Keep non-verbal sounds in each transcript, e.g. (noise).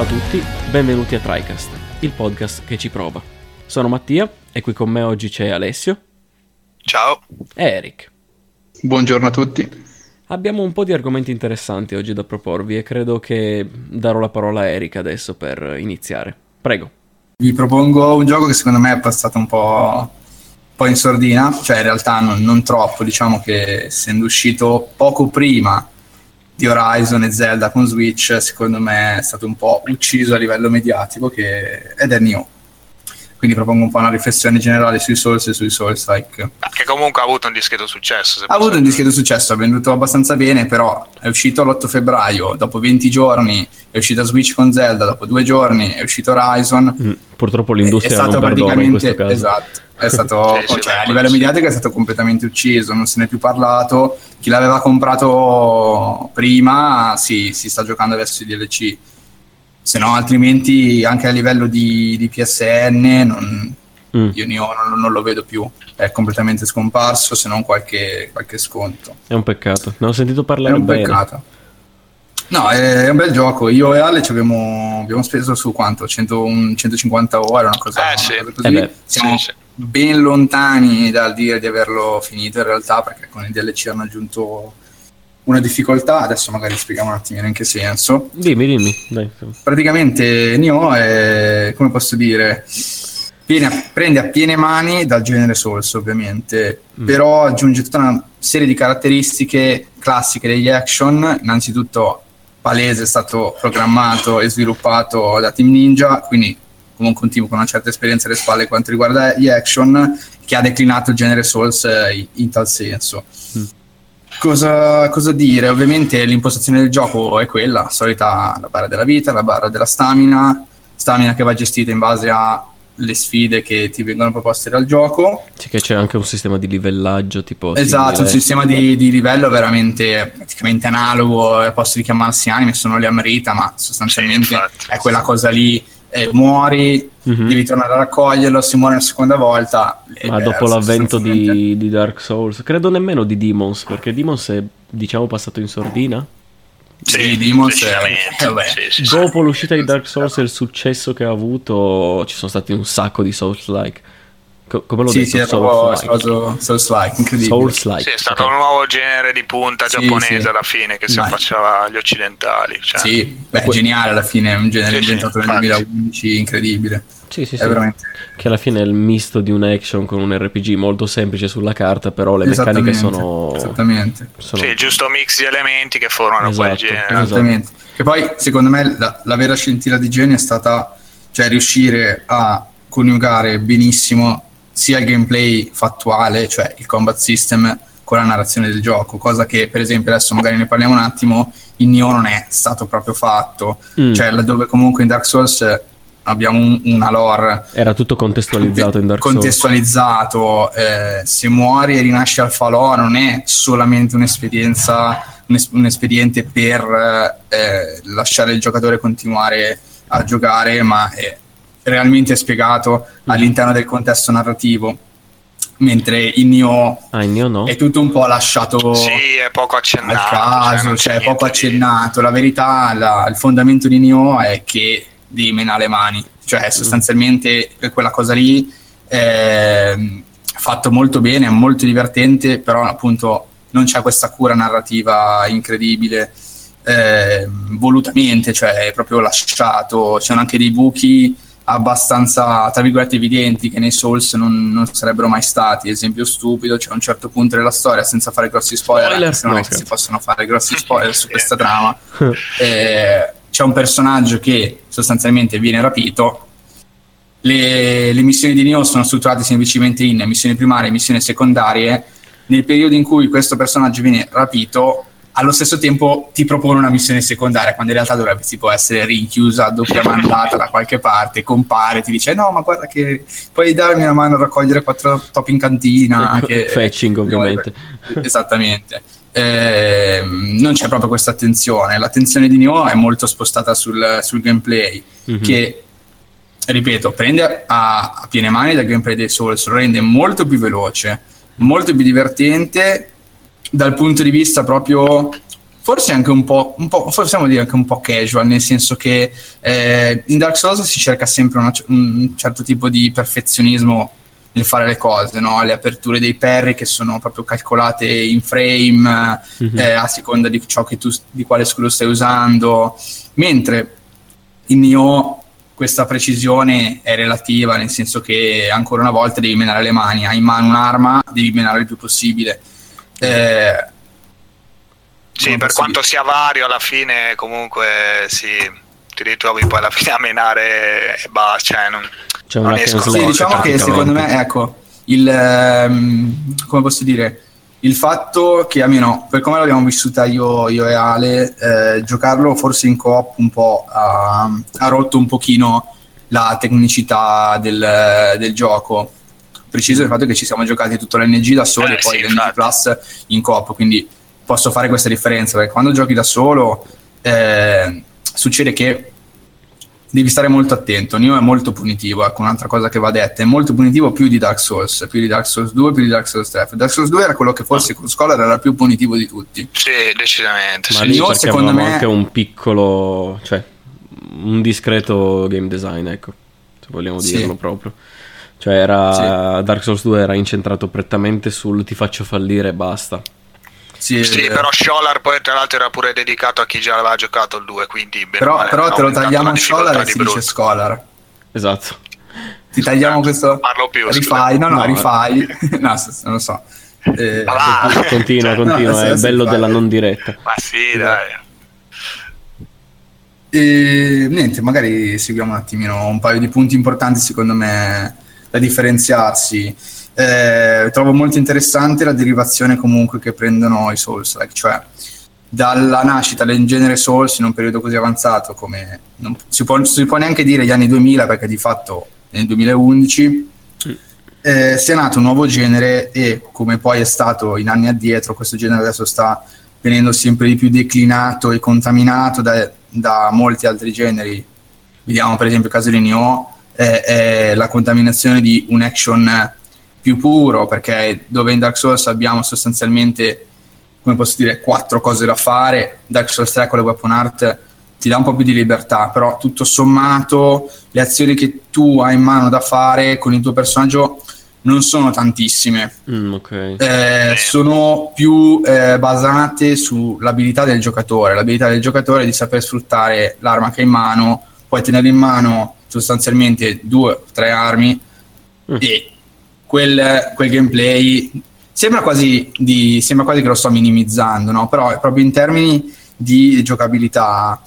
Ciao a tutti, benvenuti a TriCast, il podcast che ci prova. Sono Mattia e qui con me oggi c'è Alessio Ciao. e Eric. Buongiorno a tutti. Abbiamo un po' di argomenti interessanti oggi da proporvi e credo che darò la parola a Eric adesso per iniziare. Prego. Vi propongo un gioco che secondo me è passato un po', un po' in sordina, cioè in realtà non, non troppo, diciamo che essendo uscito poco prima di Horizon e Zelda con Switch, secondo me è stato un po' ucciso a livello mediatico che... ed è Nioh. Quindi propongo un po' una riflessione generale sui Souls e sui Souls-like. Che comunque ha avuto un discreto successo. Ha avuto un discreto successo, ha venduto abbastanza bene, però è uscito l'8 febbraio, dopo 20 giorni è uscita Switch con Zelda, dopo due giorni è uscito Horizon. Mm, Purtroppo l'industria è stato in questo praticamente caso. esatto è (laughs) stato Sì, cioè, a livello mediatico è stato completamente ucciso non se ne è più parlato chi l'aveva comprato prima si, si sta giocando adesso i DLC se no altrimenti anche a livello di, di PSN non, Mm, io non, non lo vedo più è completamente scomparso se non qualche, qualche sconto è un peccato. Ne ho sentito è parlare un bene. peccato No, è un bel gioco. Io e Ale ci abbiamo, abbiamo speso su quanto? 100 un 150 ore, una cosa, Eh, sì. una cosa così. Eh Siamo sì, sì. ben lontani dal dire di averlo finito in realtà, perché con i DLC hanno aggiunto una difficoltà. Adesso magari spieghiamo un attimino in che senso. Dimmi, dimmi. Dai. Praticamente Nioh è, come posso dire, viene a- prende a piene mani dal genere Souls ovviamente, Mm. però aggiunge tutta una serie di caratteristiche classiche degli action, innanzitutto Palese è stato programmato e sviluppato da Team Ninja, quindi comunque un team con una certa esperienza alle spalle quanto riguarda gli action, che ha declinato il genere Souls eh, in tal senso. Mm. Cosa, cosa dire? Ovviamente l'impostazione del gioco è quella, solita la barra della vita, la barra della stamina, stamina che va gestita in base alle sfide che ti vengono proposte dal gioco. Sì che c'è anche un sistema di livellaggio tipo... esatto, un sistema di, di livello veramente praticamente analogo, posso richiamarsi anime, sono le Amrita, ma sostanzialmente è quella cosa lì, eh, muori, Mhm. devi tornare a raccoglierlo, se muore una seconda volta... Ma dopo l'avvento di, di Dark Souls, credo nemmeno di Demons, perché Demons è, diciamo, passato in sordina. Sì, Demons è- decisamente. eh, vabbè. Sì, sì, sì. Dopo l'uscita di Dark Souls e il successo che ha avuto, ci sono stati un sacco di Souls-like. Co- come l'ho Sì, detto? sì, è proprio Souls-like. incredibile. Souls-like. Sì, è stato ok. un nuovo genere di punta Sì, giapponese sì. alla fine che si Vai. affacciava agli occidentali. Cioè. Sì, beh, geniale alla fine, è un genere Sì, sì, inventato nel infatti. 2011, incredibile. Sì, sì, sì. veramente... Che alla fine è il misto di un action con un RPG molto semplice sulla carta, però le meccaniche sono... Esattamente. sono- Sì, il giusto mix di elementi che formano quel Esatto, genere. esatto. Esattamente. Che poi, secondo me, la, la vera scintilla di genio è stata cioè, riuscire a coniugare benissimo sia il gameplay fattuale, cioè il combat system, con la narrazione del gioco, cosa che, per esempio, adesso magari ne parliamo un attimo, in Nioh non è stato proprio fatto. Mm. Cioè, laddove comunque in Dark Souls abbiamo un- una lore Era tutto contestualizzato in Dark Souls. contestualizzato eh, se muori e rinasci al falò non è solamente un'esperienza un, es- un espediente per eh, lasciare il giocatore continuare a giocare ma è realmente spiegato all'interno del contesto narrativo mentre in Nioh Ah, in Nioh no? è tutto un po' lasciato Sì, è poco al accennato. caso, cioè c'è poco niente di- accennato. La verità, la- il fondamento di Nioh è che devi menare le mani, cioè sostanzialmente quella cosa lì è fatto molto bene, è molto divertente, però appunto non c'è questa cura narrativa incredibile. eh, volutamente, cioè è proprio lasciato, ci sono anche dei buchi abbastanza, tra virgolette, evidenti che nei Souls non, non sarebbero mai stati. Esempio stupido, c'è un certo punto della storia, senza fare grossi spoiler, Spoiler! se non No, è che si possono fare grossi spoiler su (laughs) questa trama. (laughs) Eh, c'è un personaggio che sostanzialmente viene rapito. Le, le missioni di Nioh sono strutturate semplicemente in missioni primarie e missioni secondarie. Nel periodo in cui questo personaggio viene rapito, allo stesso tempo ti propone una missione secondaria, quando in realtà dovrebbe tipo essere rinchiusa doppia mandata da qualche parte, compare, ti dice no ma guarda che puoi darmi una mano a raccogliere quattro top in cantina. (laughs) Che... Fetching, ovviamente. (laughs) Esattamente. Ehm, non c'è proprio questa attenzione, l'attenzione di Nioh è molto spostata sul, sul gameplay, Mhm. che ripeto, prende a, a piene mani dal gameplay dei Souls, lo rende molto più veloce, molto più divertente dal punto di vista proprio forse anche un po', un po', possiamo dire anche un po' casual, nel senso che eh, in Dark Souls si cerca sempre una, un certo tipo di perfezionismo nel fare le cose, no? le aperture dei perri che sono proprio calcolate in frame mm-hmm. eh, a seconda di ciò che tu, di quale scudo stai usando, mentre in Nioh questa precisione è relativa, nel senso che ancora una volta devi menare le mani, hai in mano un'arma, devi menare il più possibile. Eh, sì, per quanto sia vario, alla fine comunque sì, ti ritrovi poi alla fine a menare e basta. Cioè, non, C'è non esco sì, diciamo che secondo me, ecco, il, um, come posso dire, il fatto che almeno per come l'abbiamo vissuta io, io e Ale, eh, giocarlo forse in coop un po' ha, ha rotto un pochino la tecnicità del, del gioco. Preciso il fatto che ci siamo giocati tutto l'NG da soli eh, e poi sì, l'NG Plus in coop, quindi posso fare questa differenza perché quando giochi da solo eh, succede che devi stare molto attento. Neo è molto punitivo, ecco un'altra cosa che va detta, è molto punitivo più di Dark Souls, più di Dark Souls 2, più di Dark Souls 3. Dark Souls 2 era quello che forse con Scholar era più punitivo di tutti. Sì, decisamente. Ma sì. Neo secondo me anche un piccolo, cioè un discreto game design, ecco, se vogliamo sì. dirlo proprio. Cioè era sì. Dark Souls 2 era incentrato prettamente sul ti faccio fallire e basta. Sì, sì però Scholar poi tra l'altro era pure dedicato a chi già aveva giocato il 2, quindi però, male, però te lo tagliamo a Scholar e si dice Scholar. Esatto. Ti tagliamo questo... Parlo più. Rifai, no, no, no rifai. (laughs) no, non lo so. Eh, continua, continua, no, è bello della non diretta. Ma sì, dai. E, niente, magari seguiamo un attimino un paio di punti importanti secondo me da differenziarsi. Eh, trovo molto interessante la derivazione comunque che prendono i Souls, like, cioè dalla nascita del genere Souls in un periodo così avanzato come non si può, si può neanche dire gli anni 2000 perché di fatto nel 2011 eh, sia nato un nuovo genere e come poi è stato in anni addietro questo genere adesso sta venendo sempre di più declinato e contaminato da, da molti altri generi. Vediamo per esempio il caso di Nioh eh, è la contaminazione di un action più puro, perché dove in Dark Souls abbiamo sostanzialmente, come posso dire, quattro cose da fare, Dark Souls 3 con le weapon art ti dà un po' più di libertà, però tutto sommato le azioni che tu hai in mano da fare con il tuo personaggio non sono tantissime, mm, okay. eh, sono più eh, basate sull'abilità del giocatore, l'abilità del giocatore è di saper sfruttare l'arma che ha in mano, puoi tenere in mano sostanzialmente due o tre armi mm. e quel, quel gameplay sembra quasi, di, sembra quasi che lo sto minimizzando, no? però proprio in termini di giocabilità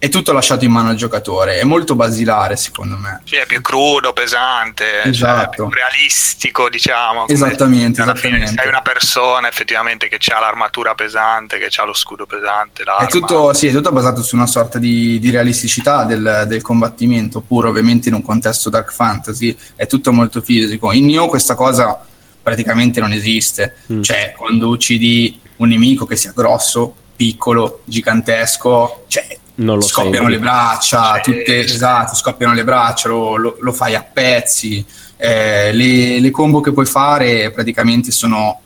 è tutto lasciato in mano al giocatore, è molto basilare secondo me. Sì, è più crudo, pesante, cioè, esatto. cioè più realistico, diciamo. Esattamente, esattamente. Fine, sei una persona effettivamente che ha l'armatura pesante, che ha lo scudo pesante. È tutto, sì, è tutto, basato su una sorta di, di realisticità del, del, combattimento, pure ovviamente in un contesto dark fantasy, è tutto molto fisico. In Nioh questa cosa praticamente non esiste, mm. cioè quando uccidi un nemico che sia grosso, piccolo, gigantesco, cioè scoppiano senti. le braccia, tutte, esatto, scoppiano le braccia, lo, lo, lo fai a pezzi. Eh, le, le, combo che puoi fare praticamente sono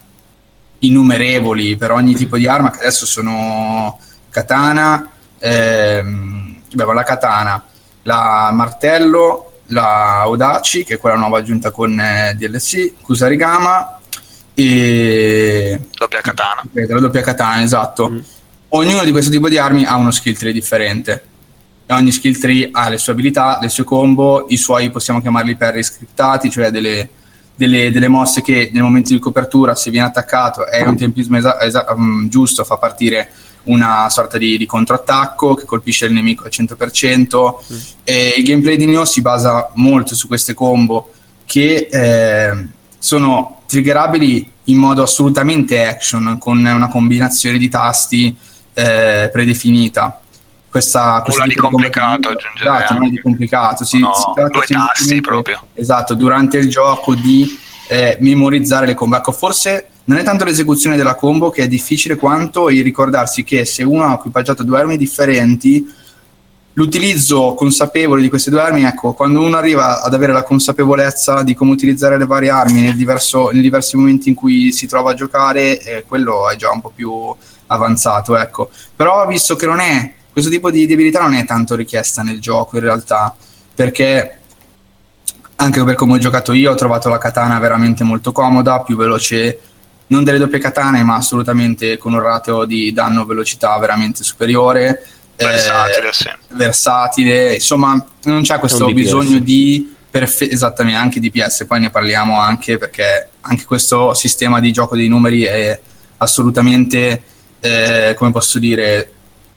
innumerevoli per ogni tipo di arma, che adesso sono katana, ehm, beh, la katana, la martello, la Odachi, che è quella nuova aggiunta con eh, DLC, Kusarigama e... Doppia katana. La doppia katana, esatto. Mm ognuno di questo tipo di armi ha uno skill tree differente. E ogni skill tree ha le sue abilità, le sue combo, i suoi possiamo chiamarli perri scriptati, cioè delle, delle, delle, mosse che nel momento di copertura, se viene attaccato, è un tempismo esa- esa- um, giusto, fa partire una sorta di, di, controattacco che colpisce il nemico al 100%. Mm. E il gameplay di Nioh si basa molto su queste combo che eh, sono triggerabili in modo assolutamente action, con una combinazione di tasti eh, predefinita. Questa, nulla di complicato aggiungere esatto, nulla di complicato si, no, si due tassi proprio. Esatto durante il gioco di eh, memorizzare le combo. Ecco forse non è tanto l'esecuzione della combo che è difficile quanto il ricordarsi che se uno ha equipaggiato due armi differenti l'utilizzo consapevole di queste due armi, ecco, quando uno arriva ad avere la consapevolezza di come utilizzare le varie armi nel diverso, nei diversi momenti in cui si trova a giocare, eh, quello è già un po' più avanzato, ecco. Però visto che non è, questo tipo di, di abilità non è tanto richiesta nel gioco in realtà, perché anche per come ho giocato io ho trovato la katana veramente molto comoda, più veloce, non delle doppie katane, ma assolutamente con un ratio di danno velocità veramente superiore. Versatile, eh, sì. versatile, insomma non c'è questo bisogno di perfe- esattamente anche DPS, poi ne parliamo anche perché anche questo sistema di gioco dei numeri è assolutamente, eh, come posso dire,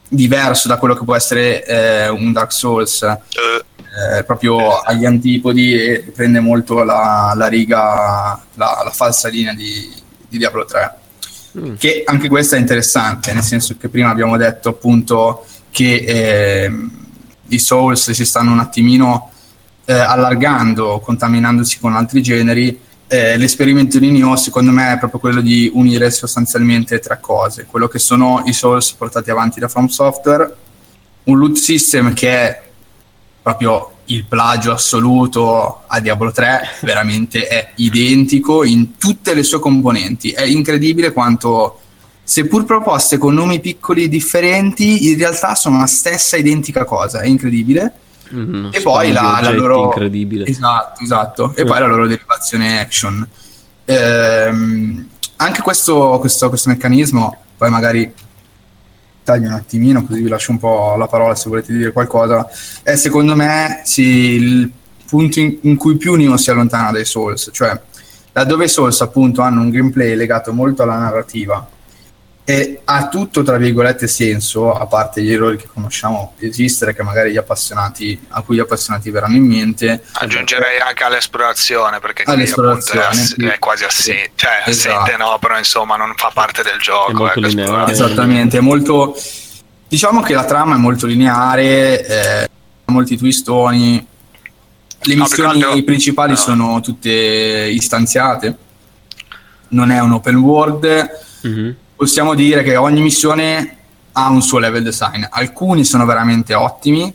diverso da quello che può essere eh, un Dark Souls. Eh, proprio agli antipodi e prende molto la, la riga, la, la, falsa linea di, di Diablo 3. Mm. Che anche questa è interessante, nel senso che prima abbiamo detto appunto che eh, i Souls si stanno un attimino eh, allargando, contaminandosi con altri generi, eh, l'esperimento di Nioh secondo me è proprio quello di unire sostanzialmente tre cose, quello che sono i Souls portati avanti da From Software, un loot system che è proprio il plagio assoluto a Diablo 3, (laughs) veramente è identico in tutte le sue componenti, è incredibile quanto seppur proposte con nomi piccoli differenti, in realtà sono la stessa identica cosa, è incredibile Mm, e poi la, la, loro incredibile. Esatto, esatto. E poi la loro derivazione action. Ehm, anche questo, questo, questo, meccanismo, poi magari taglio un attimino così vi lascio un po' la parola se volete dire qualcosa, è secondo me sì, il punto in, in cui più Nino si allontana dai Souls, cioè laddove i Souls appunto hanno un gameplay legato molto alla narrativa e ha tutto tra virgolette senso, a parte gli errori che conosciamo esistere, che magari gli appassionati, a cui gli appassionati verranno in mente. Aggiungerei anche all'esplorazione, perché all'esplorazione, è, ass- è, quasi assente, sì, cioè esatto. assente no, però insomma non fa parte del gioco. È molto ecco, lineare. Esattamente, è molto... Diciamo che la trama è molto lineare, eh, molti twistoni, le missioni no, principali no. sono tutte istanziate, non è un open world. Mm-hmm possiamo dire che ogni missione ha un suo level design. Alcuni sono veramente ottimi,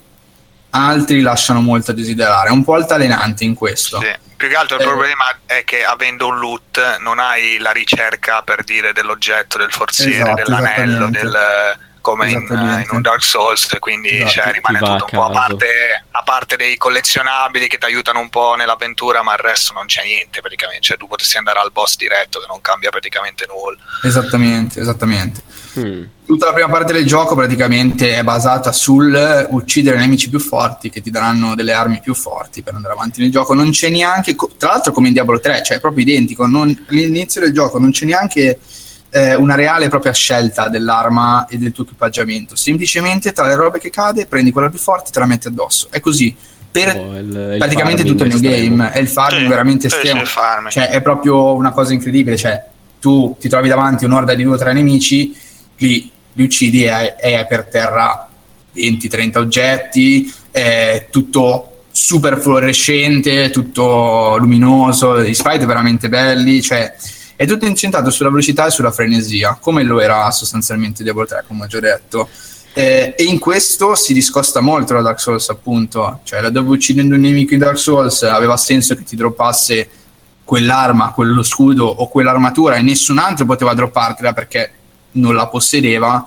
altri lasciano molto a desiderare. È un po' altalenante in questo. Sì. Più che altro il eh. problema è che avendo un loot non hai la ricerca per dire dell'oggetto, del forziere, esatto, dell'anello, del come in, in, un Dark Souls, quindi esatto. cioè, rimane tutto un po' a parte, a parte, dei collezionabili che ti aiutano un po' nell'avventura, ma il resto non c'è niente praticamente, cioè tu potresti andare al boss diretto che non cambia praticamente nulla. Esattamente, esattamente. Hmm. Tutta la prima parte del gioco praticamente è basata sul uccidere nemici più forti che ti daranno delle armi più forti per andare avanti nel gioco. Non c'è neanche, tra l'altro come in Diablo 3, cioè è proprio identico, non, all'inizio del gioco non c'è neanche eh, una reale propria scelta dell'arma e del tuo equipaggiamento. Semplicemente tra le robe che cade, prendi quella più forte e te la metti addosso. È così. Per oh, il, praticamente tutto il new game è il farming sì, veramente estremo. Cioè, è proprio una cosa incredibile. Cioè, tu ti trovi davanti un'orda di due o tre nemici, li, li uccidi e hai per terra 20-30 oggetti, è tutto super fluorescente, tutto luminoso, gli sprite veramente belli, cioè è tutto incentrato sulla velocità e sulla frenesia, come lo era sostanzialmente Diablo 3, come ho già detto. Eh, e in questo si discosta molto da Dark Souls, appunto. Cioè, laddove uccidendo un nemico in Dark Souls aveva senso che ti droppasse quell'arma, quello scudo o quell'armatura e nessun altro poteva droppartela perché non la possedeva.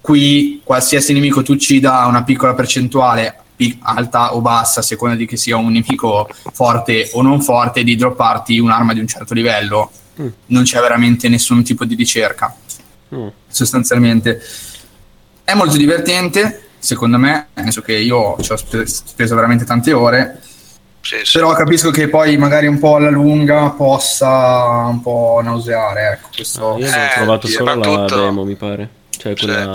Qui qualsiasi nemico tu uccida una piccola percentuale alta o bassa, a seconda di che sia un nemico forte o non forte, di dropparti un'arma di un certo livello mm. non c'è veramente nessun tipo di ricerca, mm. sostanzialmente. È molto divertente, secondo me, nel senso che io ci ho speso veramente tante ore, sì, sì. però capisco che poi magari un po' alla lunga possa un po' nauseare. Ecco, questo... ah, io ho trovato eh, solo la demo, mi pare. Cioè quella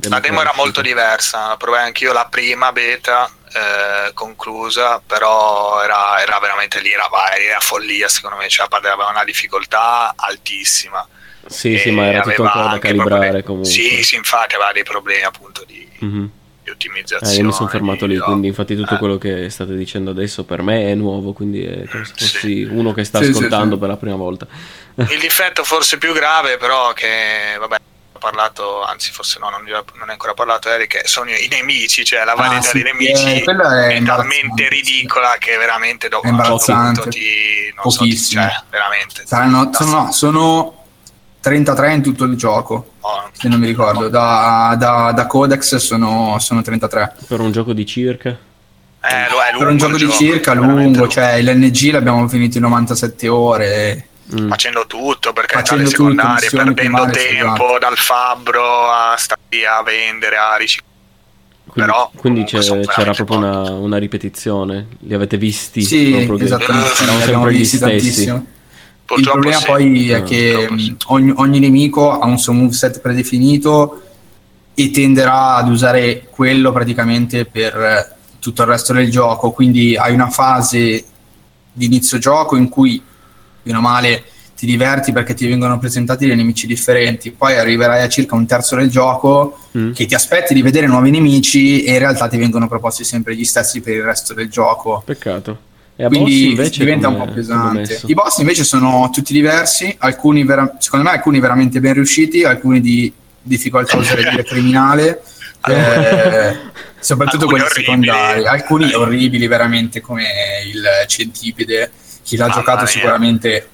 sì. La demo era molto diversa, provai anch'io la prima beta eh, conclusa, però era, era, veramente lì, era, era follia secondo me, cioè aveva una difficoltà altissima. Sì, sì, ma era tutto ancora da calibrare problemi, comunque. Sì, sì, infatti aveva dei problemi appunto di, mm-hmm. di ottimizzazione. Eh, io mi sono fermato lì, quindi infatti tutto eh. quello che state dicendo adesso per me è nuovo, quindi è come se fossi sì. uno che sta sì, ascoltando sì, per la prima volta. Il difetto forse più grave però che, vabbè, parlato, anzi forse no, non, non è ancora parlato Eric, sono i nemici, cioè la varietà ah, sì, dei nemici eh, è, è talmente ridicola che veramente dopo un punto ti... non so, cioè, veramente. Saranno, sono, no, sono 33 in tutto il gioco. se non mi ricordo. Da, da, da Codex sono, sono, 33. Per un gioco di circa? Eh, lo è lungo, per un gioco di circa lungo, lungo, cioè l'NG l'abbiamo finito in 97 ore. Mm. Facendo tutto perché Facendo le secondarie, tutto, perdendo tempo esatto. dal fabbro a stare a vendere, a riciclare. Quindi, Però, quindi c'era proprio una, una, ripetizione, li avete visti? Sì, esattamente, erano sempre gli stessi. Tantissimo. Il problema sì. poi è che ogni, ogni, nemico ha un suo moveset predefinito e tenderà ad usare quello praticamente per tutto il resto del gioco. Quindi hai una fase di inizio gioco in cui, meno male, ti diverti perché ti vengono presentati dei nemici differenti. Poi arriverai a circa un terzo del gioco mm. che ti aspetti di vedere nuovi nemici e in realtà ti vengono proposti sempre gli stessi per il resto del gioco. Peccato. E Quindi diventa un po' pesante. I boss invece sono tutti diversi, alcuni vera- secondo me alcuni veramente ben riusciti, alcuni di difficoltà oserei (laughs) dire criminale, eh, soprattutto quelli orribili. secondari, alcuni orribili veramente come il centipede. Chi l'ha Mamma giocato mia. sicuramente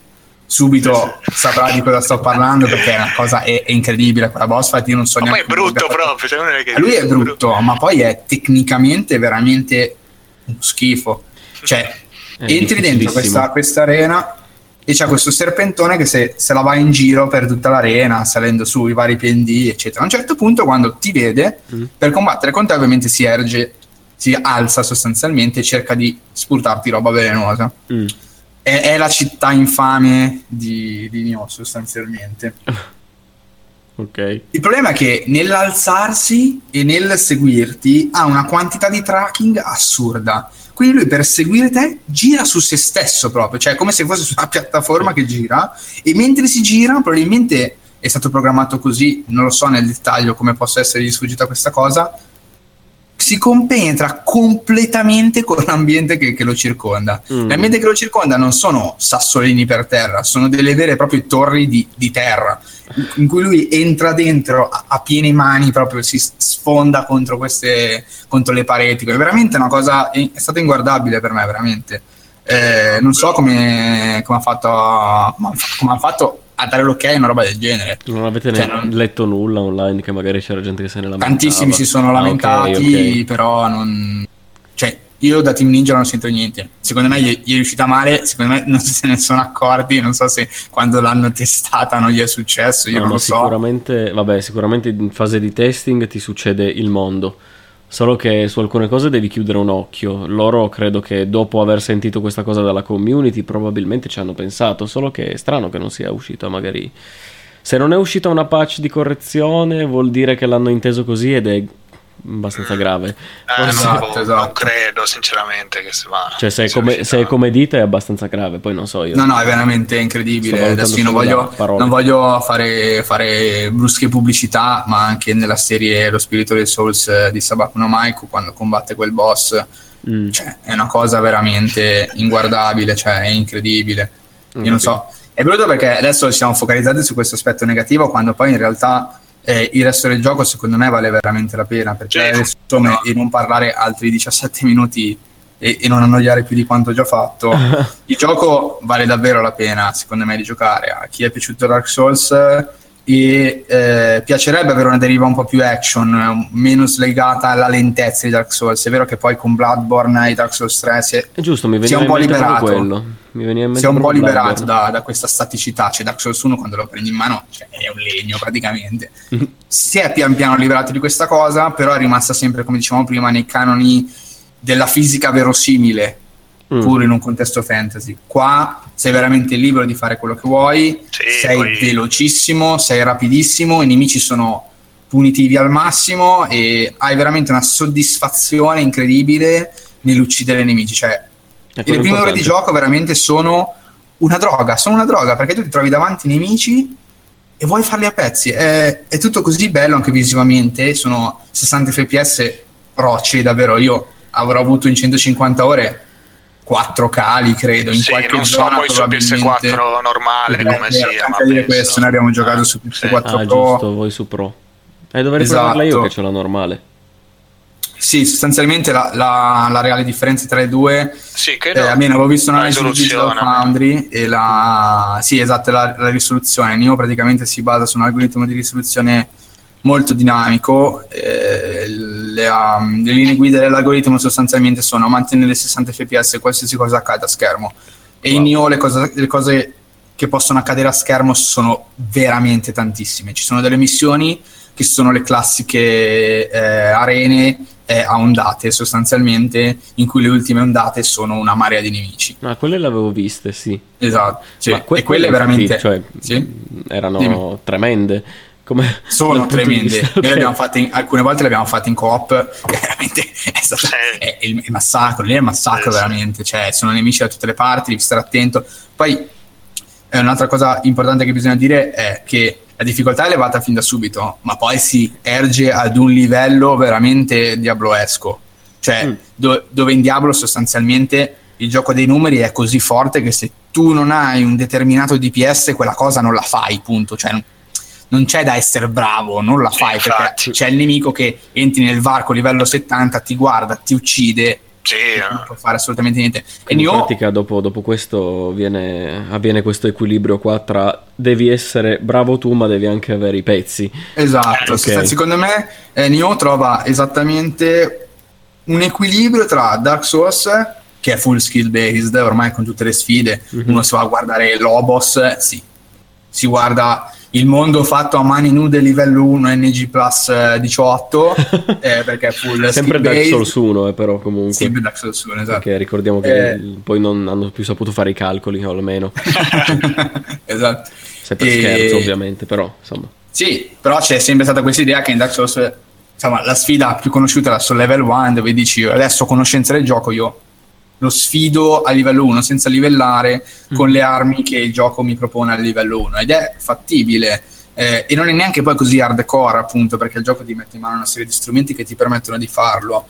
subito saprà di cosa sto parlando perché è una cosa è, è incredibile quella boss fight io non so ma neanche poi è brutto proprio cioè che lui è brutto, brutto ma poi è tecnicamente veramente uno schifo cioè entri dentro questa, questa, arena e c'è questo serpentone che se, se, la va in giro per tutta l'arena, salendo su i vari PND, eccetera. A un certo punto, quando ti vede, mm. per combattere con te, ovviamente si erge, si alza sostanzialmente e cerca di spurtarti roba velenosa. Mm. È, è, la città infame di, di Nioh, sostanzialmente. (laughs) ok. Il problema è che nell'alzarsi e nel seguirti ha una quantità di tracking assurda quindi lui per seguire te gira su se stesso proprio, cioè come se fosse su una piattaforma che gira e mentre si gira probabilmente è stato programmato così, non lo so nel dettaglio come possa essere sfuggita questa cosa, si compenetra completamente con l'ambiente che, che lo circonda. Mm. L'ambiente che lo circonda non sono sassolini per terra, sono delle vere e proprie torri di, di terra in cui lui entra dentro a, a, piene mani, proprio si sfonda contro, queste, contro le pareti. È veramente una cosa, è, è stata inguardabile per me, veramente. Eh, non so come, come ha fatto, come ha fatto a dare l'ok a una roba del genere. Non avete cioè, non... letto nulla online che magari c'era gente che se ne lamentava? Tantissimi si sono lamentati, ah, okay, okay. però non... Cioè, io da Team Ninja non sento niente. Secondo me gli, è riuscita male, secondo me non se ne sono accorti, non so se quando l'hanno testata non gli è successo, io no, non lo so. Sicuramente, vabbè, sicuramente in fase di testing ti succede il mondo. Solo che su alcune cose devi chiudere un occhio. Loro credo che dopo aver sentito questa cosa dalla community probabilmente ci hanno pensato, solo che è strano che non sia uscita magari... Se non è uscita una patch di correzione vuol dire che l'hanno inteso così ed è abbastanza grave. Eh, esatto, no, esatto. Non credo sinceramente che si va. Cioè, se è, come, se è, come, dite è abbastanza grave, poi non so io. No, no, è veramente incredibile. Adesso io non voglio, non voglio fare, fare, brusche pubblicità, ma anche nella serie Lo spirito dei Souls di Sabaku no Maiko, quando combatte quel boss, mm. cioè, è una cosa veramente inguardabile, cioè è incredibile. Io non so. È brutto perché adesso siamo focalizzati su questo aspetto negativo, quando poi in realtà eh, il resto del gioco secondo me vale veramente la pena perché certo. insomma, no. e non parlare altri 17 minuti e, e, non annoiare più di quanto ho già fatto (laughs) il gioco vale davvero la pena secondo me di giocare a chi è piaciuto Dark Souls e eh, piacerebbe avere una deriva un po' più action, meno slegata alla lentezza di Dark Souls. È vero che poi con Bloodborne e Dark Souls 3 si è, è giusto, mi si è un po' liberato. Quello. Mi si è un po' liberato da, da, questa staticità. Cioè, Dark Souls 1 quando lo prendi in mano cioè, è un legno praticamente. (laughs) si è pian piano liberato di questa cosa, però è rimasta sempre, come dicevamo prima, nei canoni della fisica verosimile mm. pur in un contesto fantasy. Qua sei veramente libero di fare quello che vuoi, sì, sei poi... velocissimo, sei rapidissimo, i nemici sono punitivi al massimo e hai veramente una soddisfazione incredibile nell'uccidere i nemici. Cioè, le prime ore di gioco veramente sono una droga, sono una droga perché tu ti trovi davanti i nemici e vuoi farli a pezzi. È, è tutto così bello anche visivamente, sono 60 fps rocci, davvero. Io avrò avuto in 150 ore quattro cali, credo. In sì, qualche non so poi su PS4 normale eh, come sia. Ma dire questo, noi abbiamo giocato su PS4 ah, Pro. giusto, voi su Pro. E eh, dovrei esatto. provarla io che ce l'ho normale. Sì, sostanzialmente la, la, la, reale differenza tra i due, sì, credo, eh, almeno avevo visto un'analisi di Digital Foundry e la, sì, esatto, la, la risoluzione. NIO praticamente si basa su un algoritmo di risoluzione molto dinamico. Eh, le, um, le, linee guida dell'algoritmo sostanzialmente sono mantenere 60 fps qualsiasi cosa accada a schermo. E wow. in NIO le, cosa, le cose che possono accadere a schermo sono veramente tantissime. Ci sono delle missioni che sono le classiche eh, arene eh, a ondate sostanzialmente, in cui le ultime ondate sono una marea di nemici. Ma ah, quelle le avevo viste, sì. Esatto, sì. que- e quelle veramente... Cioè, sì? Erano Dimmi. tremende. Come sono tremende. Okay. Noi le abbiamo fatte in, alcune volte le abbiamo fatte in coop, che veramente è, stato, è il, il, massacro, lì è il massacro sì, veramente, cioè sono nemici da tutte le parti, devi stare attento. Poi eh, un'altra cosa importante che bisogna dire è che la difficoltà è elevata fin da subito, ma poi si erge ad un livello veramente diabloesco. Cioè, mm. do- dove in Diablo sostanzialmente il gioco dei numeri è così forte che se tu non hai un determinato DPS, quella cosa non la fai, punto. Cioè, non c'è da essere bravo, non la fai Infatti. perché c'è il nemico che entri nel varco livello 70, ti guarda, ti uccide sì, non può fare assolutamente niente. In Nioh... pratica, dopo, dopo questo viene, avviene questo equilibrio qua tra devi essere bravo tu, ma devi anche avere i pezzi. Esatto. Okay. Secondo me, eh, Nioh trova esattamente un equilibrio tra Dark Souls che è full skill based ormai con tutte le sfide. Mm-hmm. Uno si va a guardare Lobos, sì, si guarda il mondo fatto a mani nude livello 1 NG Plus 18 (laughs) eh, perché è full sempre Dark Souls 1 eh, però comunque. Sempre Dark Souls 1 esatto. Perché ricordiamo che eh... poi non hanno più saputo fare i calcoli o almeno. (laughs) Esatto. Sempre e... scherzo ovviamente però insomma. Sì però c'è sempre stata questa idea che in Dark Souls insomma la sfida più conosciuta era sul level 1 dove dici adesso conoscenza del gioco io lo sfido a livello 1 senza livellare mm. con le armi che il gioco mi propone a livello 1 ed è fattibile eh, e non è neanche poi così hardcore appunto perché il gioco ti mette in mano una serie di strumenti che ti permettono di farlo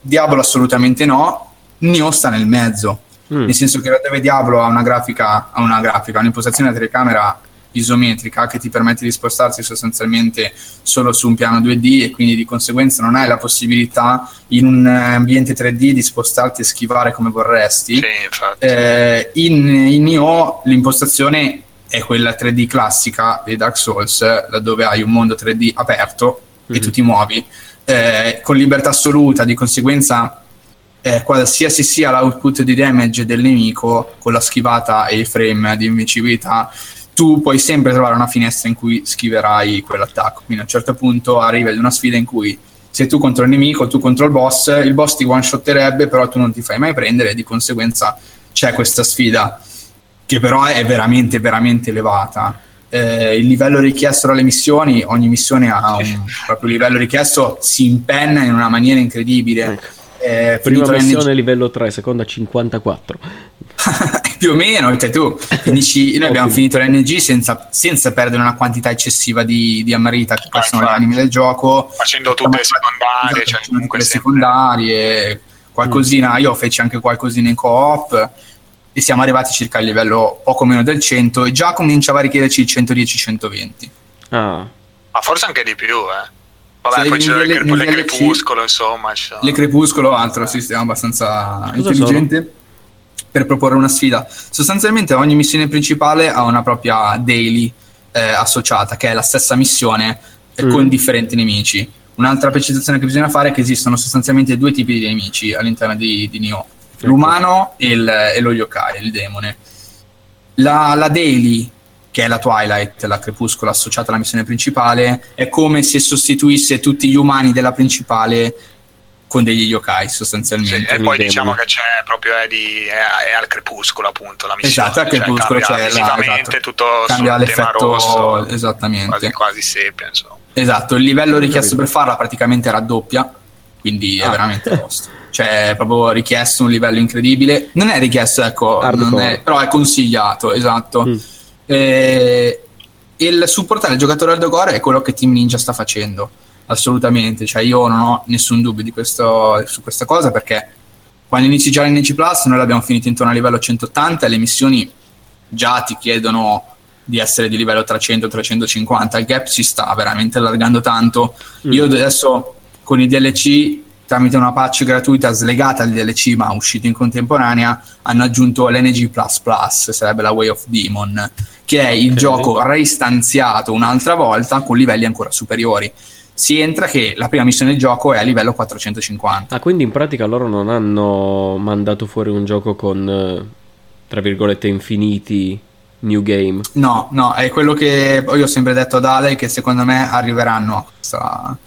Diablo assolutamente no Nioh sta nel mezzo mm. nel senso che dove Diablo ha una grafica ha una grafica, un'impostazione della telecamera isometrica che ti permette di spostarsi sostanzialmente solo su un piano 2D e quindi di conseguenza non hai la possibilità in un ambiente 3D di spostarti e schivare come vorresti. Sì, eh, in, in IO l'impostazione è quella 3D classica dei Dark Souls, laddove hai un mondo 3D aperto mm-hmm. e tu ti muovi eh, con libertà assoluta, di conseguenza eh, qualsiasi sia l'output di damage del nemico con la schivata e i frame di invincibilità tu puoi sempre trovare una finestra in cui schiverai quell'attacco. Quindi a un certo punto arrivi ad una sfida in cui se tu contro il nemico, tu contro il boss, il boss ti one-shotterebbe, però tu non ti fai mai prendere, e di conseguenza c'è questa sfida che però è veramente, veramente elevata. Eh, il livello richiesto dalle missioni, ogni missione ha un proprio livello richiesto, si impenna in una maniera incredibile. Ecco. Eh, Prima missione livello 3, seconda 54. (laughs) più o meno, cioè tu dici, noi abbiamo finito l'NG senza, senza, perdere una quantità eccessiva di, di ammarita che ah, sono le anime del gioco. Facendo tutte le secondarie, esatto, cioè tutte le secondarie, qualcosina, mm. io feci anche qualcosina in co-op e siamo arrivati circa al livello poco meno del 100 e già cominciava a richiederci il 110-120. Ah. Ma forse anche di più, eh. Vabbè, poi c'è le, le, le crepuscolo, insomma. Cioè. Le crepuscolo, altro sistema abbastanza Cosa intelligente. Sono? Per proporre una sfida. Sostanzialmente ogni missione principale ha una propria daily eh, associata, che è la stessa missione eh, mm. con differenti nemici. Un'altra precisazione che bisogna fare è che esistono sostanzialmente due tipi di nemici all'interno di, di Nioh, l'umano e, il, e, lo yokai, il demone. La, la daily che è la Twilight, la crepuscola associata alla missione principale, è come se sostituisse tutti gli umani della principale con degli yokai sostanzialmente. Sì, e poi diciamo che c'è proprio è, di, è, è, al crepuscolo appunto la missione. Esatto, al cioè, crepuscolo c'è la, esatto, tutto cambia l'effetto rosso, esattamente. Quasi, quasi sepia insomma. Esatto, il livello richiesto per farla praticamente raddoppia, quindi è ah. veramente tosto. Cioè, è proprio richiesto un livello incredibile. Non è richiesto, ecco, è, però è consigliato, esatto. Mm. E, il supportare il giocatore hardcore è quello che Team Ninja sta facendo assolutamente, cioè io non ho nessun dubbio questo, su questa cosa perché quando inizi già l'NC Plus noi l'abbiamo finito intorno a livello 180 e le missioni già ti chiedono di essere di livello 300-350, il gap si sta veramente allargando tanto. Mm. Io adesso con i DLC tramite una patch gratuita slegata al DLC ma uscito in contemporanea hanno aggiunto l'NG++, sarebbe la Way of Demon, che è il okay. gioco reistanziato un'altra volta con livelli ancora superiori. Si entra che la prima missione del gioco è a livello 450. Ah, quindi in pratica loro non hanno mandato fuori un gioco con, eh, tra virgolette, infiniti new game? No, no, è quello che io ho sempre detto ad Ale che secondo me arriveranno a questa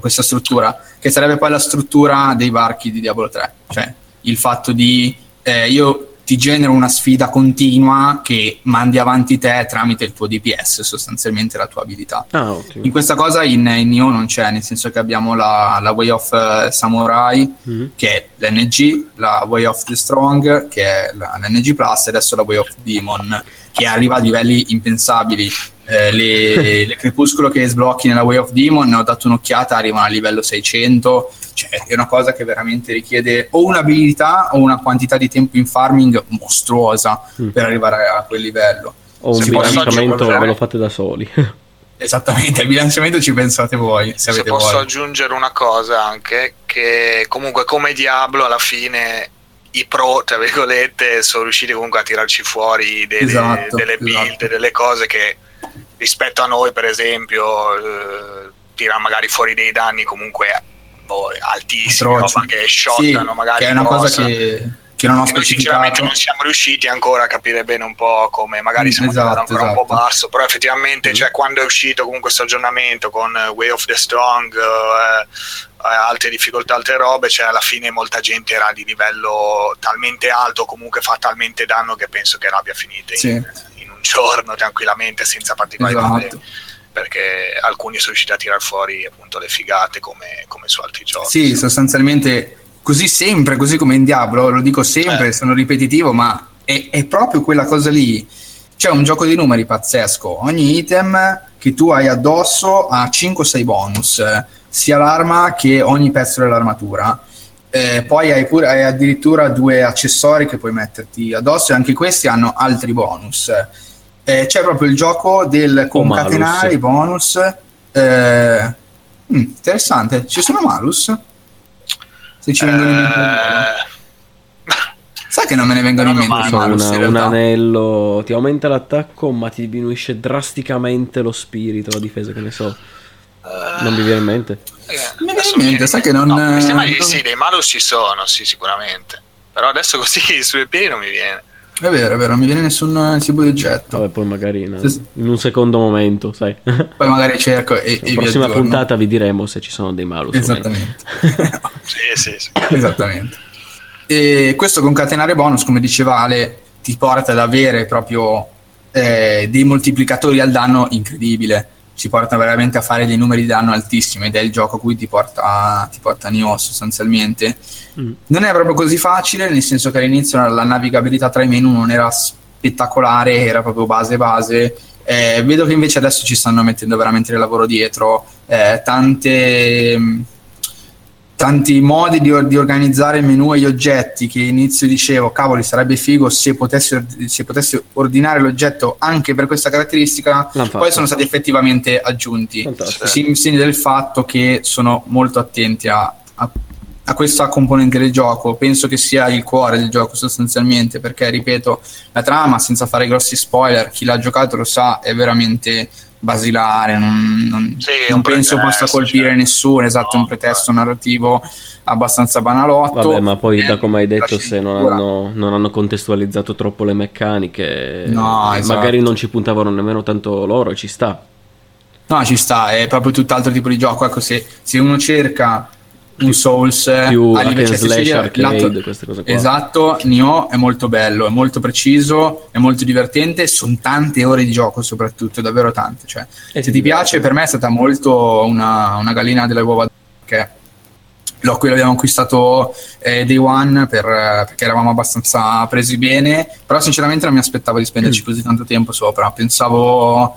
questa struttura, che sarebbe poi la struttura dei varchi di Diablo 3, cioè il fatto di eh, io ti genero una sfida continua che mandi avanti te tramite il tuo DPS, sostanzialmente la tua abilità. Ah, in questa cosa in, in Nioh non c'è, nel senso che abbiamo la, la Way of uh, Samurai, mm-hmm. che è l'NG, la Way of the Strong, che è la, l'NG Plus, e adesso la Way of Demon, che arriva a livelli impensabili eh, le, le, crepuscolo che sblocchi nella Way of Demon, ho dato un'occhiata, arrivano a livello 600, cioè è una cosa che veramente richiede o un'abilità o una quantità di tempo in farming mostruosa mm. per arrivare a quel livello. O un bilanciamento ve lo fate da soli. (laughs) Esattamente, il bilanciamento ci pensate voi. Se, se posso voglia. aggiungere una cosa anche, che comunque come Diablo alla fine i pro, tra virgolette, sono riusciti comunque a tirarci fuori delle, esatto, delle build, esatto. delle cose che rispetto a noi per esempio eh, tira magari fuori dei danni comunque boh, altissimi no? che shottano sì, magari che è una cosa che, che non ho che sinceramente non siamo riusciti ancora a capire bene un po' come magari siamo esatto, ancora esatto. un po' esatto. basso però effettivamente mm. cioè, quando è uscito comunque questo aggiornamento con Way of the Strong eh, altre difficoltà, altre robe, cioè alla fine molta gente era di livello talmente alto, comunque fa talmente danno che penso che l'abbia finita sì. Giorno tranquillamente senza particolari esatto. problemi perché alcuni sono riusciti a tirare fuori appunto le figate come, come su altri giochi. Sì, sostanzialmente così sempre, così come in Diablo, lo dico sempre, eh. sono ripetitivo, ma è, è, proprio quella cosa lì. C'è un gioco di numeri pazzesco, ogni item che tu hai addosso ha 5-6 bonus, sia l'arma che ogni pezzo dell'armatura. Eh, poi hai, pure, hai addirittura due accessori che puoi metterti addosso e anche questi hanno altri bonus eh, c'è proprio il gioco del concatenare i bonus. Eh, mm, interessante, ci sono malus? Se ci vengono in mente. Eh. Sai che non me ne vengono in mente so, malus, una, un anello ti aumenta l'attacco ma ti diminuisce drasticamente lo spirito, la difesa, che ne so. Uh, non mi viene in mente. Eh, mi viene in mente, sai che non... No, mi sembra che sì, dei malus ci sono, sì, sicuramente. Però adesso così (laughs) sui piedi non mi viene. È vero, è vero, non mi viene nessun tipo di oggetto. Vabbè, poi magari in, in un secondo momento, sai. Poi magari cerco e, La prossima puntata vi diremo se ci sono dei malus. Esattamente. (laughs) sì, sì, sì. Esattamente. E questo concatenare bonus, come diceva Ale, ti porta ad avere proprio eh, dei moltiplicatori al danno incredibile ci porta veramente a fare dei numeri di danno altissimi ed è il gioco a cui ti porta, ti porta Nioh sostanzialmente. Mm. Non è proprio così facile, nel senso che all'inizio la navigabilità tra i menu non era spettacolare, era proprio base base. Eh, vedo che invece adesso ci stanno mettendo veramente il lavoro dietro, eh, tante tanti modi di, di, organizzare il menu e gli oggetti che inizio dicevo cavoli sarebbe figo se potessi, se potessi ordinare l'oggetto anche per questa caratteristica poi sono stati effettivamente aggiunti. In segno del fatto che sono molto attenti a, a, a, questa componente del gioco. Penso che sia il cuore del gioco sostanzialmente perché ripeto la trama senza fare grossi spoiler chi l'ha giocato lo sa è veramente basilare, non, non, sì, non penso possa colpire cioè. nessuno, esatto, no, un pretesto narrativo abbastanza banalotto. Vabbè, ma poi da come hai detto, se non hanno, non hanno, contestualizzato troppo le meccaniche, no, esatto. magari non ci puntavano nemmeno tanto loro, ci sta. No, ci sta, è proprio tutt'altro tipo di gioco. Ecco, se, se uno cerca un Souls più a livello slash arcade, queste cose qua. Esatto, Nioh è molto bello, è molto preciso, è molto divertente, sono tante ore di gioco soprattutto, davvero tante. Cioè, se ti piace, per me è stata molto una, una gallina delle uova che lo, qui l'abbiamo acquistato eh, day one per, perché eravamo abbastanza presi bene, però sinceramente non mi aspettavo di spenderci mm. così tanto tempo sopra, pensavo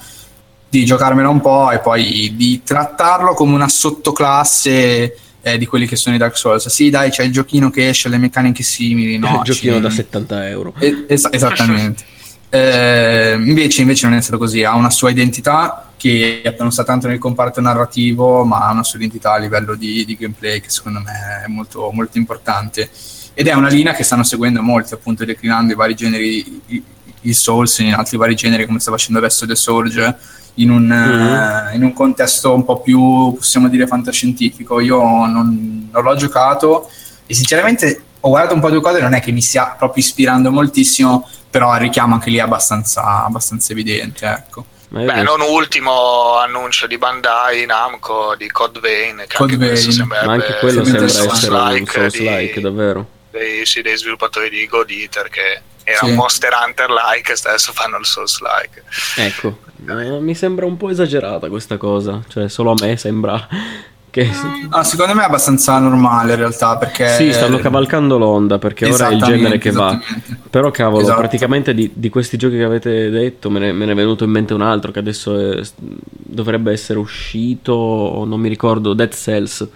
di giocarmela un po' e poi di trattarlo come una sottoclasse eh, di quelli che sono i Dark Souls. Sì, dai, c'è il giochino che esce, le meccaniche simili. No, (laughs) il giochino da 70 euro. Es- esattamente. Eh, invece, invece, non è stato così, ha una sua identità che non sta tanto nel comparto narrativo, ma ha una sua identità a livello di, di gameplay che secondo me è molto, molto, importante. Ed è una linea che stanno seguendo molti, appunto declinando i vari generi, i, i Souls in altri vari generi, come sta facendo adesso The Surge, in un, mm-hmm. uh, in un contesto un po' più, possiamo dire, fantascientifico. Io non, non l'ho giocato e sinceramente ho guardato un po' due cose, non è che mi stia proprio ispirando moltissimo, però il richiamo anche lì è abbastanza, abbastanza evidente. Ecco. Beh, non ultimo annuncio di Bandai Namco di Code Vein, che Code anche Vein. ma anche quello sembra essere un Souls-like, davvero. Dei, sì, dei sviluppatori di God Eater che era sì. un Monster Hunter-like e adesso fanno il Souls-like. Ecco, eh, mi sembra un po' esagerata questa cosa, cioè solo a me sembra che... Ah, secondo me è abbastanza normale in realtà perché... Sì, stanno cavalcando l'onda perché ora è il genere che va. Però cavolo, esatto. praticamente di, di, questi giochi che avete detto me ne, me ne, è venuto in mente un altro che adesso è, dovrebbe essere uscito, non mi ricordo, Dead Cells.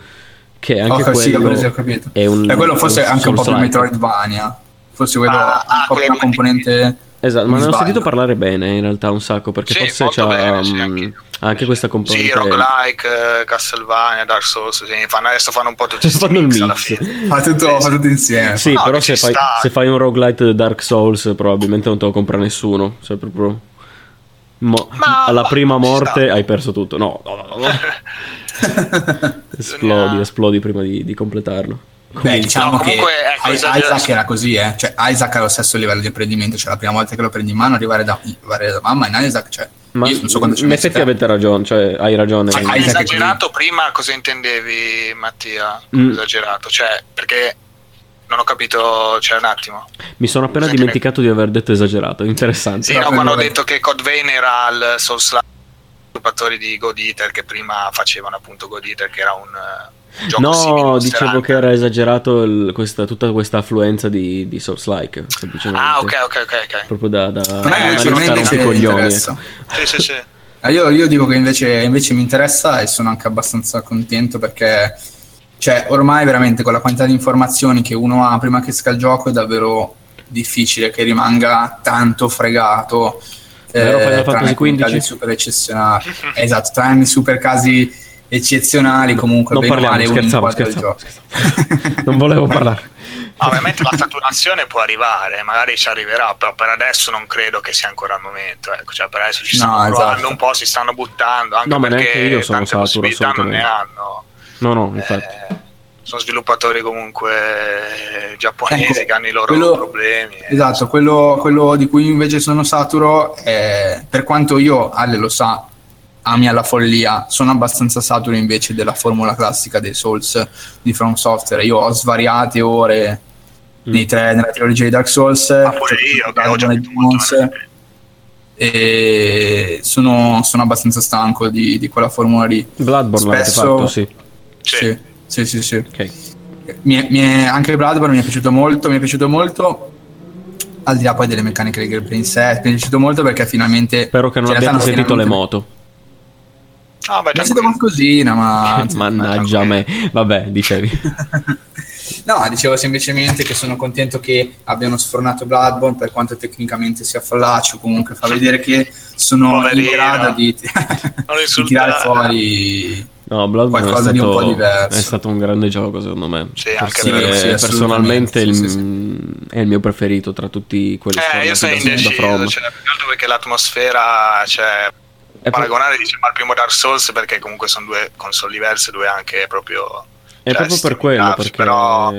Che anche okay, quello sì, capito. è un... E quello forse anche un po' più Metroidvania. Forse quello ha ah, un po' una componente... Esatto, ma ne ho sentito parlare bene in realtà un sacco perché sì, forse c'ha bene, sì, um, anche questa componente. Sì, roguelike, uh, Castlevania, Dark Souls, sì, fanno, adesso fanno un po' tutti (laughs) fanno il mix. Fa tutto, fa tutto insieme. Sì, no, però se fai, se fai, un roguelite Dark Souls probabilmente non te lo compra nessuno, cioè proprio Mo- alla prima morte hai perso tutto. No, no, no, no. (laughs) esplodi, esplodi prima di, di completarlo. Beh, diciamo no, che ecco, Isaac era così, eh? cioè Isaac ha lo stesso livello di apprendimento, cioè la prima volta che lo prendi in mano arrivare da, arrivare da mamma in Isaac, cioè ma io non so in effetti avete ragione, cioè hai ragione. Cioè, hai esagerato prima cosa intendevi Mattia? Mm. Esagerato, cioè perché non ho capito, cioè un attimo. Mi sono appena Senti dimenticato ne... di aver detto esagerato, interessante. Sì, no, quando ho detto che Code Vein era il Souls sviluppatori di God Eater che prima facevano appunto God Eater che era un no, dicevo che era esagerato il, questa, tutta questa affluenza di, di Souls-like. Semplicemente. Ah, ok, ok, ok. Proprio da, da non i coglioni. Ecco. Sì, sì, sì. Ah, io, io, dico che invece, invece mi interessa e sono anche abbastanza contento perché cioè, ormai veramente con la quantità di informazioni che uno ha prima che esca il gioco è davvero difficile che rimanga tanto fregato. Vero, eh, Final Fantasy 15 super eccezionali. esatto, tranne super casi eccezionali comunque non parliamo, scherzavo, scherzavo, scherzavo. non volevo (laughs) parlare ovviamente la saturazione può arrivare magari ci arriverà però per adesso non credo che sia ancora il momento ecco. cioè per adesso ci stanno no, provando esatto. un po' si stanno buttando anche no, perché io sono tante saturo, possibilità non ne hanno no no infatti eh, sono sviluppatori comunque giapponesi ecco, che hanno i loro quello, problemi. Esatto, quello, quello, di cui invece sono saturo, è, per quanto io, Ale lo sa, ami alla follia, sono abbastanza saturo invece della formula classica dei Souls di From Software. Io ho svariate ore mm. nei tre, nella trilogia di Dark Souls, ah, pure io, che ho già Demons, e sono, sono, abbastanza stanco di, di, quella formula lì. Bloodborne Spesso, fatto, sì. Sì, sì, sì. sì. Okay. Mi mi è, anche Bloodborne mi è piaciuto molto, mi è piaciuto molto al di là poi delle meccaniche del gameplay in sé, mi è piaciuto molto perché finalmente... Spero che non abbiate sentito le moto. Ah, beh, è qualcosina, ma... (laughs) Mannaggia me. Vabbè, dicevi. (laughs) no, dicevo semplicemente che sono contento che abbiano sfornato Bloodborne per quanto tecnicamente sia fallace, comunque fa vedere che sono Poverino. in grado di, (laughs) di tirare fuori no, Bloodborne qualcosa stato, di un po' diverso. È stato un grande gioco, secondo me. Sì, anche sì, sì, personalmente il, è il mio preferito tra tutti quelli eh, io sono indeciso, cioè, perché l'atmosfera, cioè è paragonare pro- diciamo al primo Dark Souls perché comunque sono due console diverse, due anche proprio... È cioè, proprio per quello, perché... Però...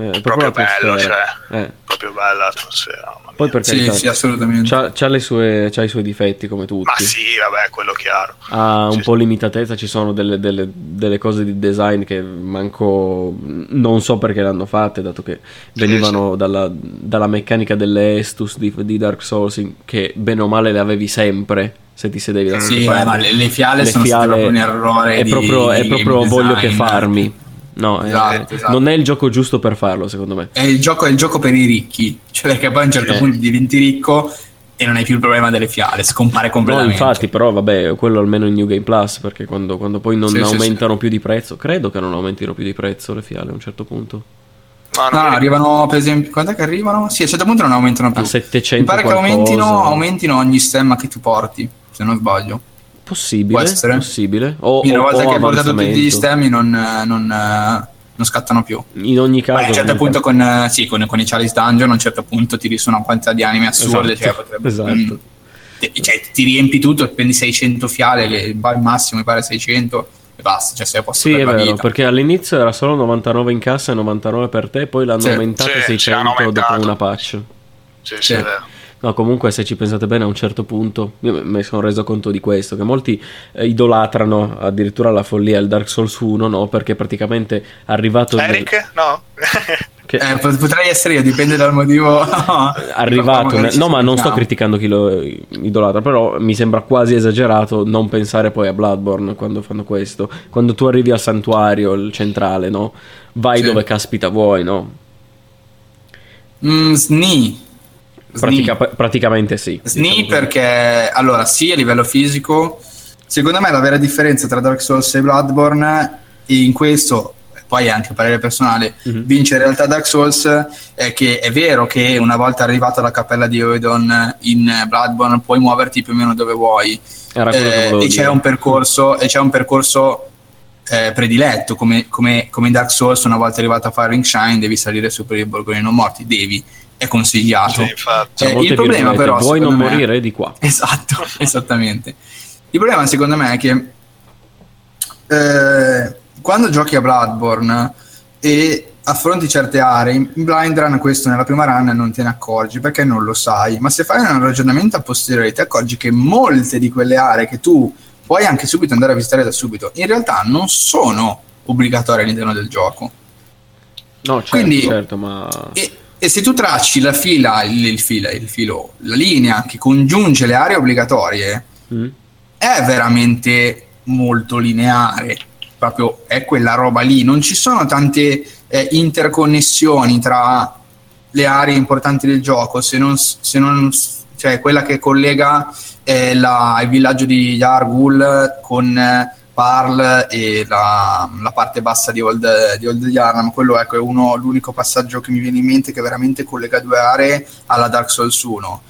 Eh, è proprio, bello, cioè, eh. proprio bella l'atmosfera. Poi per carità, sì, sì, assolutamente. C'ha, c'ha, sue, c'ha, i suoi difetti come tutti. Ma sì, vabbè, quello chiaro. Ha un sì, po' limitatezza, ci sono delle, delle, delle, cose di design che manco non so perché le hanno fatte, dato che venivano dalla, dalla, meccanica delle Estus di, di Dark Souls, che bene o male le avevi sempre se ti sedevi da sì, ma le, le, fiale le sono fiale proprio un errore è proprio, è proprio voglio che farmi no esatto, è, esatto. non è il gioco giusto per farlo secondo me è il gioco, è il gioco per i ricchi cioè perché poi a un certo eh. punto diventi ricco e non hai più il problema delle fiale, scompare completamente. No, infatti, però vabbè, quello almeno in New Game Plus, perché quando, quando poi non sì, aumentano sì, più di prezzo, credo che non aumentino più di prezzo le fiale a un certo punto. No, no arrivano per esempio, quando è che arrivano? Sì, a un certo punto non aumentano più. A 700 Mi pare che aumentino, aumentino ogni stemma che tu porti, se non sbaglio. Possibile, possibile. O, Quindi una volta che hai portato tutti gli stemmi non, non, non, scattano più. In ogni caso. Beh, a un certo punto con, sì, con, con, i Chalice Dungeon a un certo punto tiri su una quantità di anime assurde. Esatto, cioè, potrebbe, esatto. Mh, mm, cioè, ti riempi tutto, prendi 600 fiale, che al massimo mi pare 600 e basta, cioè sei a posto Sì, è vero, vita. perché all'inizio era solo 99 in cassa e 99 per te, poi l'hanno sì. aumentato sì, 600 dopo una patch. Sì, sì, è vero. No, comunque se ci pensate bene a un certo punto, io mi sono reso conto di questo, che molti eh, idolatrano addirittura la follia il Dark Souls 1, no? Perché praticamente è arrivato... Eric? Nel... No. Che... Eh, potrei essere io, dipende dal motivo. (laughs) arrivato, ne... no, ma non sto criticando chi lo idolatra, però mi sembra quasi esagerato non pensare poi a Bloodborne quando fanno questo. Quando tu arrivi al santuario, il centrale, no? Vai sì. dove caspita vuoi, no? Mm, sni. Pratica, praticamente sì. SNI diciamo perché, allora, sì, a livello fisico, secondo me la vera differenza tra Dark Souls e Bloodborne, in questo, poi anche parere personale, mm-hmm. vince in realtà Dark Souls, è che è vero che una volta arrivato alla cappella di Oedon in Bloodborne puoi muoverti più o meno dove vuoi. Eh, e, c'è un percorso, e c'è un percorso eh, prediletto, come, come, come, in Dark Souls, una volta arrivato a Firing Shine devi salire su per il Borgone non morti, devi è consigliato. Sì, eh, il problema però vuoi non me, morire di qua. (laughs) Esatto, esattamente. Il problema secondo me è che eh, quando giochi a Bloodborne e affronti certe aree, in blind run questo nella prima run non te ne accorgi perché non lo sai, ma se fai un ragionamento a posteriori ti accorgi che molte di quelle aree che tu puoi anche subito andare a visitare da subito, in realtà non sono obbligatorie all'interno del gioco. No, certo, Quindi, certo ma... E, e se tu tracci la fila, il, il, fila, il filo, la linea che congiunge le aree obbligatorie, mm. è veramente molto lineare. Proprio è quella roba lì. Non ci sono tante eh, interconnessioni tra le aree importanti del gioco, se non, se non cioè quella che collega eh, la, il villaggio di Yargul con eh, Parl e la, la, parte bassa di Old, di Old Yarnam. Quello ecco, è uno, l'unico passaggio che mi viene in mente che veramente collega due aree alla Dark Souls 1.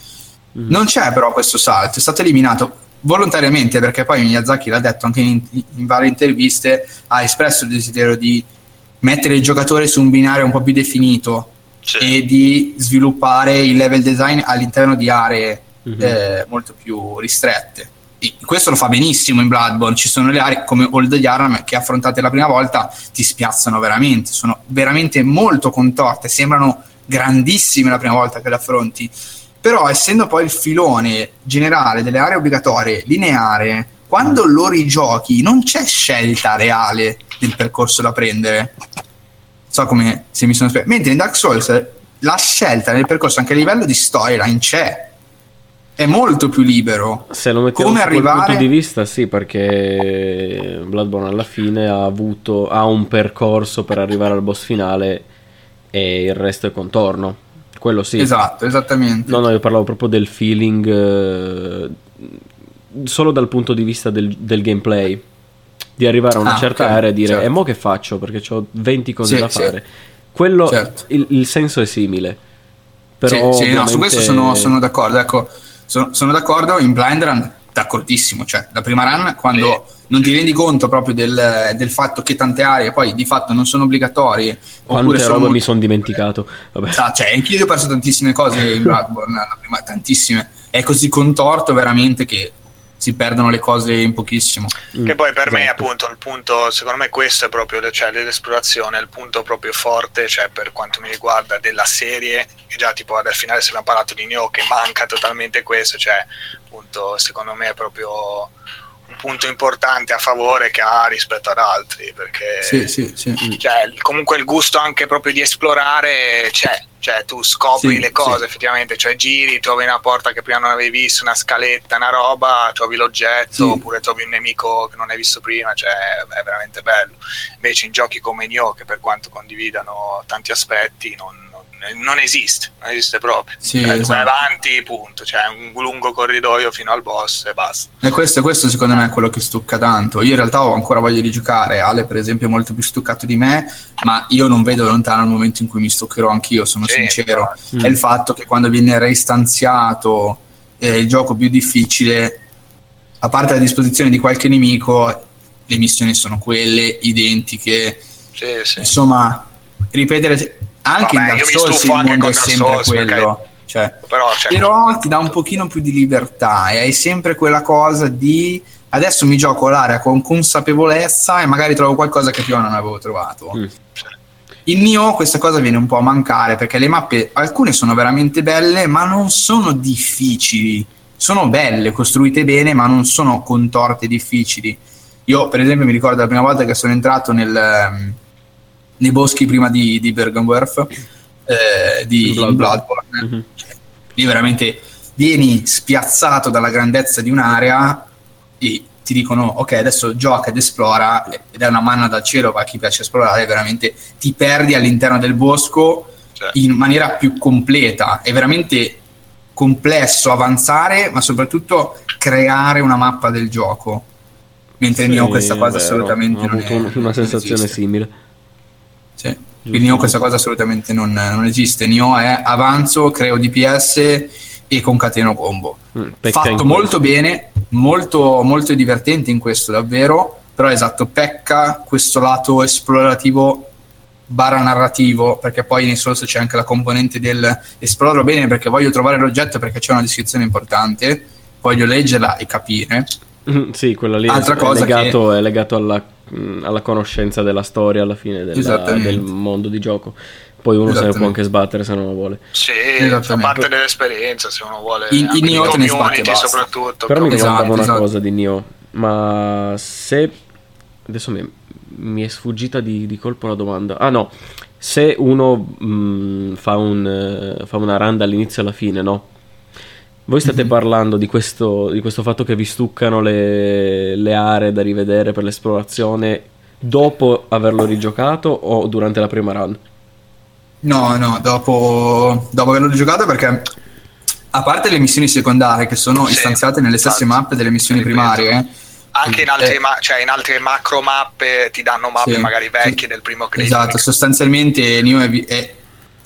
Mm. Non c'è però questo salto, è stato eliminato volontariamente perché poi Miyazaki l'ha detto anche in, in varie interviste, ha espresso il desiderio di mettere il giocatore su un binario un po' più definito sì. e di sviluppare il level design all'interno di aree mm-hmm. eh, molto più ristrette questo lo fa benissimo in Bloodborne. Ci sono le aree come Old Yarnam che affrontate la prima volta ti spiazzano veramente, sono veramente molto contorte, sembrano grandissime la prima volta che le affronti. Però, essendo poi il filone generale delle aree obbligatorie lineare, quando lo rigiochi non c'è scelta reale del percorso da prendere. So come se mi sono spiegato. Mentre in Dark Souls la scelta nel percorso anche a livello di storyline c'è è molto più libero. Se lo mettiamo Come arrivare... punto di vista, sì, perché Bloodborne alla fine ha avuto ha un percorso per arrivare al boss finale e il resto è contorno. Quello sì. Esatto, esattamente. No, no, io parlavo proprio del feeling eh, solo dal punto di vista del, del, gameplay. Di arrivare a una ah, certa okay, area e dire, certo. e mo che faccio? Perché ho 20 cose sì, da fare. Sì. Quello, certo. il, il, senso è simile. Però sì, ovviamente... no, su questo sono, sono d'accordo. Ecco, sono, sono d'accordo, in blind run d'accordissimo, cioè la prima run quando sì. non ti rendi conto proprio del, del, fatto che tante aree poi di fatto non sono obbligatorie quante robe molto... mi sono dimenticato Vabbè. cioè anch'io ho perso tantissime cose in (laughs) Bloodborne prima, tantissime è così contorto veramente che si perdono le cose in pochissimo. Mm. Che poi per esatto. me appunto il punto, secondo me questo è proprio, cioè l'esplorazione, il punto proprio forte, cioè per quanto mi riguarda della serie, che già tipo al finale se abbiamo parlato di Neo che manca totalmente questo, cioè appunto secondo me è proprio punto importante a favore che ha rispetto ad altri, perché sì, sì, sì. Cioè, comunque il gusto anche proprio di esplorare c'è cioè tu scopri le cose effettivamente, cioè giri, trovi una porta che prima non avevi visto, una scaletta, una roba, trovi l'oggetto oppure trovi un nemico che non hai visto prima, cioè è veramente bello. Invece in giochi come Nioh, che per quanto condividano tanti aspetti, non, non, esiste, non esiste proprio. Sì, cioè, esatto. vai avanti, punto. Cioè, un lungo corridoio fino al boss e basta. E questo, questo, secondo me è quello che stucca tanto. Io in realtà ho ancora voglia di giocare. Ale, per esempio, è molto più stuccato di me, ma io non vedo lontano il momento in cui mi stuccherò anch'io, sono sì, sincero. Mm. È il fatto che quando viene reistanziato eh, il gioco più difficile, a parte la disposizione di qualche nemico, le missioni sono quelle identiche. Sì, sì. Insomma, ripetere anche Vabbè, in Dark Souls il mondo è sempre Souls, quello. Cioè, però, cioè, però ti dà un pochino più di libertà e hai sempre quella cosa di adesso mi gioco l'area con consapevolezza e magari trovo qualcosa che prima non avevo trovato. Mm. In Nio questa cosa viene un po' a mancare perché le mappe, alcune sono veramente belle, ma non sono difficili. Sono belle, costruite bene, ma non sono contorte difficili. Io, per esempio, mi ricordo la prima volta che sono entrato nel, ehm, nei boschi prima di, di Bergenwerf, eh, di Bloodborne. Bloodborne. Mm-hmm. Cioè, lì veramente vieni spiazzato dalla grandezza di un'area e ti dicono ok adesso gioca ed esplora ed è una manna dal cielo a chi piace esplorare veramente ti perdi all'interno del bosco cioè. in maniera più completa è veramente complesso avanzare ma soprattutto creare una mappa del gioco mentre sì, Nio questa cosa assolutamente non è, una, una sensazione simile sì. quindi Nio questa cosa assolutamente non, non esiste. Nio è avanzo creo DPS e concateno combo. Mm, fatto molto bene molto, molto divertente in questo davvero, però esatto, pecca questo lato esplorativo barra narrativo, perché poi nei Souls c'è anche la componente del esploro bene perché voglio trovare l'oggetto perché c'è una descrizione importante, voglio leggerla e capire. (laughs) Sì, quella lì Altra è, cosa legato, che... è legato alla, mm, alla, conoscenza della storia alla fine della, del mondo di gioco. Poi uno se ne può anche sbattere se non lo vuole. Sì, fa parte dell'esperienza se uno vuole. In, in Nioh te ne sbatte soprattutto. Però mi domandavo esatto, una esatto. cosa di Nioh, ma se... Adesso mi, mi è sfuggita di, di, colpo la domanda. Ah no, se uno mh, mm, fa, un, uh, fa, una run dall'inizio alla fine, no? Voi state mm-hmm. parlando di questo, di questo, fatto che vi stuccano le, le aree da rivedere per l'esplorazione dopo averlo rigiocato o durante la prima run? No, no, dopo, dopo averlo giocato perché a parte le missioni secondarie che sono sì, istanziate nelle stesse esatto. mappe delle missioni primarie, anche in altre, eh, ma- cioè in altre macro mappe ti danno mappe sì, magari vecchie sì, del primo click. Esatto, sostanzialmente Neo è, è,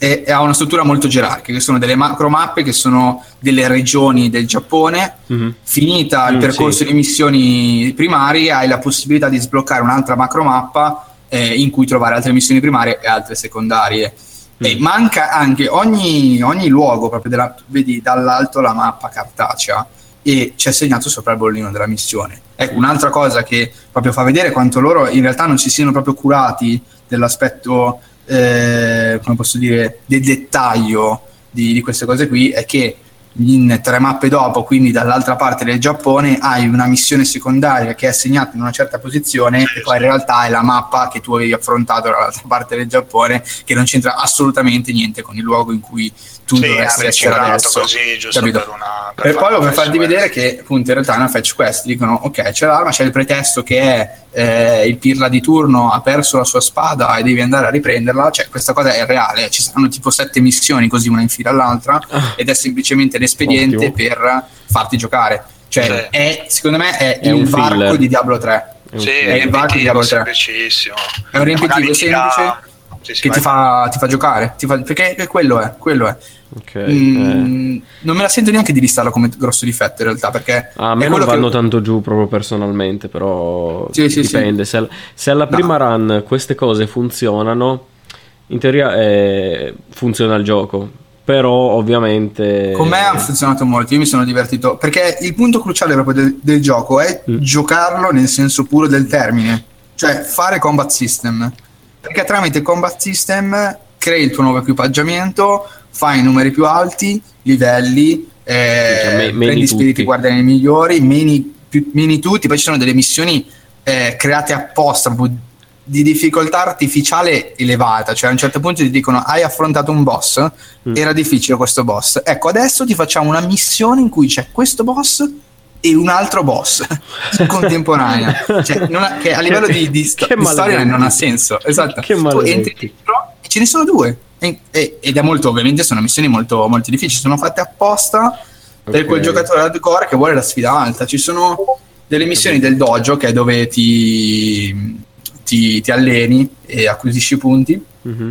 è, ha una struttura molto gerarchica, che sono delle macro mappe che sono delle regioni del Giappone. Mm-hmm. Finita il mm, percorso sì. di missioni primarie, hai la possibilità di sbloccare un'altra macro mappa eh, in cui trovare altre missioni primarie e altre secondarie. E manca anche ogni, ogni luogo, proprio della, vedi dall'alto la mappa cartacea e c'è segnato sopra il bollino della missione. Ecco, un'altra cosa che proprio fa vedere quanto loro in realtà non si siano proprio curati dell'aspetto, eh, come posso dire, del dettaglio di, di queste cose qui è che in tre mappe dopo, quindi dall'altra parte del Giappone, hai una missione secondaria che è assegnata in una certa posizione e poi in realtà è la mappa che tu avevi affrontato dall'altra parte del Giappone che non c'entra assolutamente niente con il luogo in cui tu sì, dovresti essere adesso. Così, per, una, per, per poi per farti vedere che appunto in realtà è una fetch quest, dicono ok c'è l'arma, c'è il pretesto che è eh, il pirla di turno ha perso la sua spada e devi andare a riprenderla, cioè questa cosa è reale, ci saranno tipo sette missioni così una in fila all'altra ah. ed è semplicemente l'espediente Ottimo. per farti giocare. Cioè, sì. è, secondo me è, è il varco filler. di Diablo 3. Sì, è il varco di Diablo 3. È un riempitivo semplice sì, che ti fa, ti fa, giocare, ti fa, perché quello è, quello è. Okay, mm, eh. Non me la sento neanche di listarlo come grosso difetto in realtà perché... Ah, a me non vanno che... tanto giù proprio personalmente, però sì, dipende. Se, se, alla prima no. run queste cose funzionano, in teoria eh, funziona il gioco. Però ovviamente... Con me ha funzionato molto, io mi sono divertito, perché il punto cruciale proprio del, del gioco è mm. giocarlo nel senso puro del termine, cioè fare combat system. Perché tramite combat system crei il tuo nuovo equipaggiamento, fai numeri più alti, livelli, eh, cioè, me, prendi spiriti guardiani migliori, meni, più, meni tutti, poi ci sono delle missioni eh, create apposta di difficoltà artificiale elevata, cioè a un certo punto ti dicono hai affrontato un boss, mm. era difficile questo boss, ecco adesso ti facciamo una missione in cui c'è questo boss e un altro boss (laughs) contemporanea, cioè, ha, che a livello di, di, sto- di storia non ha senso, esatto, che tu entri dentro e ce ne sono due. E, e, ed è molto, ovviamente sono missioni molto, molto difficili, sono fatte apposta per okay. quel giocatore hardcore che vuole la sfida alta. Ci sono delle missioni del dojo che è dove ti, ti, ti alleni e acquisisci punti. Mm-hmm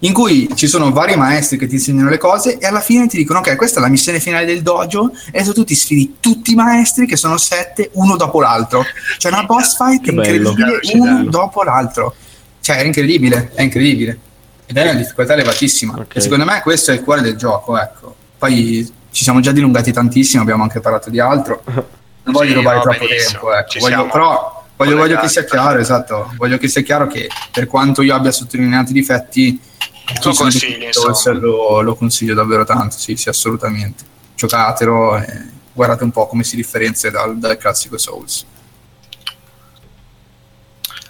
in cui ci sono vari maestri che ti insegnano le cose e alla fine ti dicono ok questa è la missione finale del dojo e adesso tu ti sfidi tutti i maestri che sono sette uno dopo l'altro. C'è una boss fight che incredibile uno dopo l'altro. Cioè è incredibile è incredibile. Ed è una difficoltà elevatissima. Okay. e secondo me questo è il cuore del gioco ecco. Poi ci siamo già dilungati tantissimo abbiamo anche parlato di altro. (laughs) Non voglio sì, rubare no, troppo benissimo. tempo ecco. voglio, però voglio, voglio che sia chiaro esatto voglio che sia chiaro che per quanto io abbia sottolineato i difetti lo consigli, lo, lo, consiglio davvero tanto, sì, sì, assolutamente. Giocatelo e guardate un po' come si differenzia dal, dal classico Souls.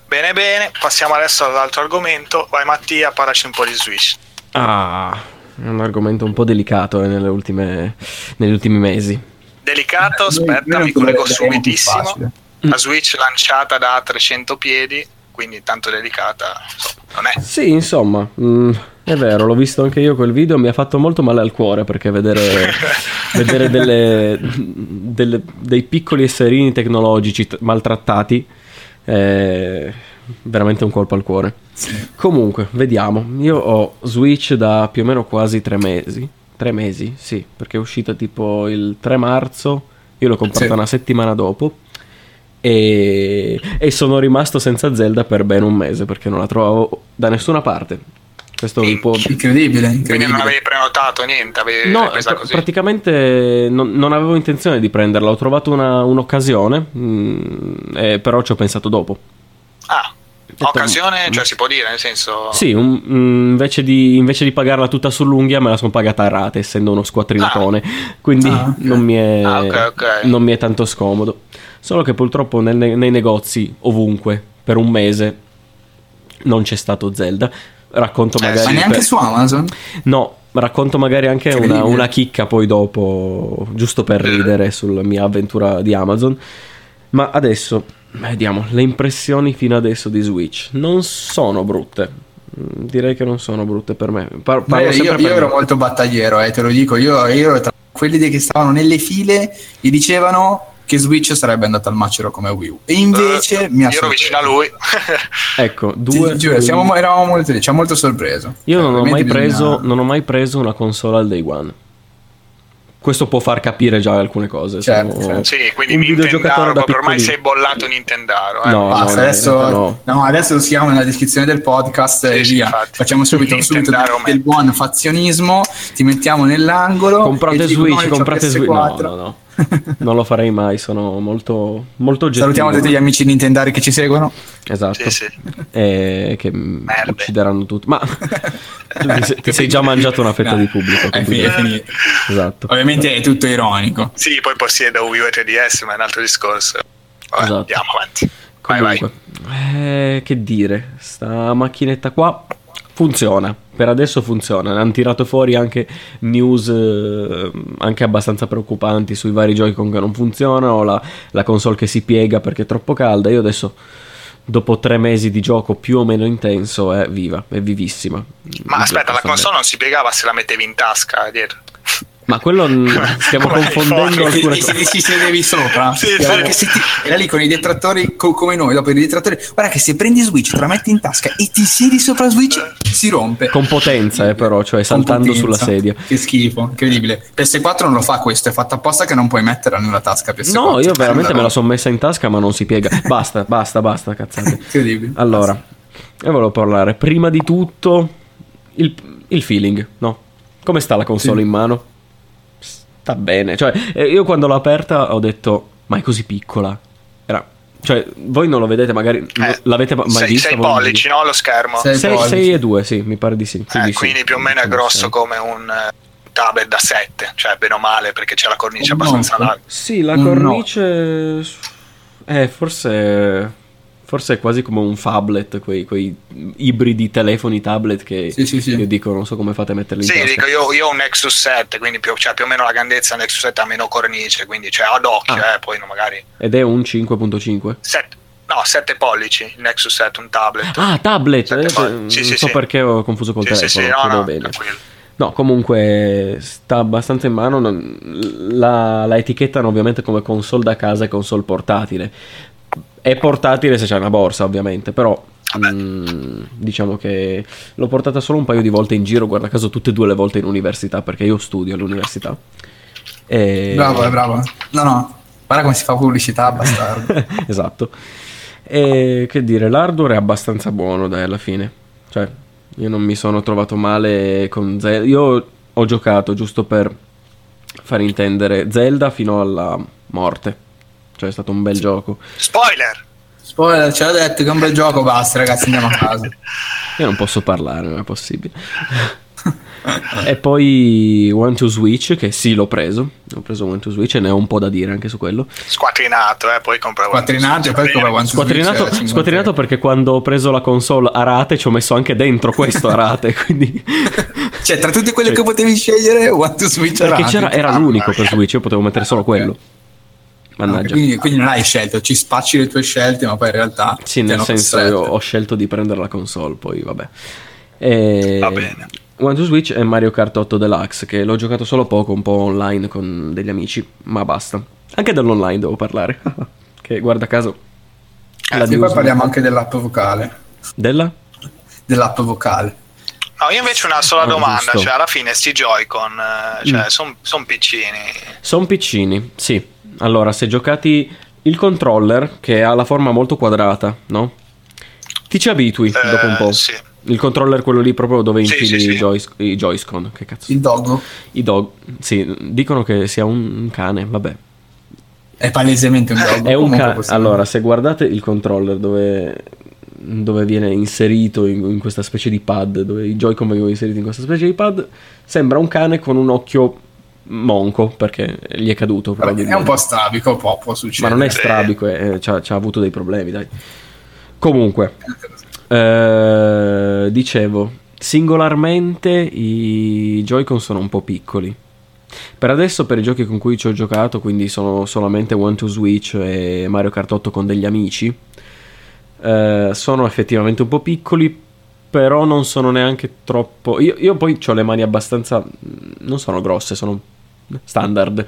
Bene, bene, passiamo adesso all'altro argomento. Vai Mattia, parlaci un po' di Switch. Ah, è un argomento un po' delicato eh, nelle ultime, negli ultimi mesi. Delicato? Aspetta, mi collego subitissimo. La Switch lanciata da 300 piedi, quindi tanto delicata, non è. Sì, insomma, mh, mm, è vero, l'ho visto anche io quel video, mi ha fatto molto male al cuore perché vedere, (laughs) vedere delle, delle, dei piccoli esserini tecnologici t- maltrattati è veramente un colpo al cuore. Sì. Comunque, vediamo, io ho Switch da più o meno quasi tre mesi. Tre mesi, sì, perché è uscita tipo il 3 marzo, io l'ho comprata sì. una settimana dopo e, e, sono rimasto senza Zelda per ben un mese perché non la trovavo da nessuna parte. Questo In, può... incredibile, incredibile, Quindi non avevi prenotato niente? Avevi no, pr- praticamente non, non, avevo intenzione di prenderla. Ho trovato una, un'occasione, mh, mm, eh, però ci ho pensato dopo. Ah, Occasione, cioè si può dire, nel senso... Sì, un, um, invece, di, invece, di, pagarla tutta sull'unghia me la sono pagata a rate, essendo uno squattrinatone, ah. quindi ah, okay. non, mi è, ah, okay, okay. non, mi è, tanto scomodo. Solo che purtroppo nel, nei negozi, ovunque, per un mese, non c'è stato Zelda. Racconto eh, magari... Ma neanche per... su Amazon? No, racconto magari anche una, una, chicca poi dopo, giusto per eh. ridere sulla mia avventura di Amazon. Ma adesso, vediamo, le impressioni fino adesso di Switch non sono brutte. Mm, direi che non sono brutte per me. Par- Beh, io, io ero molto battagliero, eh, te lo dico. Io, io ero tra quelli che stavano nelle file e dicevano che Switch sarebbe andato al macero come Wii U. E invece uh, mi ha Io ero vicino a lui. (laughs) ecco, due. Sì, giuro, siamo, eravamo molto, ci ha molto sorpreso. Io non, ho mai preso, bisogna... non ho mai preso una console al day one questo può far capire già alcune cose. Certo, certo. Sì, quindi un videogiocatore da ormai sei bollato Nintendaro. Eh. No, Basta, no, adesso, no. no, adesso lo scriviamo nella descrizione del podcast sì, e via. Infatti. Facciamo subito, subito del, del, buon fazionismo, ti mettiamo nell'angolo. Comprate Switch, comprate Switch. No, no, no. (laughs) non lo farei mai, sono molto, molto oggettivo. Salutiamo tutti gli amici Nintendari che ci seguono. Esatto. Sì, sì. E che Merde. uccideranno tutti. Ma (laughs) ti, sei, già mangiato una fetta no, di pubblico. È finito, è finito. Esatto. Ovviamente è tutto ironico. Sì, poi possiede Wii U e 3DS, ma è un altro discorso. Vabbè, esatto. Andiamo avanti. Vai, vai. Eh, che dire, sta macchinetta qua funziona, per adesso funziona. Hanno tirato fuori anche news eh, anche abbastanza preoccupanti sui vari giochi con che non funzionano, la, la console che si piega perché è troppo calda. Io adesso dopo tre mesi di gioco più o meno intenso è viva, è vivissima. Ma aspetta, la console non si piegava se la mettevi in tasca dietro. Ma quello (laughs) stiamo confondendo alcune cose. Se ci sedevi sopra, sì, sì. Ti, era lì con i detrattori co- come noi, dopo i detrattori. Guarda che se prendi Switch, te la metti in tasca e ti siedi sopra Switch, si rompe. Con potenza, eh, però, cioè saltando sulla sedia. Che schifo, incredibile. PS4 non lo fa questo, è fatto apposta che non puoi metterla nella tasca PS4. No, io veramente me la sono messa in tasca, ma non si piega. Basta, basta, basta, cazzate. (laughs) Incredibile. Allora, io volevo parlare prima di tutto il, il feeling, no? Come sta la console sì. in mano? Sta bene. Cioè, eh, io quando l'ho aperta ho detto, ma è così piccola. Era, cioè, voi non lo vedete, magari eh, l'avete mai sei, visto? 6 pollici, no? Lo schermo. 6 e 2, sì, mi pare di sì. Eh, quindi sì, più o meno è grosso come un eh, tablet da 7, cioè bene o male perché c'è la cornice un abbastanza larga. Sì, la cornice... No. Eh, forse Forse è quasi come un phablet, quei, quei ibridi telefoni tablet che sì, sì, sì. io dico, non so come fate a metterli in sì, tasca. Dico, io, io, ho un Nexus 7, quindi più, cioè, più o meno la grandezza del Nexus 7 ha meno cornice, quindi cioè, ad occhio, ah. eh, poi no, magari... Ed è un 5.5? 7. No, 7 pollici, il Nexus 7, un tablet. Ah, tablet! Eh, sì, sì, so sì. perché ho confuso col sì, telefono. Sì, sì, no, no, bene. No, comunque sta abbastanza in mano. La, la, etichettano ovviamente come console da casa e console portatile. È portatile se c'è una borsa, ovviamente, però mh, mm, diciamo che l'ho portata solo un paio di volte in giro, guarda caso tutte e due le volte in università, perché io studio all'università. E... Bravo, è bravo. No, no, guarda come si fa pubblicità, bastardo. (laughs) esatto. E che dire, l'hardware è abbastanza buono, dai, alla fine. Cioè, io non mi sono trovato male con Zelda. Io ho giocato, giusto per far intendere, Zelda fino alla morte. Cioè, è stato un bel gioco. Spoiler! Spoiler, ce l'ha detto che è un bel gioco, basta ragazzi, andiamo a casa. (laughs) io non posso parlare, non è possibile. (laughs) e poi One to Switch, che sì, l'ho preso. Ho preso One to Switch e ne ho un po' da dire anche su quello. Squattrinato, eh, poi compravo. Squattrinato e poi compravo One to squattrinato, Switch. Eh, squattrinato perché quando ho preso la console a rate ci ho messo anche dentro questo a rate, (laughs) quindi... cioè, tra tutte quelle sì. che potevi scegliere, One to Switch Perché c'era, era l'unico per Switch, io potevo mettere solo quello. Mannaggia. quindi, quindi, non hai scelto, ci spacci le tue scelte, ma poi in realtà... Sì, nel senso ho scelto di prendere la console, poi vabbè. E... Va bene. One to Switch e Mario Kart 8 Deluxe, che l'ho giocato solo poco, un po' online con degli amici, ma basta. Anche dell'online devo parlare, (laughs) che guarda caso... Eh, sì, poi parliamo anche dell'app vocale. Della? Dell'app vocale. No, io invece una sola ah, domanda, giusto. cioè alla fine sti Joy-Con, eh, cioè, mm. sono son piccini. Sono piccini, sì. Allora, se giocati il controller, che ha la forma molto quadrata, no? Ti ci abitui eh, dopo un po'. Sì. Il controller quello lì proprio dove infili sì, sì, i, Joy- i Joy-Con. Che cazzo? Il doggo? I dog. Sì, dicono che sia un cane, vabbè. È palesemente un doggo. È un cane. Allora, se guardate il controller dove, dove viene inserito in, in, questa specie di pad, dove i Joy-Con vengono inseriti in questa specie di pad, sembra un cane con un occhio monco perché gli è caduto. È un po' strabico, può, può succedere. Ma non è strabico, è, è, c'ha, c'ha avuto dei problemi, dai. Comunque, eh, dicevo, singolarmente i Joy-Con sono un po' piccoli. Per adesso, per i giochi con cui ci ho giocato, quindi sono solamente One to Switch e Mario Kart 8 con degli amici, eh, sono effettivamente un po' piccoli, però non sono neanche troppo... Io, io poi ho le mani abbastanza... non sono grosse, sono standard.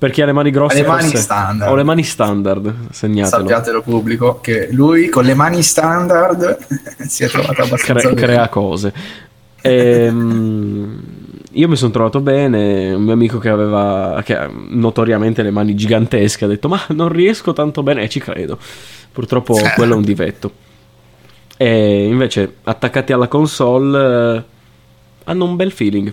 Per chi ha le mani grosse, le mani standard. ho le mani standard. Segnatelo. Sappiatelo pubblico che lui con le mani standard (laughs) si è trovato abbastanza Cre- Crea cose. E, um, io mi sono trovato bene. Un mio amico che aveva che ha notoriamente le mani gigantesche ha detto: Ma non riesco tanto bene. E ci credo. Purtroppo eh. quello è un difetto. E invece, attaccati alla console, eh, hanno un bel feeling.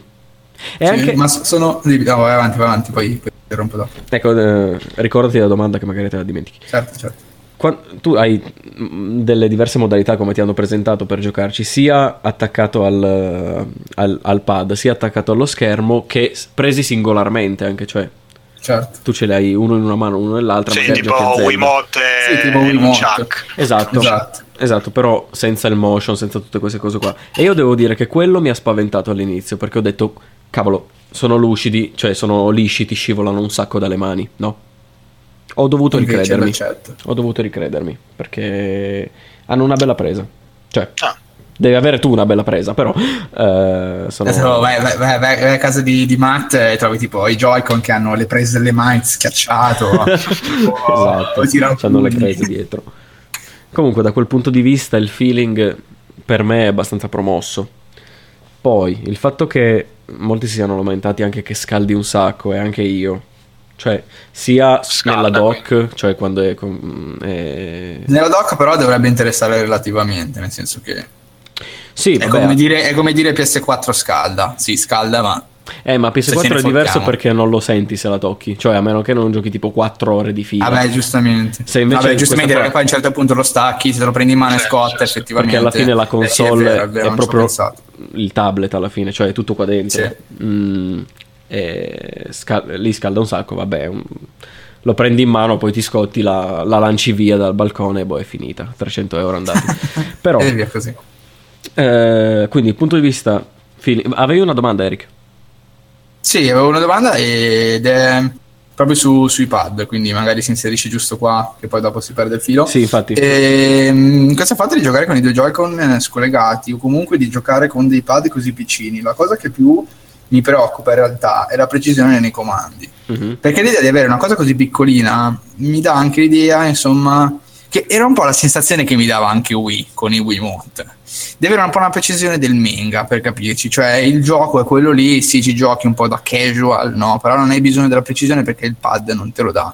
E sì, anche... Ma sono. No, vai avanti, vai avanti, poi, poi rompo dopo. Ecco, eh, ricordati la domanda che magari te la dimentichi. Certo, certo. Quando, tu hai mm, delle diverse modalità come ti hanno presentato per giocarci, sia attaccato al, al, al pad, sia attaccato allo schermo, che presi singolarmente anche, cioè Certo. Tu ce li hai uno in una mano, uno nell'altra. Sì, tipo Wiimote sì, tipo Wiimote. Esatto. esatto. Esatto, però senza il motion, senza tutte queste cose qua. E io devo dire che quello mi ha spaventato all'inizio, perché ho detto, cavolo, sono lucidi, cioè sono lisci, ti scivolano un sacco dalle mani, no? Ho dovuto Invece ricredermi. Certo. Ho dovuto ricredermi perché hanno una bella presa. Cioè, ah. devi avere tu una bella presa, però. Eh, sono... Adesso vai, vai, vai, vai, a casa di, di Matt e trovi tipo i Joy-Con che hanno le prese delle mani schiacciato. (laughs) esatto, hanno le prese dietro. Comunque, da quel punto di vista, il feeling per me è abbastanza promosso. Poi il fatto che molti si siano lamentati anche che scaldi un sacco e anche io. Cioè, sia Scalda, nella doc, quindi. cioè quando è, è, Nella doc però dovrebbe interessare relativamente, nel senso che... Sì, è, come dire, è come dire PS4 scalda. Sì, scalda, ma eh, ma PS4 è diverso perché non lo senti se la tocchi. Cioè, a meno che non giochi tipo 4 ore di fila. Vabbè, giustamente. Se invece Vabbè, giustamente perché poi a un certo punto lo stacchi, se te lo prendi in mano e scotta, certo, effettivamente. Perché alla fine la console eh sì, è, vero, è, vero, è proprio il tablet alla fine, cioè è tutto qua dentro. Sì. Mm, scal- lì scalda un sacco, vabbè. Un... Lo prendi in mano, poi ti scotti, la, la lanci via dal balcone e boh, è finita. 300 euro andati. (laughs) Però... e via così. Eh, quindi, punto di vista... Fili- Avevi una domanda, Eric? Sì, avevo una domanda ed è proprio su, sui pad, quindi magari si inserisce giusto qua, che poi dopo si perde il filo. Sì, infatti. E, ehm, questo fatto di giocare con i due Joy-Con eh, scollegati o comunque di giocare con dei pad così piccini, la cosa che più mi preoccupa in realtà è la precisione nei comandi. Mm-hmm. Perché l'idea di avere una cosa così piccolina mi dà anche l'idea, insomma, che era un po' la sensazione che mi dava anche Wii con i Wiimote deve avere un po' una precisione del manga per capirci, cioè il gioco è quello lì, sì ci giochi un po' da casual, no? però non hai bisogno della precisione perché il pad non te lo dà.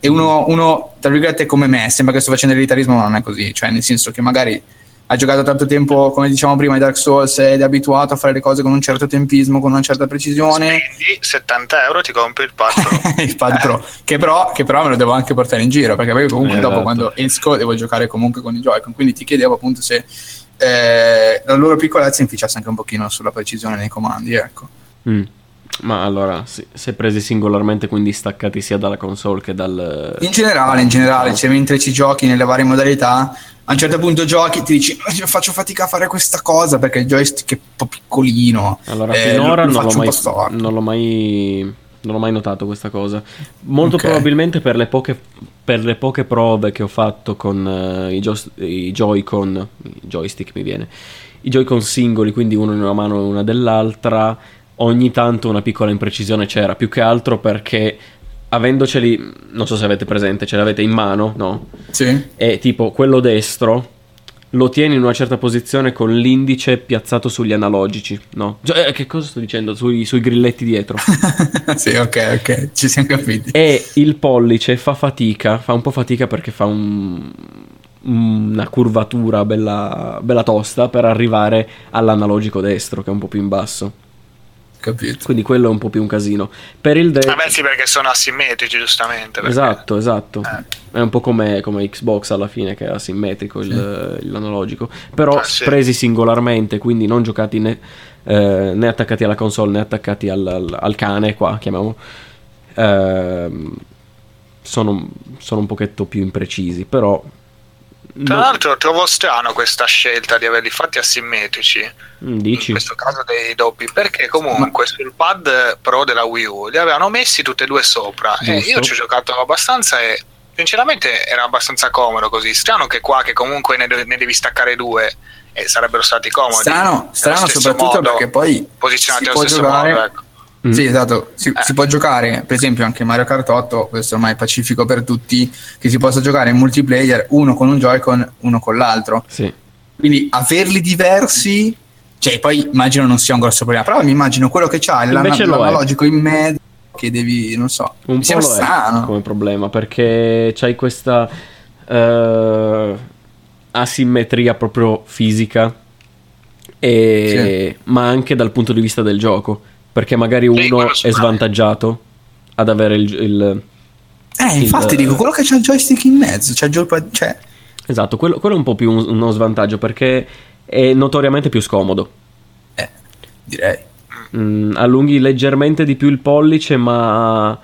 E uno, uno tra virgolette come me, sembra che sto facendo elitarismo, ma non è così, cioè nel senso che magari ha giocato tanto tempo, come diciamo prima, i Dark Souls ed è abituato a fare le cose con un certo tempismo, con una certa precisione. Spendi 70 euro ti compri il pad Pro. (laughs) il pad Pro, che però, che però, me lo devo anche portare in giro, perché poi comunque eh, dopo esatto. quando esco devo giocare comunque con i Joy-Con, quindi ti chiedevo appunto se eh, la loro piccolezza inficiasse anche un pochino sulla precisione nei comandi, ecco. Mm. Ma allora, sì, se presi singolarmente, quindi staccati sia dalla console che dal... In generale, in generale, cioè mentre ci giochi nelle varie modalità, a un certo punto giochi ti dici faccio fatica a fare questa cosa perché il joystick è un po' piccolino. Allora, eh, finora lo, lo non, l'ho mai, non l'ho mai non ho mai notato questa cosa. Molto okay. probabilmente per le, poche, per le poche prove che ho fatto con uh, i, gio- i Joy-Con, i joystick mi viene, i Joy-Con singoli, quindi uno in una mano e una dell'altra, ogni tanto una piccola imprecisione c'era, più che altro perché avendoceli, non so se avete presente, ce l'avete in mano, no? Sì. E tipo quello destro lo tieni in una certa posizione con l'indice piazzato sugli analogici, no? Cioè, che cosa sto dicendo? Sui, sui grilletti dietro. (laughs) sì, ok, ok, ci siamo capiti. E il pollice fa fatica, fa un po' fatica perché fa un, una curvatura bella, bella tosta per arrivare all'analogico destro, che è un po' più in basso. Capito. Quindi quello è un po' più un casino. Per il de- Vabbè, sì, perché sono asimmetrici, giustamente. Perché... Esatto, esatto. Eh. È un po' come, come, Xbox alla fine, che è asimmetrico sì. il, l'analogico. Però ah, sì. presi singolarmente, quindi non giocati né, eh, né, attaccati alla console né attaccati al, al, al cane, qua chiamiamo. Eh, sono, sono un pochetto più imprecisi, però tra l'altro trovo strano questa scelta di averli fatti asimmetrici. Mm, dici? In questo caso dei doppi, perché comunque sul pad Pro della Wii U li avevano messi tutti e due sopra. E io ci ho giocato abbastanza e sinceramente era abbastanza comodo così. Strano che qua che comunque ne, ne devi staccare due e sarebbero stati comodi. Strano, strano soprattutto modo, perché poi posizionati allo stesso giocare... modo. Ecco Mm. Sì, esatto. Si, eh. si, può giocare, per esempio, anche Mario Kart 8, questo ormai è pacifico per tutti, che si possa giocare in multiplayer uno con un Joy-Con, uno con l'altro. Sì. Quindi averli diversi, cioè poi immagino non sia un grosso problema, però mi immagino quello che c'ha l'analogico in mezzo che devi, non so, un po' strano. Come problema perché c'hai questa uh, asimmetria proprio fisica, e, sì. ma anche dal punto di vista del gioco perché magari uno è svantaggiato ad avere il... il eh, infatti il, dico, quello che c'ha il joystick in mezzo, c'ha il gioco... Cioè... Esatto, quello, quello, è un po' più un, uno svantaggio perché è notoriamente più scomodo. Eh, direi. Mm, allunghi leggermente di più il pollice, ma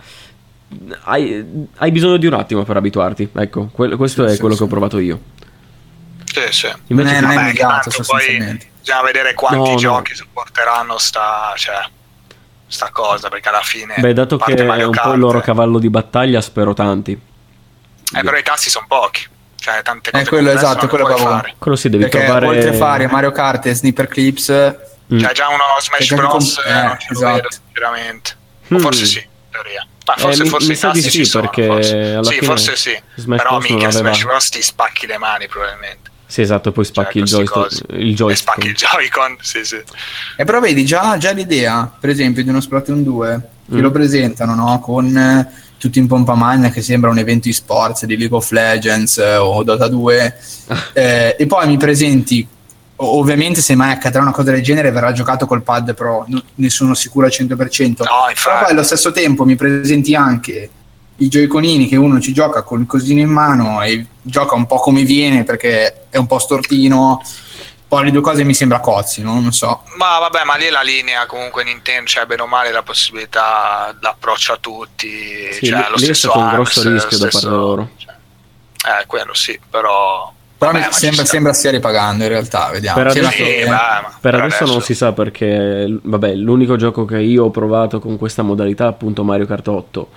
hai, hai, bisogno di un attimo per abituarti. Ecco, que- questo sì, è sì, quello sì. che ho provato io. Sì, sì. Invece non è, non è sostanzialmente. Poi bisogna vedere quanti no, giochi no. supporteranno sta... Cioè sta cosa perché alla fine beh dato che è un Kart, po' il loro cavallo di battaglia spero tanti eh, però i tassi sono pochi cioè tante cose eh, quello esatto quello, fare. quello si devi perché trovare oltre a fare Mario Kart e Sniper Clips mm. c'è già uno Smash Bros com- eh, non ci esatto. vedo sinceramente mm. forse sì in teoria ma forse, eh, forse mi, i tassi sì, sono, perché forse. sì forse sì Smash però mica Smash Bros ti spacchi le mani probabilmente sì, esatto, poi spacchi cioè, il, joystick, il joystick. spacchi il Joy-Con, sì, sì. E però vedi già, già l'idea, per esempio, di uno Splatoon 2, che mm. lo presentano, no? Con eh, tutti in pompa magna che sembra un evento e-sports di League of Legends eh, o Dota 2, (laughs) eh, e poi mi presenti ovviamente se mai accadrà una cosa del genere verrà giocato col pad pro ne sono sicuro al 100% no, però poi allo stesso tempo mi presenti anche i gioiconini che uno ci gioca con il cosino in mano e gioca un po' come viene perché è un po' stortino. Poi le due cose mi sembra cozzi, no? non so. Ma vabbè, ma lì è la linea comunque Nintendo, cioè bene o male la possibilità l'approccio a tutti. Sì, cioè, lì, lo lì è stato un grosso rischio stesso, da parte loro. Cioè, eh, quello sì, però però Vabbè, sembra, sembra, stia ripagando in realtà, vediamo. Per adesso, sì, che... beh, per adesso, adesso, non si sa perché, vabbè, l'unico gioco che io ho provato con questa modalità è appunto Mario Kart 8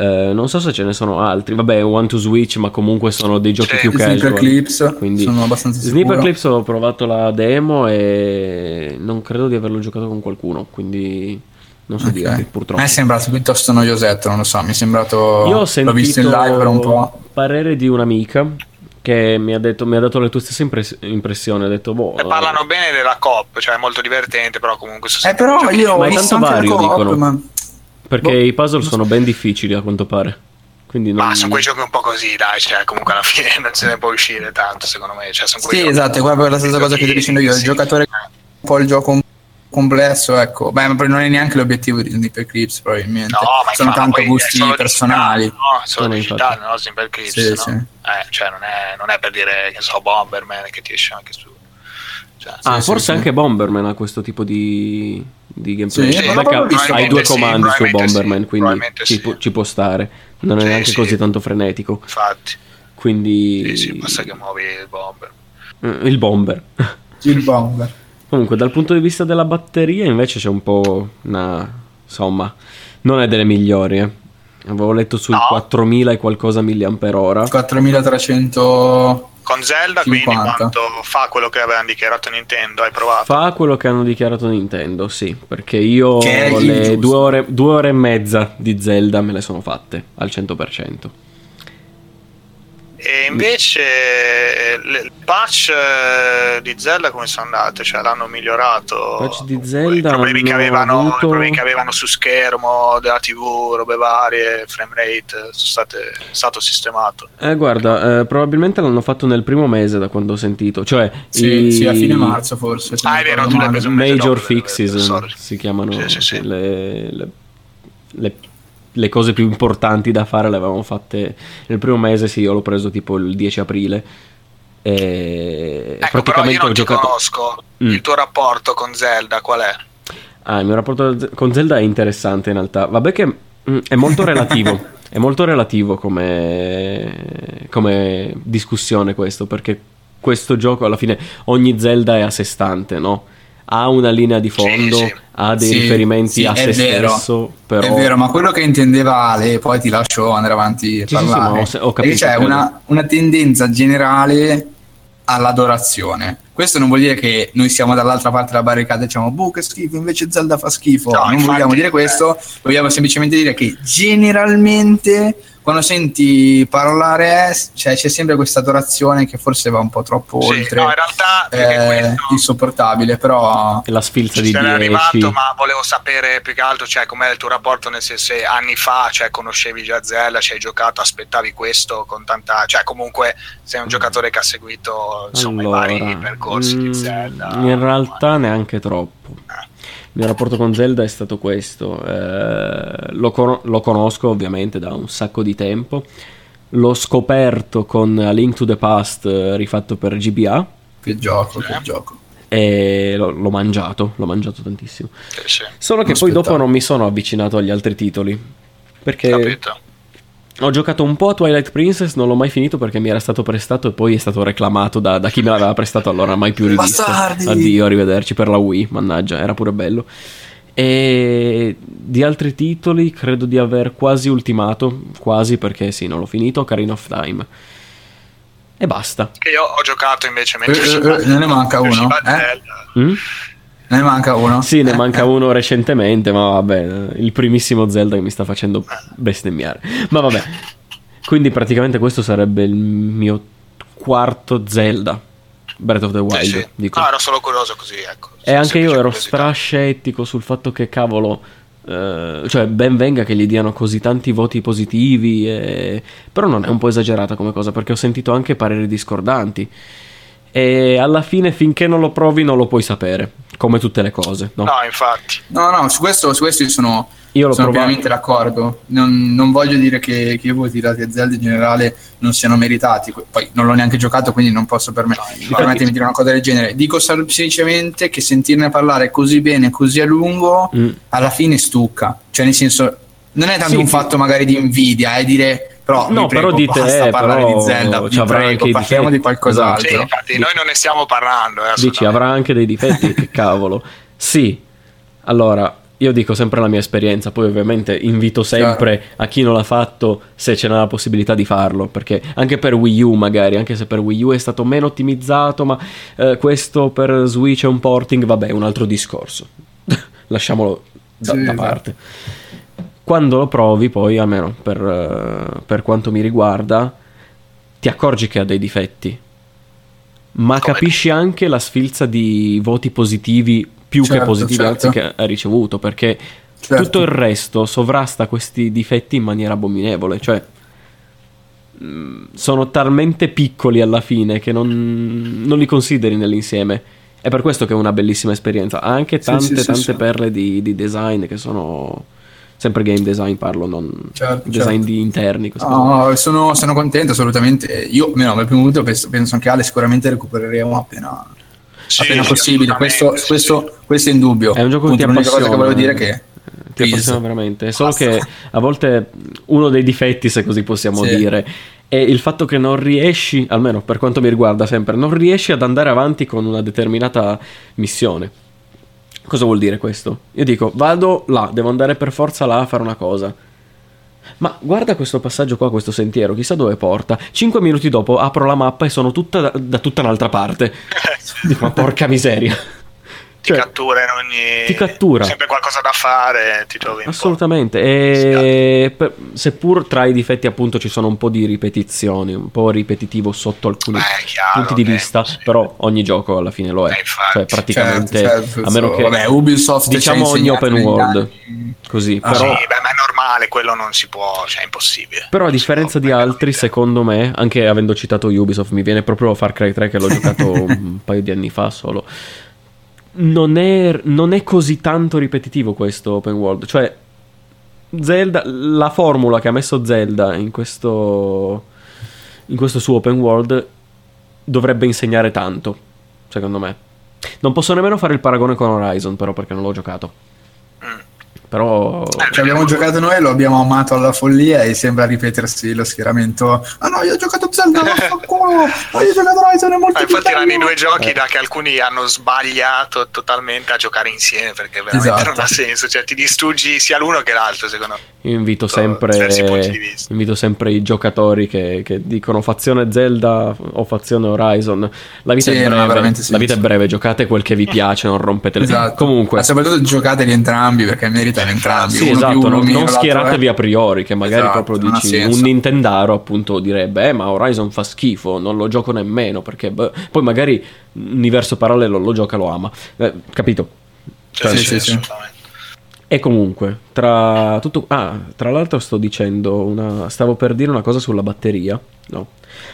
Uh, non so se ce ne sono altri. Vabbè, One to Switch, ma comunque sono dei giochi più casual. Sniper Clips, quindi sono abbastanza sicuro. Sniper Clips ho provato la demo e non credo di averlo giocato con qualcuno, quindi non so okay. dirti, purtroppo. A me è sembrato piuttosto noiosetto, non lo so, mi è sembrato... Io ho sentito l'ho visto in live per un po'. parere di un'amica che mi ha, detto, mi ha dato le tue stesse impress- impressioni. Ha detto, boh, e parlano bene della COP, cioè è molto divertente, però comunque... Eh, però io ma è tanto vario, dicono. Ma... Perché boh. i puzzle sono ben difficili a quanto pare. Quindi non... Ma sono quei giochi un po' così, dai, cioè comunque alla (laughs) fine non se ne può uscire tanto, secondo me. Cioè, sono sì, esatto, è proprio la stessa cosa che sto dicendo io. Il giocatore un po' il gioco complesso, ecco. Beh, ma non è neanche l'obiettivo di Sniper Clips, probabilmente. No, ma sono tanto gusti personali. no, sono digitali, no? Sniper Clips, sì, no? Sì. Eh, cioè non è, non è, per dire, che so, Bomberman che ti esce anche su... Cioè, ah, sì, forse anche Bomberman ha questo tipo di di gameplay. Sì, Vabbè, hai due comandi su Bomberman, quindi ci, pu- ci, può stare. Non è neanche così tanto frenetico. Infatti. Quindi... Sì, sì, basta che muovi il bomber. Mm, il bomber. (laughs) Il bomber. Comunque, dal punto di vista della batteria, invece c'è un po' una... Insomma, non è delle migliori, eh. Avevo letto sui no. 4000 e qualcosa mAh. 4300 con Zelda, 50. quindi quanto fa quello che avevano dichiarato Nintendo, hai provato? Fa quello che hanno dichiarato Nintendo, sì, perché io le due ore, due ore e mezza di Zelda me le sono fatte al 100%. E invece il patch eh, di Zelda come sono andate? Cioè l'hanno migliorato? Il patch di Zelda I problemi, che avevano, avuto... i problemi che avevano su schermo della TV, robe varie, frame rate, sono state, stato sistemato. Eh guarda, eh, probabilmente l'hanno fatto nel primo mese da quando ho sentito, cioè sì, i... sì a fine marzo forse. Ah è vero, tu l'hai preso un mese Major dopo, fixes si chiamano sì, sì, le, le, le le cose più importanti da fare le avevamo fatte nel primo mese, sì, io l'ho preso tipo il 10 aprile. E ecco, praticamente ho giocato... conosco. Mm. Il tuo rapporto con Zelda qual è? Ah, il mio rapporto con Zelda è interessante in realtà. Vabbè che mm, è molto relativo. (laughs) è molto relativo come, come discussione questo, perché questo gioco alla fine ogni Zelda è a sé stante, no? Ha una linea di fondo, sì, sì. ha dei sì, riferimenti a se vero. stesso. Però... È vero, ma quello che intendeva Ale, poi ti lascio andare avanti a parlare, sì, ho, ho capito, c'è una, una, tendenza generale all'adorazione. Questo non vuol dire che noi siamo dall'altra parte della barricata e diciamo, boh, che schifo, invece Zelda fa schifo. No, non infatti, vogliamo dire questo, vogliamo semplicemente dire che generalmente quando senti parlare cioè, c'è sempre questa adorazione che forse va un po' troppo sì, oltre no, in realtà eh, insopportabile però è la sfilza di 10 arrivato ma volevo sapere più che altro cioè, com'è il tuo rapporto nel senso se anni fa cioè, conoscevi già Zella ci hai giocato aspettavi questo con tanta cioè comunque sei un giocatore che ha seguito insomma allora, i vari percorsi mh, di mm, Zelda in realtà ma... neanche troppo. Eh mio rapporto con Zelda è stato questo. Eh, lo, con- lo, conosco ovviamente da un sacco di tempo. L'ho scoperto con A Link to the Past eh, rifatto per GBA. Che gioco, che gioco. E l'ho, l'ho mangiato, l'ho mangiato tantissimo. Solo che poi dopo non mi sono avvicinato agli altri titoli. Perché Capito ho giocato un po' a Twilight Princess, non l'ho mai finito perché mi era stato prestato e poi è stato reclamato da, da chi me l'aveva prestato, allora mai più rivisto. Bastardi. Addio, arrivederci per la Wii, mannaggia, era pure bello. E di altri titoli credo di aver quasi ultimato, quasi perché sì, non l'ho finito, Carino of Time. E basta. Che io ho giocato invece mentre eh, eh, ne manca uno. Eh? Mm? Ne manca uno? Sì, ne manca (laughs) uno recentemente, ma vabbè, il primissimo Zelda che mi sta facendo bestemmiare. Ma vabbè, quindi praticamente questo sarebbe il mio quarto Zelda. Breath of the Wild. Sì, sì. Dico. Ah, ero solo curioso così, ecco. E anche io ero strascettico sul fatto che, cavolo, eh, cioè ben venga che gli diano così tanti voti positivi, e... però non è un po' esagerata come cosa, perché ho sentito anche pareri discordanti e alla fine finché non lo provi non lo puoi sapere, come tutte le cose. No, no infatti. No, no, su questo, su questo io sono, io sono pienamente d'accordo. Non, non, voglio dire che, che i voti dati a Zelda in generale non siano meritati, poi non l'ho neanche giocato quindi non posso permet- no, permettermi di dire una cosa del genere. Dico semplicemente che sentirne parlare così bene, così a lungo, mm. alla fine stucca. Cioè nel senso, non è tanto sì, un fatto magari di invidia, è dire però no, prego, però dite basta parlare però di Zelda, vi prego, parliamo di qualcos'altro. Sì, infatti, noi non ne stiamo parlando. Eh, Dici, avrà anche dei difetti, che (laughs) cavolo. Sì, allora, io dico sempre la mia esperienza, poi ovviamente invito sempre Chiaro. a chi non l'ha fatto se ce n'è la possibilità di farlo, perché anche per Wii U magari, anche se per Wii U è stato meno ottimizzato, ma eh, questo per Switch è un porting, vabbè, un altro discorso. (laughs) Lasciamolo da, sì, da parte. Quando lo provi poi, almeno per, uh, per quanto mi riguarda, ti accorgi che ha dei difetti, ma Come? capisci anche la sfilza di voti positivi più certo, che positivi certo. anzi che ha ricevuto perché certo. tutto il resto sovrasta questi difetti in maniera abominevole cioè mm, sono talmente piccoli alla fine che non, non li consideri nell'insieme è per questo che è una bellissima esperienza ha anche tante sì, sì, tante sì, perle di, di design che sono sempre game design parlo, non certo, design certo. di interni. No, sono, sono, contento assolutamente. Io, almeno, al primo momento penso, penso anche Ale, sicuramente recupereremo appena, sì, appena possibile. Questo, sì, questo, sì. questo, è indubbio. È un gioco Appunto, che ti appassiona. cosa che volevo dire che ti appassiona veramente. Solo Basta. che a volte uno dei difetti, se così possiamo dire, è il fatto che non riesci, almeno per quanto mi riguarda sempre, non riesci ad andare avanti con una determinata missione. Cosa vuol dire questo? Io dico, vado là, devo andare per forza là a fare una cosa. Ma guarda questo passaggio qua, questo sentiero, chissà dove porta. Cinque minuti dopo apro la mappa e sono tutta da, da tutta un'altra parte. (laughs) Dico, ma porca miseria. Cioè, ti cattura in ogni... Ti cattura. Sempre qualcosa da fare, ti trovi Assolutamente. E per, seppur tra i difetti appunto ci sono un po' di ripetizioni, un po' ripetitivo sotto alcuni Beh, chiaro, punti di vista, sì. però ogni gioco alla fine lo è. Eh, cioè praticamente, certo, certo, a meno che... Vabbè, Ubisoft diciamo ogni open world. Così, ah, però... Sì, beh, ma è normale, quello non si può, cioè è impossibere. Però a differenza di altri, secondo me, anche avendo citato Ubisoft, mi viene proprio Far Cry 3 che l'ho giocato (laughs) un paio di anni fa solo non è, non è così tanto ripetitivo questo open world. Cioè, Zelda, la formula che ha messo Zelda in questo, in questo suo open world dovrebbe insegnare tanto, secondo me. Non posso nemmeno fare il paragone con Horizon, però, perché non l'ho giocato. Però eh, ci abbiamo giocato noi, lo abbiamo amato alla follia e sembra ripetersi lo schieramento. Ah no, io ho giocato Zelda, culo, no, io ho giocato Horizon, è molto ah, Infatti erano i due giochi eh. da che alcuni hanno sbagliato totalmente a giocare insieme perché veramente esatto. non ha senso, cioè ti distruggi sia l'uno che l'altro, secondo me. Io invito sempre, invito sempre i giocatori che, che, dicono fazione Zelda o fazione Horizon. La vita, sì, è, breve, la vita è breve, giocate quel che vi piace, non rompete le esatto. Comunque, ma soprattutto giocateli entrambi perché meritano in entrambi. Sì, esatto, uno, non, non schieratevi a priori, che magari esatto, proprio dici un Nintendaro appunto direbbe, eh, ma Horizon fa schifo, non lo gioco nemmeno, perché beh, poi magari universo parallelo lo gioca, lo ama. Eh, capito? Cioè, sì, sì, sì, E comunque, tra tutto... Ah, tra l'altro sto dicendo una... Stavo per dire una cosa sulla batteria, no?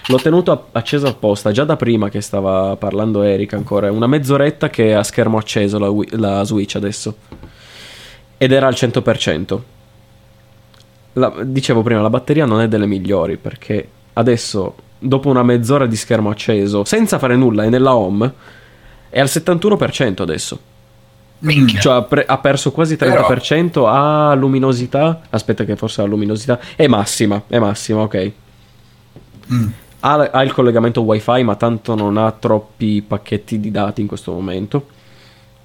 L'ho tenuto acceso apposta, già da prima che stava parlando Eric ancora. Una mezz'oretta che ha schermo acceso la, la Switch adesso ed era al 100%. La, dicevo prima, la batteria non è delle migliori perché adesso, dopo una mezz'ora di schermo acceso, senza fare nulla, è nella home, è al 71% adesso. Minchia. Cioè ha, pre- ha, perso quasi 30% Però... a luminosità. Aspetta che forse la luminosità è massima, è massima, ok. Mm. Ha, ha il collegamento wifi ma tanto non ha troppi pacchetti di dati in questo momento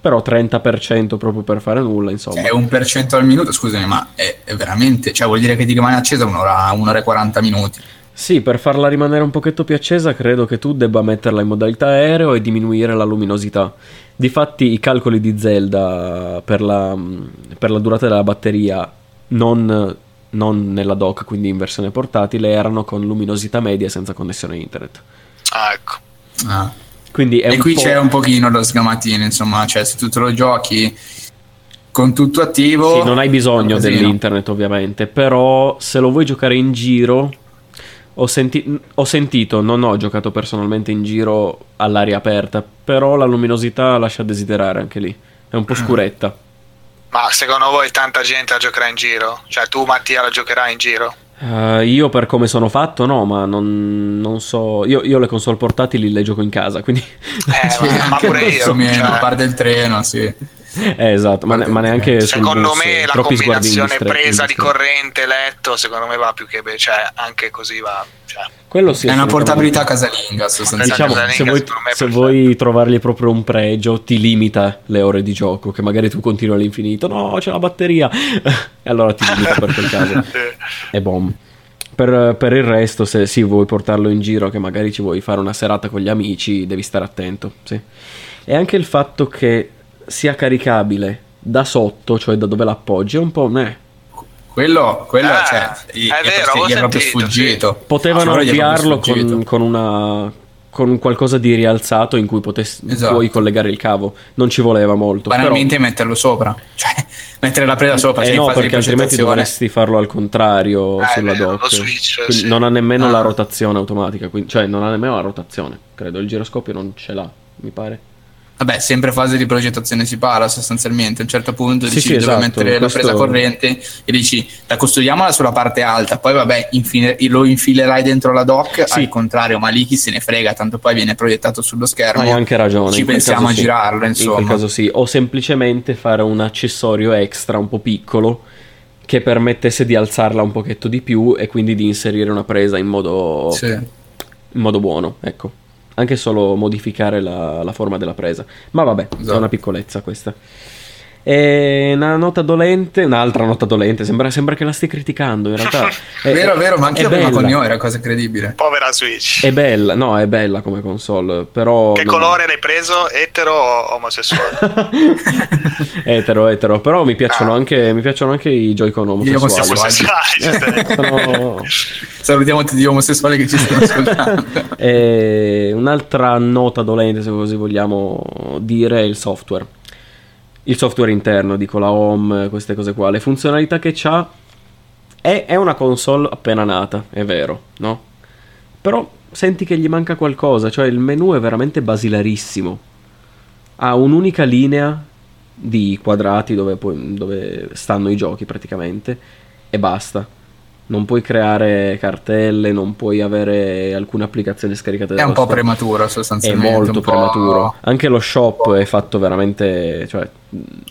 però 30% proprio per fare nulla, insomma. È un per cento al minuto, scusami, ma è, è, veramente, cioè vuol dire che ti rimane accesa un'ora, un'ora e 40 minuti. Sì, per farla rimanere un pochetto più accesa credo che tu debba metterla in modalità aereo e diminuire la luminosità. Difatti i calcoli di Zelda per la, per la durata della batteria non, non nella dock, quindi in versione portatile, erano con luminosità media senza connessione internet. Ah, ecco. Ah. Quindi e qui c'è un pochino lo sgamatino, insomma, cioè se tu te lo giochi con tutto attivo... Sì, non hai bisogno dell'internet ovviamente, però se lo vuoi giocare in giro... Ho, senti- ho, sentito, non ho giocato personalmente in giro all'aria aperta, però la luminosità lascia desiderare anche lì. È un po' mm. scuretta. Ma secondo voi tanta gente la giocherà in giro? Cioè tu Mattia la giocherai in giro? Uh, io per come sono fatto no, ma non, non so. Io, io, le console portatili le gioco in casa, quindi... Eh, (laughs) ma, ma pure io. Meno, cioè... A parte il treno, sì. Eh, esatto, ma, ma neanche secondo me la combinazione presa di corrente letto, secondo me va più che beh, cioè anche così va. Cioè. Quello sì, è una portabilità casalinga sostanzialmente. Diciamo, casalinga, se, vuoi, se vuoi, trovargli proprio un pregio, ti limita le ore di gioco, che magari tu continui all'infinito. No, c'è la batteria. (laughs) e allora ti limita per quel caso. (laughs) E bom. Per, per, il resto, se sì, vuoi portarlo in giro, che magari ci vuoi fare una serata con gli amici, devi stare attento. Sì. E anche il fatto che sia caricabile da sotto, cioè da dove l'appoggi, è un po' me. Quello, quello ah, cioè, è, è, vero, è proprio sfuggito. Sì. Potevano avviarlo con, con una con qualcosa di rialzato in cui potessi esatto. puoi collegare il cavo. Non ci voleva molto. Banalmente però... metterlo sopra, (laughs) cioè mettere la presa sopra. Eh no, perché altrimenti dovresti farlo al contrario eh, sulla dock. Switch, sì. Non ha nemmeno ah. la rotazione automatica, quindi, cioè non ha nemmeno la rotazione. Credo il giroscopio non ce l'ha, mi pare. Vabbè, sempre fase di progettazione si parla sostanzialmente. A un certo punto sì, dici sì, esatto, mettere questo... la presa corrente e dici la costruiamola sulla parte alta, poi vabbè, infine, lo infilerai dentro la dock. Sì. Al contrario, ma lì chi se ne frega, tanto poi viene proiettato sullo schermo. Hai anche ragione. Ci pensiamo a sì. girarlo, insomma. In quel caso sì, o semplicemente fare un accessorio extra un po' piccolo che permettesse di alzarla un pochetto di più e quindi di inserire una presa in modo, in modo buono, ecco anche solo modificare la, la forma della presa. Ma vabbè, esatto. è una piccolezza questa. E una nota dolente, un'altra nota dolente, sembra, sembra che la stia criticando in realtà. (laughs) È, vero, vero, ma anche io prima con Nio era cosa incredibile. Povera Switch. È bella, no, è bella come console, però... Che non... colore l'hai preso? Etero o omosessuale? (laughs) etero, etero, però mi piacciono, ah. anche, mi piacciono anche i Joy-Con omosessuali. omosessuali. Eh, (laughs) sono... Salutiamo tutti gli omosessuali che ci stanno ascoltando. e un'altra nota dolente, se così vogliamo dire, è il software il software interno, dico la home, queste cose qua, le funzionalità che c'ha è, è una console appena nata, è vero, no? Però senti che gli manca qualcosa, cioè il menu è veramente basilarissimo. Ha un'unica linea di quadrati dove, poi, dove stanno i giochi praticamente e basta non puoi creare cartelle, non puoi avere alcune applicazioni scaricate da È un po' prematuro sostanzialmente. È molto prematuro. Anche lo shop è fatto veramente, cioè,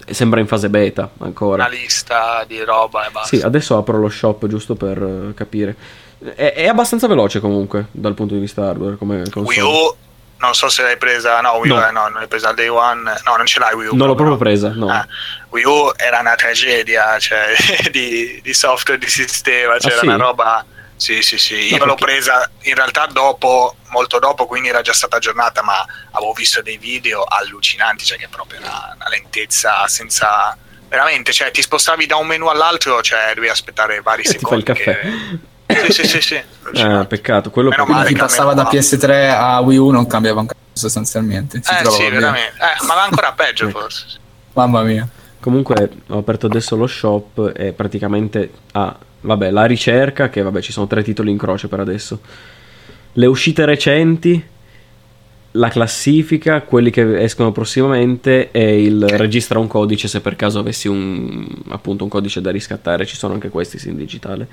sembra in fase beta ancora. Una lista di roba e basta. Sì, adesso apro lo shop giusto per capire. È, è abbastanza veloce comunque dal punto di vista hardware come console. Wii U non so se l'hai presa, no, Wii U, no. no, non l'hai presa al day one, no, non ce l'hai Wii U. Non l'ho proprio presa, no. Ah, Wii U era una tragedia, cioè, (laughs) di, di, software, di sistema, c'era ah, sì? una roba... Sì, sì, sì, io perché... l'ho presa in realtà dopo, molto dopo, quindi era già stata aggiornata, ma avevo visto dei video allucinanti, cioè che proprio una, una lentezza senza... Veramente, cioè ti spostavi da un menu all'altro, cioè dovevi aspettare vari e secondi. Ti fai il caffè. Che sì, sì, sì, sì. Ah, peccato. Quello Meno male, chi passava da PS3 a Wii U non cambiava un cazzo sostanzialmente. Si eh sì, veramente. Eh, ma va ancora peggio forse. Mamma mia. Comunque ho aperto adesso lo shop e praticamente ha, ah, vabbè, la ricerca, che vabbè ci sono tre titoli in croce per adesso. Le uscite recenti, la classifica, quelli che escono prossimamente e il registra un codice se per caso avessi un, appunto un codice da riscattare, ci sono anche questi sì, in digitale.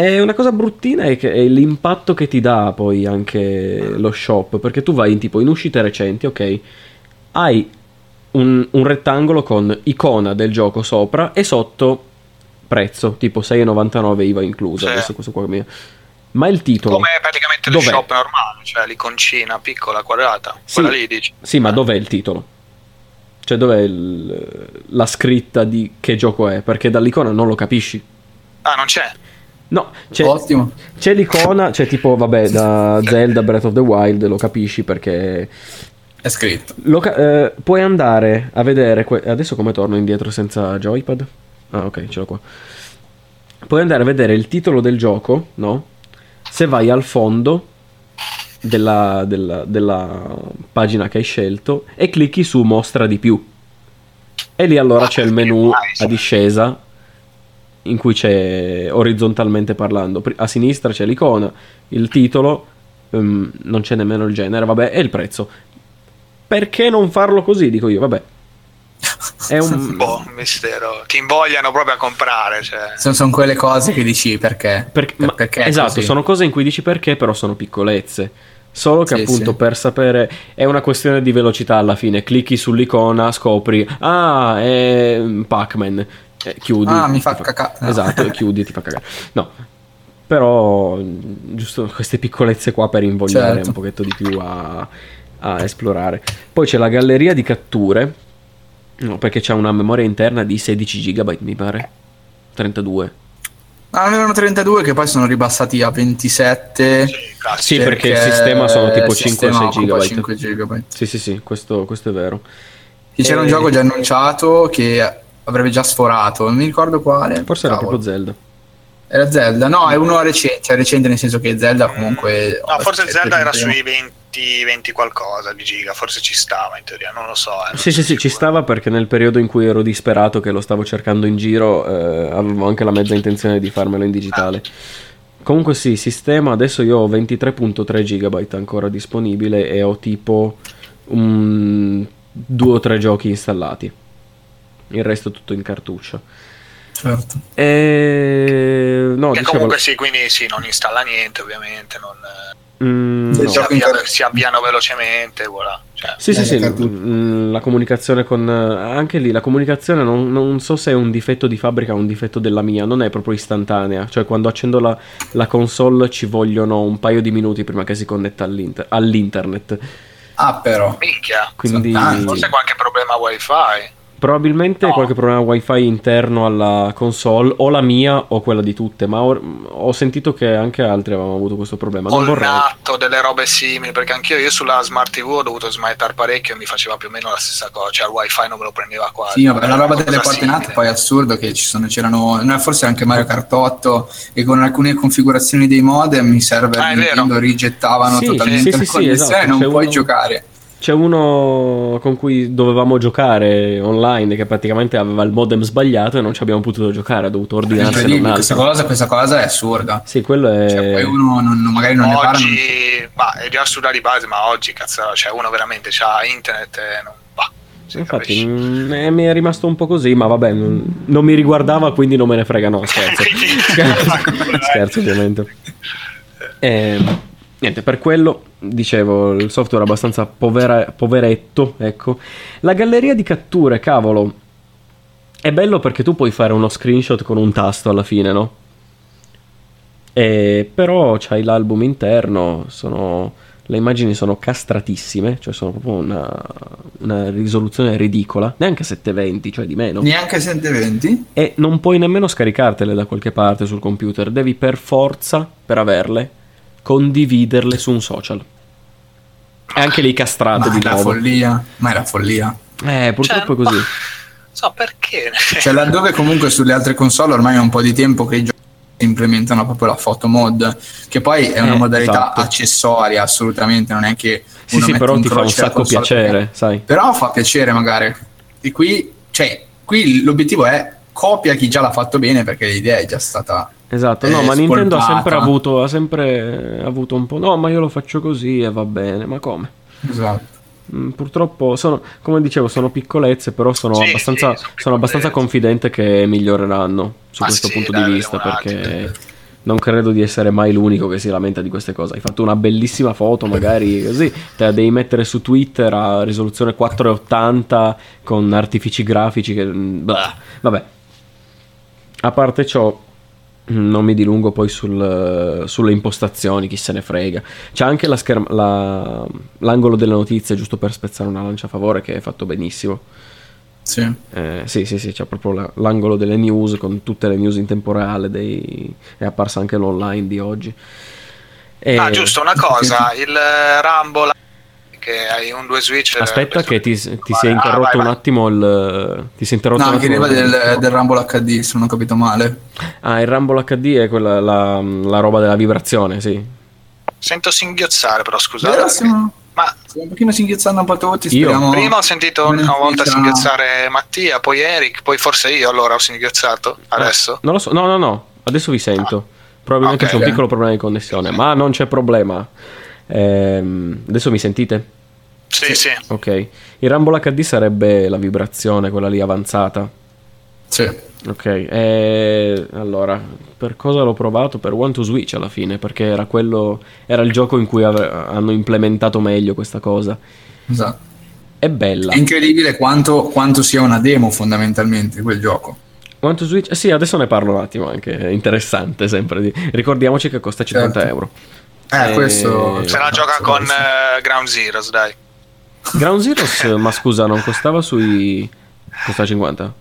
E una cosa bruttina è, che, è l'impatto che ti dà poi anche lo shop, perché tu vai in tipo in uscite recenti, ok, hai un, un rettangolo con icona del gioco sopra e sotto prezzo, tipo 6,99 IVA inclusa, sì. adesso questo qua mia. Ma il titolo... Come praticamente lo shop normale, cioè l'iconcina piccola, quadrata, sì, quella lì dici. Sì, ma dov'è il titolo? Cioè dov'è il, la scritta di che gioco è? Perché dall'icona non lo capisci. Ah, non c'è? No, c'è, Ottimo. c'è l'icona, c'è tipo, vabbè, da Zelda Breath of the Wild, lo capisci perché... È scritto. Lo, eh, puoi andare a vedere... Que- adesso come torno indietro senza joypad? Ah, ok, ce l'ho qua. Puoi andare a vedere il titolo del gioco, no? Se vai al fondo della, della, della pagina che hai scelto e clicchi su mostra di più. E lì allora c'è il menu a discesa in cui c'è orizzontalmente parlando. A sinistra c'è l'icona, il titolo, um, non c'è nemmeno il genere, vabbè, e il prezzo. Perché non farlo così? Dico io, vabbè. È un (laughs) boh, mistero. Ti invogliano proprio a comprare. Cioè. Sono, sono quelle cose che dici perché. Per, perché esatto, così. sono cose in cui dici perché, però sono piccolezze. Solo che sì, appunto sì. per sapere è una questione di velocità alla fine. Clicchi sull'icona, scopri, ah, è Pac-Man. Eh, chiudi. Ah, mi fa cacare. No. Esatto, (laughs) chiudi, ti fa cagare. No, però giusto queste piccolezze qua per invogliare certo. un pochetto di più a, a, esplorare. Poi c'è la galleria di catture, no, perché c'è una memoria interna di 16 GB, mi pare. 32. Ah, non erano 32 che poi sono ribassati a 27. Sì, perché, perché il sistema sono tipo 5-6 GB. 5 GB. Sì, sì, sì, questo, questo è vero. C'era e... un gioco già annunciato che avrebbe già sforato, non mi ricordo quale. Forse Cavolo. era proprio Zelda. Era Zelda? No, è uno recente, cioè recente nel senso che Zelda comunque... No, forse Zelda era sui 20, 20 qualcosa di giga, forse ci stava in teoria, non lo so. Eh, sì, sì, sì, ci stava perché nel periodo in cui ero disperato che lo stavo cercando in giro eh, avevo anche la mezza intenzione di farmelo in digitale. Ah. Comunque sì, sistema, adesso io ho 23.3 GB ancora disponibile e ho tipo um, due o tre giochi installati. Il resto tutto in cartuccia. Certo. E... No, che dicevo... comunque sì, quindi sì, non installa niente ovviamente, non... Mm, no. si, avviano, si, avviano, velocemente, voilà. Cioè, sì, sì, sì, mm, la comunicazione con... Anche lì la comunicazione non, non, so se è un difetto di fabbrica o un difetto della mia, non è proprio istantanea, cioè quando accendo la, la console ci vogliono un paio di minuti prima che si connetta all'inter- all'internet. Ah però. Minchia. Quindi... Forse qualche problema wifi. Probabilmente no. qualche problema wifi interno alla console, o la mia o quella di tutte, ma ho, ho sentito che anche altri avevano avuto questo problema. Non ho vorrei... nato delle robe simili, perché anch'io io sulla smart TV ho dovuto smanettare parecchio e mi faceva più o meno la stessa cosa, cioè il wifi non me lo prendeva quasi. Sì, vabbè, la roba delle porte NAT poi è assurdo che ci sono, c'erano, forse anche Mario Kart 8 e con alcune configurazioni dei modem i server ah, Nintendo rigettavano sì, totalmente sì, la sì, connessione esatto, non puoi uno... giocare. C'è uno con cui dovevamo giocare online che praticamente aveva il modem sbagliato e non ci abbiamo potuto giocare, ha dovuto ordinarsi un altro. Questa cosa, questa cosa è assurda. Sì, quello è... Cioè, poi uno non, magari non oggi, ne parla. Ma è già assurda di base, ma oggi, cazzo, cioè uno veramente ha internet e non va. Infatti mh, mm, eh, mi è rimasto un po' così, ma vabbè, non, non, mi riguardava, quindi non me ne frega, no, scherzo. (laughs) (laughs) scherzo, ovviamente. Eh, niente, per quello dicevo, il software è abbastanza povera, poveretto, ecco. La galleria di catture, cavolo, è bello perché tu puoi fare uno screenshot con un tasto alla fine, no? E, però c'hai l'album interno, sono, le immagini sono castratissime, cioè sono proprio una, una risoluzione ridicola, neanche 720, cioè di meno. Neanche 720? E non puoi nemmeno scaricartele da qualche parte sul computer, devi per forza, per averle, condividerle su un social. E anche lì castrate ma di nuovo. follia, ma era follia. Eh, purtroppo cioè, è così. So perché. (laughs) Cioè, laddove comunque sulle altre console ormai è un po' di tempo che i giochi implementano proprio la photo mod, che poi è una eh, modalità esatto. accessoria, assolutamente, non è che sì, sì, però ti fa un sacco piacere, perché... sai. Però fa piacere magari. E qui, cioè, qui l'obiettivo è copia chi già l'ha fatto bene perché l'idea è già stata Esatto, no, ma Nintendo ha sempre avuto, ha sempre avuto un po'. No, ma io lo faccio così e va bene, ma come? Esatto. Mm, purtroppo sono, come dicevo, sono piccolezze, però sono sì, abbastanza, sì, sono abbastanza confidente che miglioreranno su ma questo sì, punto dai, di vista perché non credo di essere mai l'unico che si lamenta di queste cose. Hai fatto una bellissima foto, magari (laughs) così, te la devi mettere su Twitter a risoluzione 480 con artifici grafici che... Mm, blah, vabbè. A parte ciò, non mi dilungo poi sul, sulle impostazioni, chi se ne frega. C'è anche la scherm- la, l'angolo delle notizie, giusto per spezzare una lancia a favore, che è fatto benissimo. Sì. Eh, sì, sì, sì, c'è proprio la, l'angolo delle news con tutte le news in tempo reale. Dei, è apparsa anche l'online di oggi. E... Ah, giusto, una cosa, (laughs) il Rumble che hai un due switch. Aspetta, che ti, ti si è interrotto vai, vai, un attimo il. Ti si è interrotto no, un attimo. No, del, del Rumble HD, se non ho capito male. Ah, il Rumble HD è quella, la, la roba della vibrazione, sì. Sento singhiozzare, però scusate. Perché... Ma stiamo un pochino singhiozzando un po' tutti. Speriamo... Prima ho sentito una volta singhiozzare Mattia, poi Eric, poi forse io allora ho singhiozzato. Ah, Adesso? Ah, non lo so, no, no, no. Adesso vi sento. Ah. Probabilmente okay, c'è un piccolo problema di connessione, ma non c'è problema. Ehm, adesso mi sentite? Sì, sì. Ok. Il Rumble HD sarebbe la vibrazione, quella lì avanzata. Sì. Ok, e allora, per cosa l'ho provato? Per One to Switch alla fine, perché era quello, era il gioco in cui ave- hanno implementato meglio questa cosa. Esatto. È bella. È incredibile quanto, quanto sia una demo fondamentalmente quel gioco. One to Switch? Eh sì, adesso ne parlo un attimo anche, è interessante sempre. Di... Ricordiamoci che costa 50 Certo. euro. Eh, Eh, questo... Se la gioca con eh, Ground Zeroes, dai. Ground Zeroes, (laughs) ma scusa, non costava sui... costava 50?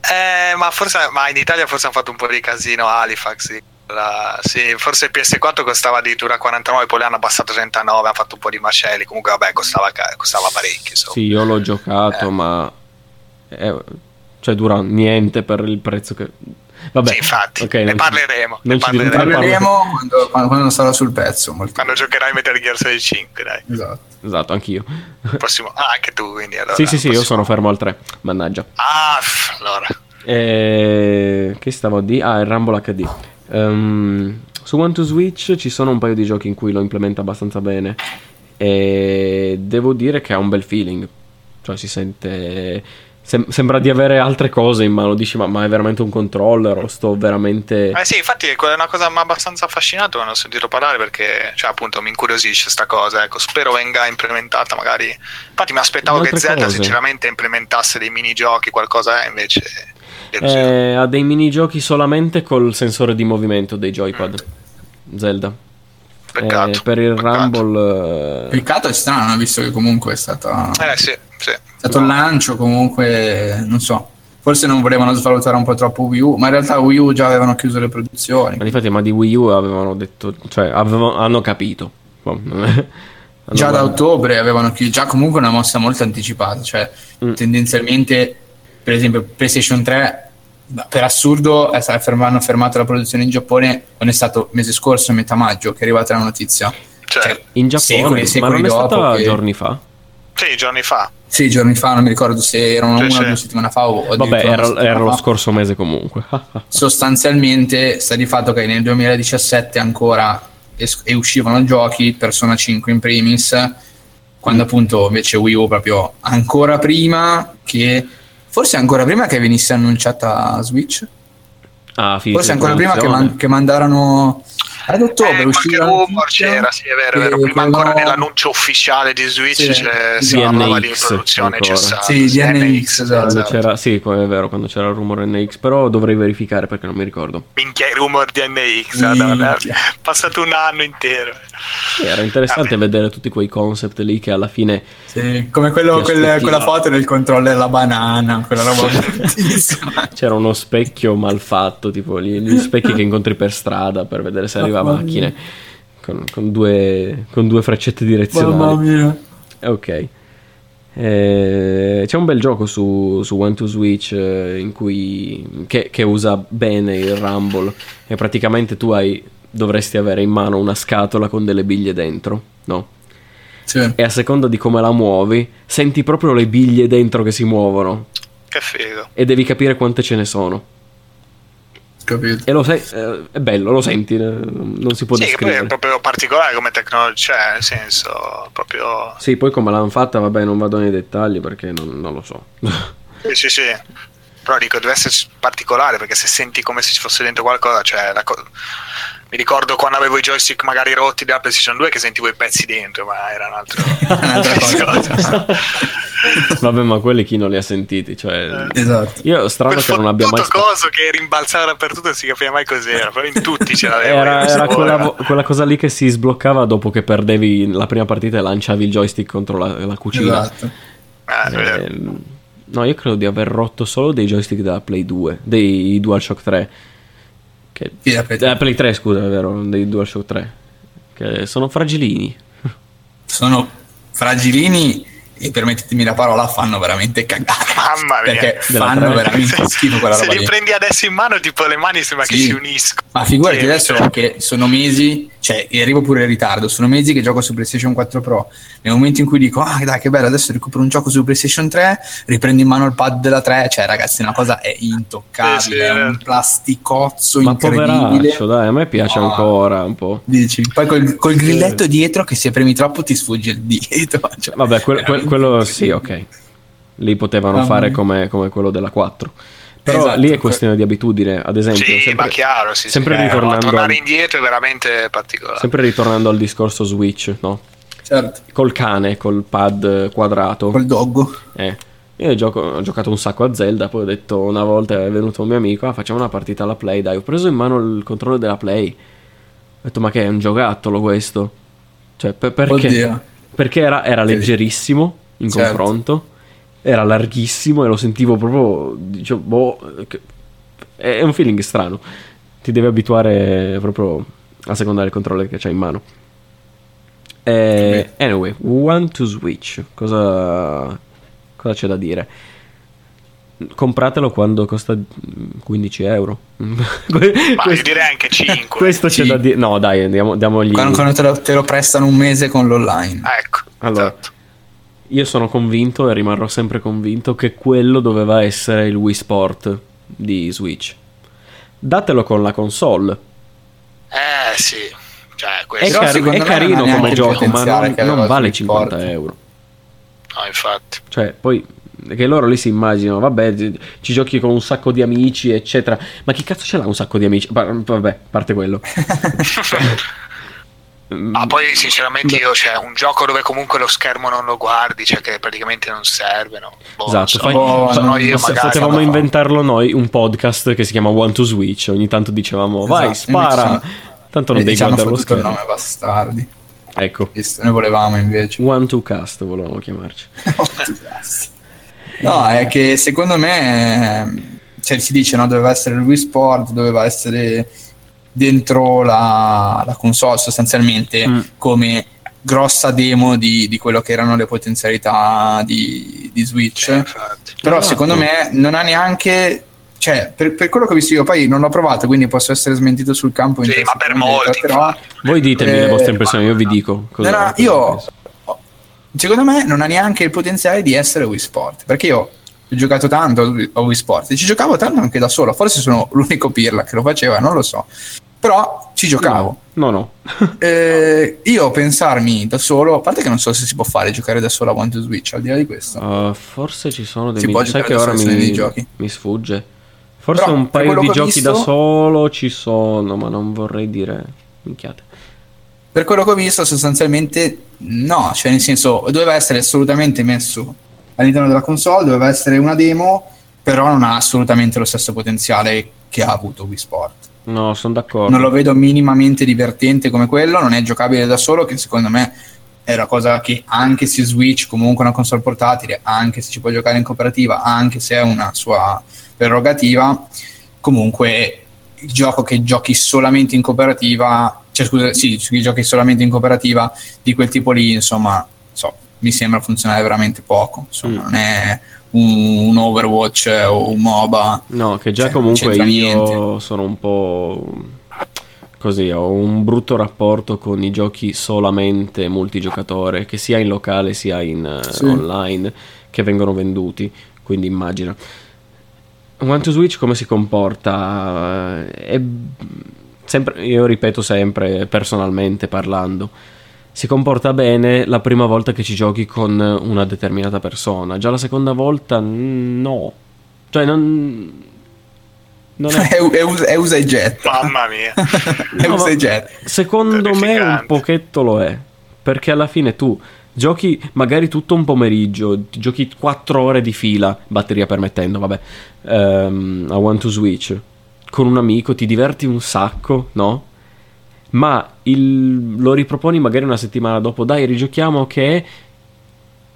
Eh, ma forse ma in Italia forse hanno fatto un po' di casino Halifax. Sì. La- sì, forse il PS4 costava addirittura 49, poi l'hanno abbassato a 39, hanno fatto un po' di macelli. Comunque, vabbè, costava, costava parecchio. Insomma. Sì, io l'ho giocato, Eh. ma... è- Cioè dura niente per il prezzo che... Vabbè, Sì, infatti, ok, ne parleremo. non ne parleremo. Parleremo quando, quando, sarà sul pezzo. Molto. Quando giocherai Metal Gear Solid 5, dai. Esatto. Esatto, anch'io. Prossimo... Ah, anche tu, quindi. Allora, sì, sì, sì, io prossimo- sono fermo al 3, mannaggia. Ah, pff, allora. E... Che stavo a dire? Ah, il Rumble HD. Ehm, su One to Switch ci sono un paio di giochi in cui lo implementa abbastanza bene. E devo dire che ha un bel feeling. Cioè, si sente. Sem- sembra di avere altre cose in mano. Dici, ma, ma è veramente un controller? O sto veramente. Eh sì, infatti quella è una cosa mi ha abbastanza affascinato quando ho sentito parlare perché, cioè, appunto, mi incuriosisce sta cosa. Ecco, spero venga implementata magari. Infatti mi aspettavo che Zelda cose. sinceramente implementasse dei minigiochi, qualcosa, eh, invece... Eh, ha dei minigiochi solamente col sensore di movimento dei joypad. Zelda. Peccato. Eh, per il peccato. Rumble. eh, Peccato è strano, visto che comunque è stata... Eh sì, sì. È stato il lancio comunque, non so, forse non volevano svalutare un po' troppo Wii U, ma in realtà Wii U già avevano chiuso le produzioni. Ma difatti, ma di Wii U avevano detto, cioè avevano- hanno capito. Boh, (laughs) Già da ottobre avevano chiuso, già comunque una mossa molto anticipata, cioè Mm. tendenzialmente, per esempio, PlayStation 3, per assurdo, è sta- ferm- hanno fermato la produzione in Giappone quando è stato mese scorso, metà maggio, che è arrivata la notizia. Cioè, in Giappone, secoli e ma secoli non è dopo stata che- giorni fa. sì, giorni fa. Sì, giorni fa, non mi ricordo se erano Sì, una o due settimane fa o Vabbè, era, era lo fa. scorso mese comunque. (laughs) sostanzialmente sta di fatto che nel 2017 ancora es- e uscivano giochi Persona 5 in primis quando appunto invece Wii U proprio ancora prima che forse ancora prima che venisse annunciata Switch ah, forse ancora prima che, man- che mandarono ad ottobre Eh, usciva rumor c'era, sì, è vero, è che vero. Prima ancora dell'annuncio ufficiale di Switch Sì, c'è- si esatto. parlava di produzione cessata. Sì, di NX, esatto. Quando c'era, sì, è vero, quando c'era il rumore NX, però dovrei verificare perché non mi ricordo. Minchia, i rumor di NX, madonna, è passato un anno intero. Sì, era interessante vedere tutti quei concept lì che alla fine Sì, come quello, quel- quella foto del controllo della banana quella roba (laughs) c'era uno specchio mal fatto, tipo gli, gli specchi che incontri per strada per vedere se arriva Mamma macchine con, con due, con due freccette direzionali. mamma mia Ok. Eh, c'è un bel gioco su, su One to Switch eh, in cui, che, che usa bene il Rumble e praticamente tu hai, dovresti avere in mano una scatola con delle biglie dentro, no? sì. E a seconda di come la muovi, senti proprio le biglie dentro che si muovono Che figo. e devi capire quante ce ne sono. Capito E lo sai, eh, è bello, lo senti, eh, non si può Sì, che poi è descrivere. proprio particolare come tecnologia, cioè, nel senso, proprio... Sì, poi come l'hanno fatta, vabbè, non vado nei dettagli perché non, non lo so. (laughs) Sì, sì, sì. Però dico, deve essere particolare perché se senti come se ci fosse dentro qualcosa, cioè... la co- Mi ricordo quando avevo i joystick magari rotti della PlayStation 2 che sentivo i pezzi dentro, ma era un altro... (laughs) Un'altra (laughs) cosa. (laughs) Vabbè, ma quelli chi non li ha sentiti? Cioè, esatto io strano Quel che non abbia mai fottuto coso che rimbalzava dappertutto non si capiva mai cos'era, però in tutti ce l'aveva. Era, era quella, quella cosa lì che si sbloccava dopo che perdevi la prima partita e lanciavi il joystick contro la, la cucina. esatto. Ehm, no, io credo di aver rotto solo dei joystick della Play 2, dei DualShock 3. Che, Sì, la Play della Play 3, scusa, è vero, dei DualShock 3. Che sono fragilini. sono fragilini e permettetemi la parola fanno veramente cagare Mamma mia. perché fanno veramente schifo quella Se roba li lì prendi adesso in mano, tipo le mani sembra che Sì. si uniscono. ma figurati Sì, adesso cioè. che sono mesi cioè e arrivo pure in ritardo sono mesi che gioco su PlayStation 4 Pro nel momento in cui dico ah dai che bello adesso recupero un gioco su PlayStation 3 riprendo in mano il pad della 3 cioè ragazzi una cosa è intoccabile Sì, sì, è un plasticozzo Ma incredibile poveraccio, dai, a me piace No. ancora un po'. Dici, poi col, col grilletto dietro che se premi troppo ti sfugge il dietro (laughs) cioè, Vabbè, quel- quel- quello sì, ok. Lì potevano Mamma fare come, come quello della 4. Però esatto. lì è questione di abitudine, ad esempio. Sì, sempre, ma chiaro, sì, sempre sì, ritornando. Tornare indietro è veramente particolare. Sempre ritornando al discorso Switch, no? Certo. Col cane, col pad quadrato. Col doggo. Eh. Io gioco, ho giocato un sacco a Zelda, poi ho detto una volta è venuto un mio amico, ah, facciamo una partita alla Play, dai, ho preso in mano il controllo della Play. Ho detto ma che è un giocattolo questo? Cioè, per, perché? Oddio. Perché era, era leggerissimo in certo. confronto, era larghissimo e lo sentivo proprio, dicevo, boh, è un feeling strano. Ti devi abituare proprio a seconda del controller che c'hai in mano. Eh, anyway, One to Switch, cosa, cosa c'è da dire? Compratelo quando costa 15 euro. (laughs) Ma io direi anche 5. (laughs) Questo c'è da dire. No, dai, andiamo, diamogli. Quando, quando te, lo, te, lo, prestano un mese con l'online. ecco. Allora, esatto. Io sono convinto e rimarrò sempre convinto che quello doveva essere il Wii Sport di Switch. Datelo con la console. Eh sì. Cioè, è, car- è carino come gioco, ma non, non vale 50 sport. euro. No, infatti. Cioè, poi che loro lì si immaginano, vabbè, ci giochi con un sacco di amici, eccetera. Ma chi cazzo ce l'ha un sacco di amici? Vabbè, parte quello. (laughs) (laughs) Ma poi sinceramente io c'è cioè, un gioco dove comunque lo schermo non lo guardi, cioè che praticamente non serve. No? Boh, esatto, so, fai, oh, no, io potevamo inventarlo noi un podcast che si chiama One to Switch, ogni tanto dicevamo vai esatto, spara, tanto non devi guardare lo schermo. nome bastardi. Ecco. Questo noi volevamo invece. One to Cast volevamo chiamarci. (laughs) no, è che secondo me cioè, si dice no, doveva essere il Wii Sport, doveva essere dentro la, la console sostanzialmente mm. come grossa demo di, di, quello che erano le potenzialità di, di Switch. Eh, Però esatto. secondo me non ha neanche cioè, per, per, quello che ho visto io, poi non l'ho provato, quindi posso essere smentito sul campo. Sì, ma per molti. Però, Voi ditemi eh, le vostre impressioni, io vi dico. Cosa, no, cosa io, secondo me, non ha neanche il potenziale di essere Wii Sport, perché io ho giocato tanto a Wii Sport e ci giocavo tanto anche da solo. Forse sono l'unico pirla che lo faceva, non lo so. Però ci giocavo. No, no. no. (laughs) eh, io pensarmi da solo, a parte che non so se si può fare giocare da solo a One to Switch, al di là di questo. Uh, forse ci sono dei si mini... Sai che ora mi, mi sfugge. Forse Però, un paio di giochi visto, da solo ci sono, ma non vorrei dire minchiate. Per quello che ho visto, sostanzialmente no, cioè nel senso doveva essere assolutamente messo all'interno della console, doveva essere una demo, però non ha assolutamente lo stesso potenziale che ha avuto Wii Sport. No, sono d'accordo. Non lo vedo minimamente divertente come quello, non è giocabile da solo, che secondo me è una cosa che anche se Switch comunque una console portatile, anche se ci può giocare in cooperativa, anche se è una sua prerogativa, comunque il gioco che giochi solamente in cooperativa, cioè scusa, sì, i giochi solamente in cooperativa di quel tipo lì, insomma, so, mi sembra funzionare veramente poco, insomma, mm. non è un, un, Overwatch o un MOBA. No, che già cioè, comunque io niente. sono un po' così, ho un brutto rapporto con i giochi solamente multigiocatore, che sia in locale sia in sì. uh, online, che vengono venduti, quindi immagino. One to Switch come si comporta? È sempre, io ripeto sempre, personalmente parlando, si comporta bene la prima volta che ci giochi con una determinata persona, già la seconda volta no. Cioè non... non è... (laughs) è, è, è usa e getta. Mamma mia. (laughs) è usa e getta. Secondo me un pochetto lo è, perché alla fine tu Giochi magari tutto un pomeriggio, giochi 4 ore di fila, batteria permettendo, vabbè, um, a One to Switch, con un amico, ti diverti un sacco, no? Ma il, lo riproponi magari una settimana dopo, dai, rigiochiamo che...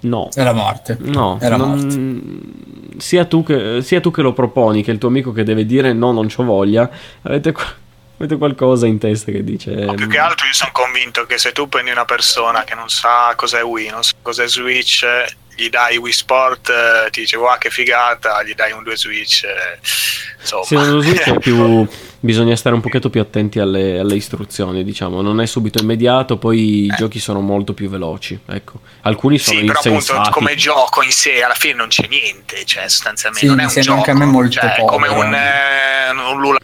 No. È la morte. No. È la non... morte. Sia tu, che, sia tu che lo proponi, che il tuo amico che deve dire no, non c'ho voglia, avete Avete qualcosa in testa che dice. Ma più che altro io sono convinto che se tu prendi una persona che non sa cos'è Wii, non sa cos'è Switch, gli dai Wii Sport, eh, ti dice wow che figata, gli dai un 2 Switch. Eh, insomma. Sì, lo Switch è più. (laughs) Bisogna stare un pochetto più attenti alle, alle istruzioni, diciamo. Non è subito immediato, poi i eh. giochi sono molto più veloci. Ecco. Alcuni sono sì, però appunto come gioco in sé alla fine non c'è niente, cioè sostanzialmente sì, non è un gioco. Anche a me molto cioè, poco, come un, eh, un Lula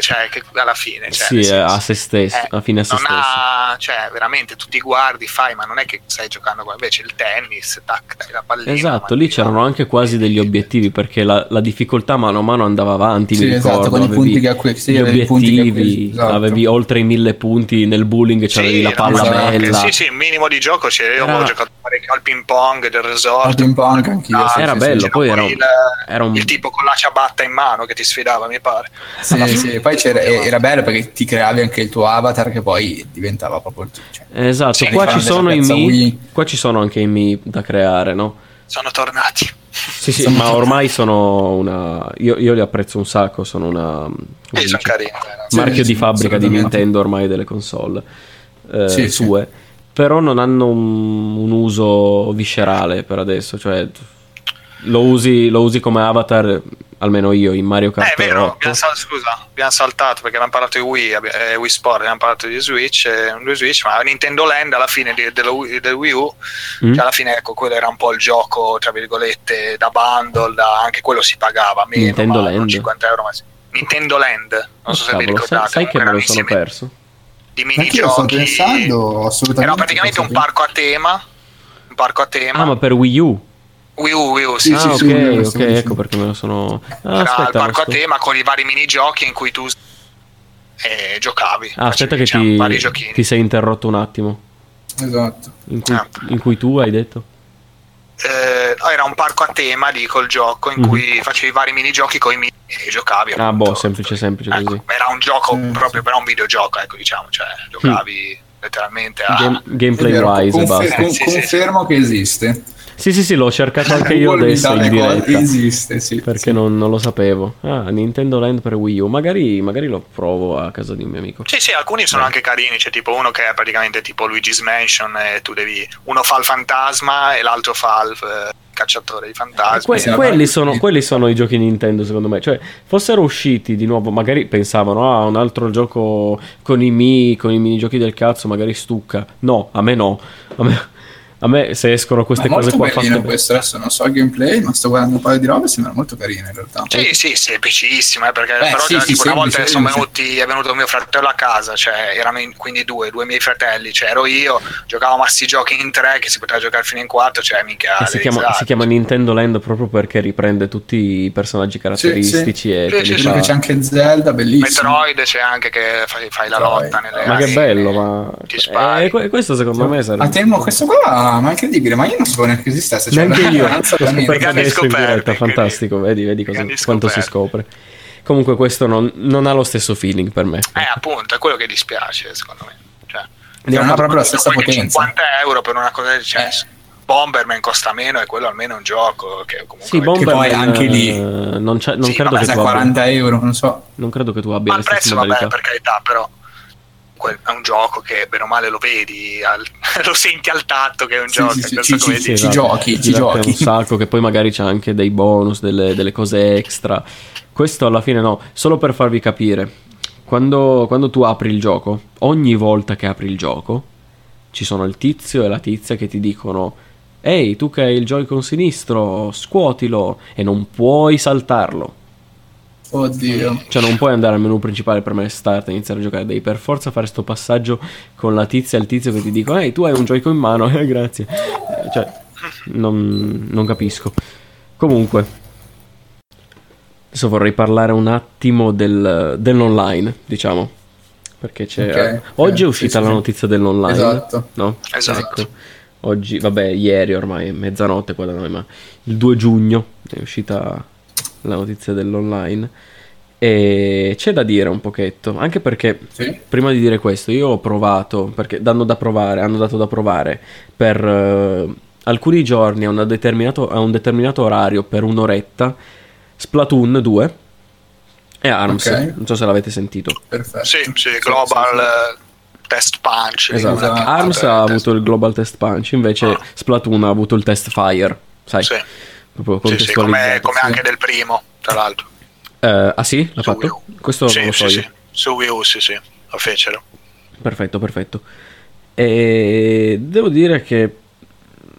cioè, che alla fine. Cioè, sì, senso, a se stesso, eh, a fine a se stesso. Ha, cioè, veramente, tu ti guardi, fai, ma non è che stai giocando come invece il tennis, tac, dai la pallina. Esatto, lì c'erano anche quasi degli obiettivi, perché la, la, difficoltà mano a mano andava avanti, sì, mi esatto, ricordo, con i punti che acqu- sì, gli obiettivi, esatto. avevi oltre i mille punti nel bowling, c'avevi sì, la palla no, bella. Sì, sì, il minimo di gioco, cioè, io Era... ho giocato parecchio al ping pong del resort. Al ping pong anch'io. Ah, sì, era sì, bello, sì, poi era il, era un... il tipo con la ciabatta in mano che ti sfidava, mi pare. Sì, sì, poi era bello perché ti creavi anche il tuo avatar che poi diventava proprio il tuo. Cioè, esatto, cioè, qua ci sono i Mi, qua ci sono anche i Mi da creare, no? Sono tornati. Sì, sì, (laughs) ma ormai sono una. Io, io, li apprezzo un sacco. Sono una. Sì, sono carini, marchio sì, di fabbrica di Nintendo ormai delle console eh, sì, sue. Però non hanno un, un, uso viscerale per adesso. Cioè, lo usi, lo usi come avatar almeno io in Mario Kart. Eh, è vero, abbiamo sal- scusa, abbiamo saltato perché abbiamo parlato di Wii, eh, Wii Sport, abbiamo parlato di Switch, eh, Switch ma Nintendo Land alla fine di, dello, del Wii U, mm. cioè alla fine ecco, quello era un po' il gioco, tra virgolette, da bundle, da, anche quello si pagava meno, Nintendo Land. 50 euro, ma sì. Nintendo Land, non oh, so se cavolo, vi ricordate. Sai, sai che me lo sono perso? Di minigiochi. sto pensando, assolutamente. Era praticamente un parco a tema, un parco a tema. Ah, ma per Wii U? Wii U, Wii U, sì, ah, sì, ok, sì, ok, sì, ecco perché me lo sono... Ah, Era aspetta, il parco a tema con i vari minigiochi in cui tu eh, giocavi. Ah, aspetta che ti, ti sei interrotto un attimo. Esatto. In cui, ah. in cui tu hai detto? Eh, era un parco a tema lì col gioco in mm-hmm. cui facevi i vari minigiochi con i mini e giocavi. Ah, boh, semplice, semplice ecco, così. Era un gioco sì, proprio, sì. però un videogioco, ecco, diciamo, cioè giocavi mm. letteralmente a... Game, gameplay vero, wise confer- con, sì, confermo che esiste. Sì, sì, sì, l'ho cercato (laughs) anche io adesso in diretta. Esiste, sì. Perché sì. Non, non, lo sapevo. Ah, Nintendo Land per Wii U. Magari, magari, lo provo a casa di un mio amico. Sì, sì, alcuni sono eh. anche carini. C'è tipo uno che è praticamente tipo Luigi's Mansion e tu devi... Uno fa il fantasma e l'altro fa il eh, cacciatore di fantasmi. Que- quelli, sono, quelli, sono, i giochi Nintendo, secondo me. Cioè, fossero usciti di nuovo, magari pensavano, ah, un altro gioco con i Mi, con i minigiochi del cazzo, magari stucca. No, a me no. A me, a me se escono queste ma cose qua fatte questo adesso non so il gameplay ma sto guardando un paio di robe sembra molto carino in realtà. Sì sì semplicissimo eh, perché Beh, però sì, sì, una volta sono venuti, è venuto mio fratello a casa cioè erano in, quindi due due miei fratelli cioè ero io giocavamo a sti giochi in tre che si poteva giocare fino in quattro cioè mica si chiama, si chiama, Nintendo Land proprio perché riprende tutti i personaggi caratteristici sì, e sì, sì, c'è anche Zelda bellissimo. Metroid c'è anche che fai, fai la lotta nelle ma che bello ma eh, questo secondo me sarebbe a temo questo qua ma è incredibile, ma io non sapevo neanche che esistesse. Cioè, neanche io, (laughs) l'ho scoperto adesso in diretta, fantastico, vedi, vedi cosa, quanto si scopre. Comunque questo non, non, ha lo stesso feeling per me. Eh, appunto, è quello che dispiace, secondo me. Cioè, non ha proprio la stessa potenza. 50 euro per una cosa del genere. Eh. Bomberman costa meno e quello almeno è un gioco che comunque sì, Bomberman che anche lì eh, non, non sì, credo che tu 40 abbia, euro non so non credo che tu abbia ma il prezzo vabbè per carità però è un gioco che bene o male lo vedi, al, (laughs) lo senti al tatto che è un sì, gioco. Sì, sì, ci, ci, ci, ci giochi, ci giochi. un sacco che poi magari c'è anche dei bonus, delle, delle, cose extra. Questo alla fine no, solo per farvi capire. Quando, quando tu apri il gioco, ogni volta che apri il gioco, ci sono il tizio e la tizia che ti dicono Ehi, tu che hai il Joy-Con sinistro, scuotilo e non puoi saltarlo Oddio. Cioè non puoi andare al menu principale per me start e iniziare a giocare, devi per forza fare sto passaggio con la tizia e il tizio che ti dicono ehi tu hai un Joy-Con in mano, (laughs) eh, grazie. Cioè, non, non capisco. Comunque, adesso vorrei parlare un attimo del, dell'online, diciamo. Perché c'è... Okay, oggi okay, è uscita sì, la notizia dell'online. Esatto. No? Esatto. Ecco. Oggi, vabbè, ieri ormai, è mezzanotte qua da noi, ma il 2 giugno è uscita la notizia dell'online. E c'è da dire un pochetto, anche perché sì. prima di dire questo io ho provato, perché danno da provare, hanno dato da provare per uh, alcuni giorni a, a, un determinato orario per un'oretta Splatoon 2 e ARMS, okay. non so se l'avete sentito. Perfetto. Sì, sì, Global sì, sì. Test Punch. Esatto. ARMS ha avuto il Global Test Punch, invece ah. Splatoon ha avuto il Test Fire, sai? Sì. Sì, sì, come, anche del primo, tra l'altro. Uh, ah sì? L'ha Su fatto? Questo sì, lo so sì. Sì. Su Wii U, sì, sì, lo fecero. Perfetto, perfetto. E devo dire che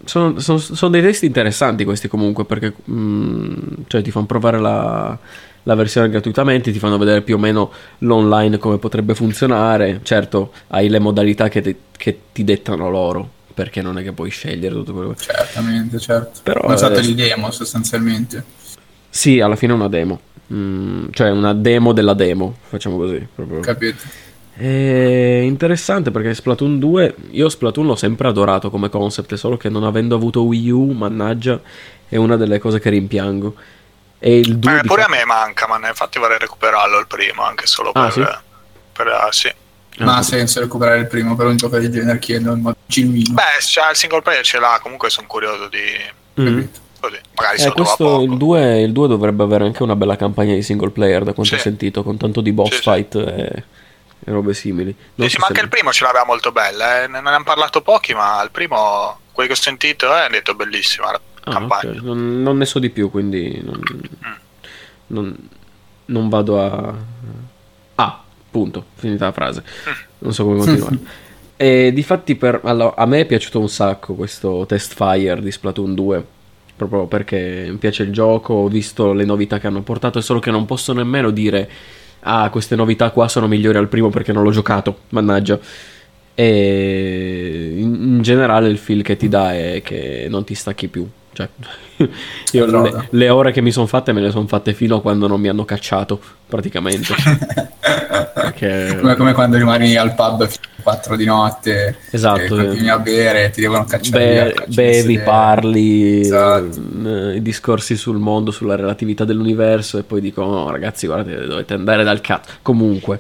sono, sono, sono dei testi interessanti questi comunque, perché mh, mm, cioè, ti fanno provare la, la versione gratuitamente, ti fanno vedere più o meno l'online come potrebbe funzionare. Certo, hai le modalità che, te, che ti dettano loro, perché non è che puoi scegliere tutto quello che... Certamente, certo. Però, Sono state eh, demo sostanzialmente. Sì, alla fine è una demo. Mm, cioè una demo della demo, facciamo così. Proprio. Capito. È interessante perché Splatoon 2, io Splatoon l'ho sempre adorato come concept, solo che non avendo avuto Wii U, mannaggia, è una delle cose che rimpiango. E il 2 eh, pure a me manca, ma infatti vorrei recuperarlo il primo, anche solo ah, per... Sì? per uh, sì. Ma ha senso recuperare il primo per un gioco del genere chiedo in modo genuino. Beh, cioè, il single player ce l'ha, comunque sono curioso di... Mm. Così, magari eh, questo, il 2, il 2, dovrebbe avere anche una bella campagna di single player, da quanto sì. ho sentito, con tanto di boss sì, fight e, e, robe simili. Non sì, so ma anche il primo ce l'aveva molto bella, eh. ne hanno parlato pochi, ma il primo, quelli che ho sentito, eh, hanno detto bellissima la ah, campagna. Okay. Non, non, ne so di più, quindi non, mm. non, non vado a... Ah, punto, finita la frase. (laughs) Non so come continuare. (laughs) e difatti per, allora, a me è piaciuto un sacco questo test fire di Splatoon 2 proprio perché mi piace il gioco, ho visto le novità che hanno portato, è solo che non posso nemmeno dire ah queste novità qua sono migliori al primo perché non l'ho giocato, mannaggia. E in generale il feel che ti dà è che non ti stacchi più. Cioè, (laughs) io le, le, ore che mi sono fatte me le sono fatte fino a quando non mi hanno cacciato, praticamente. (laughs) Perché... come, come, quando rimani al pub fino alle 4 di notte esatto, e continui a bere, ti devono cacciare. Be- bevi, parli, esatto. eh, i discorsi sul mondo, sulla relatività dell'universo e poi dicono no ragazzi guardate dovete andare dal cazzo. Comunque...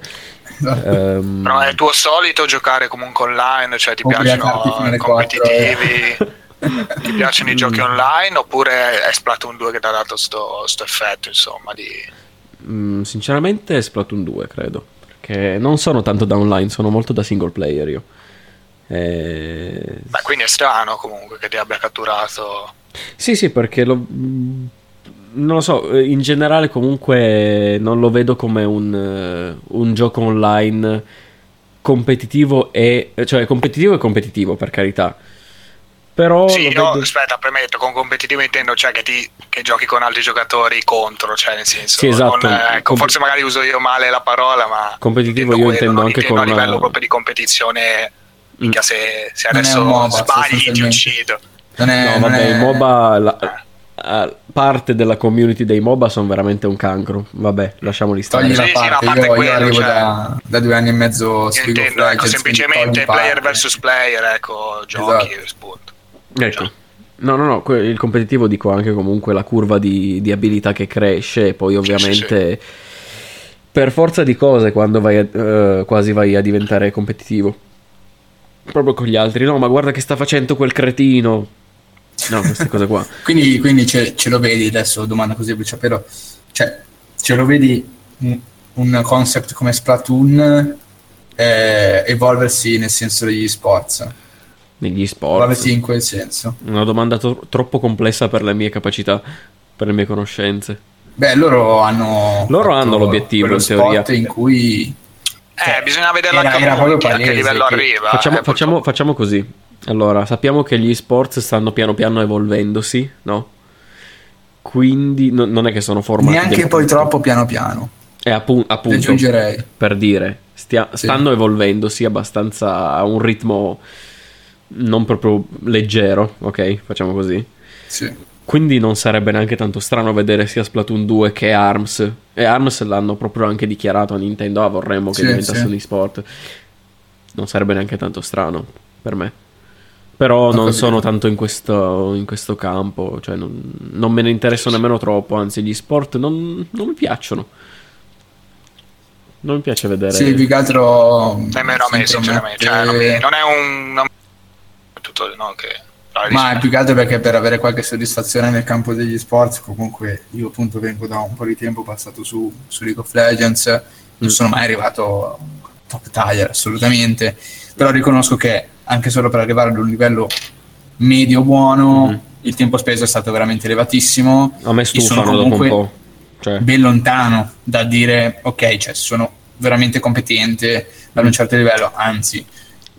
Um... Però è il tuo solito giocare comunque online, cioè ti piacciono i competitivi? (laughs) ti piacciono i giochi online oppure è Splatoon 2 che ti ha dato sto, sto effetto insomma di... Mm, sinceramente è Splatoon 2 credo perché non sono tanto da online sono molto da single player io. E... Beh, quindi è strano comunque che ti abbia catturato. Sì sì perché lo non lo so, in generale comunque non lo vedo come un, un gioco online competitivo e cioè competitivo e competitivo per carità però sì, io vedo... aspetta, premetto, con competitivo intendo cioè che, ti, che giochi con altri giocatori contro, cioè nel senso, sì, esatto. non, ecco, Com- forse magari uso io male la parola, ma competitivo io intendo anche intendo con a livello proprio di competizione, mm. se, se adesso MOBA, sbagli ti uccido. Non è, no, vabbè, è... il MOBA la, eh. parte della community dei MOBA sono veramente un cancro. Vabbè, lasciamoli stare. Togli la parte, sì, sì, parte io, quello, io arrivo cioè... da, da, due anni e mezzo su intendo, ecco, semplicemente player versus player, ecco, giochi esatto. spunto. Ecco. No, no, no, il competitivo dico anche comunque la curva di, di abilità che cresce e poi ovviamente sì, sì. per forza di cose quando vai a, uh, quasi vai a diventare competitivo. Proprio con gli altri, no, ma guarda che sta facendo quel cretino. No, queste cose qua. (laughs) quindi, quindi ce, ce, lo vedi adesso, domanda così a bruciapelo, cioè ce lo vedi un, un concept come Splatoon eh, evolversi nel senso degli sports? Negli sport. sì, in quel senso. Una domanda to- troppo complessa per le mie capacità, per le mie conoscenze. Beh, loro hanno. Loro hanno l'obiettivo in teoria. in cui. Eh, bisogna vedere era, era proprio a che livello che... arriva. Facciamo, eh, facciamo, facciamo così. Allora, sappiamo che gli sports stanno piano piano evolvendosi, no? Quindi no, non è che sono formati. Neanche poi troppo piano piano. E appu- appunto, per dire, stia- sì. stanno evolvendosi abbastanza a un ritmo non proprio leggero, ok? Facciamo così. Sì. Quindi non sarebbe neanche tanto strano vedere sia Splatoon 2 che ARMS. E ARMS l'hanno proprio anche dichiarato a Nintendo, ah vorremmo che sì, diventasse sì. un esport. Non sarebbe neanche tanto strano per me. Però non, non sono tanto in questo, in questo campo, cioè non, non, me ne interesso nemmeno troppo, anzi gli sport non, non mi piaccionono. Non mi piace vedere. Sì, più che altro. Nemmeno a me, sinceramente. Cioè, non, mi, non, è un. Tutto no, che ma più che altro perché per avere qualche soddisfazione nel campo degli sport, comunque io appunto vengo da un po' di tempo passato su, su League of Legends, non mm. sono mai arrivato top tier assolutamente, però riconosco che anche solo per arrivare ad un livello medio buono mm. il tempo speso è stato veramente elevatissimo. A me stufano dopo un po'. Cioè. Ben lontano da dire ok, cioè sono veramente competente ad un certo livello, anzi,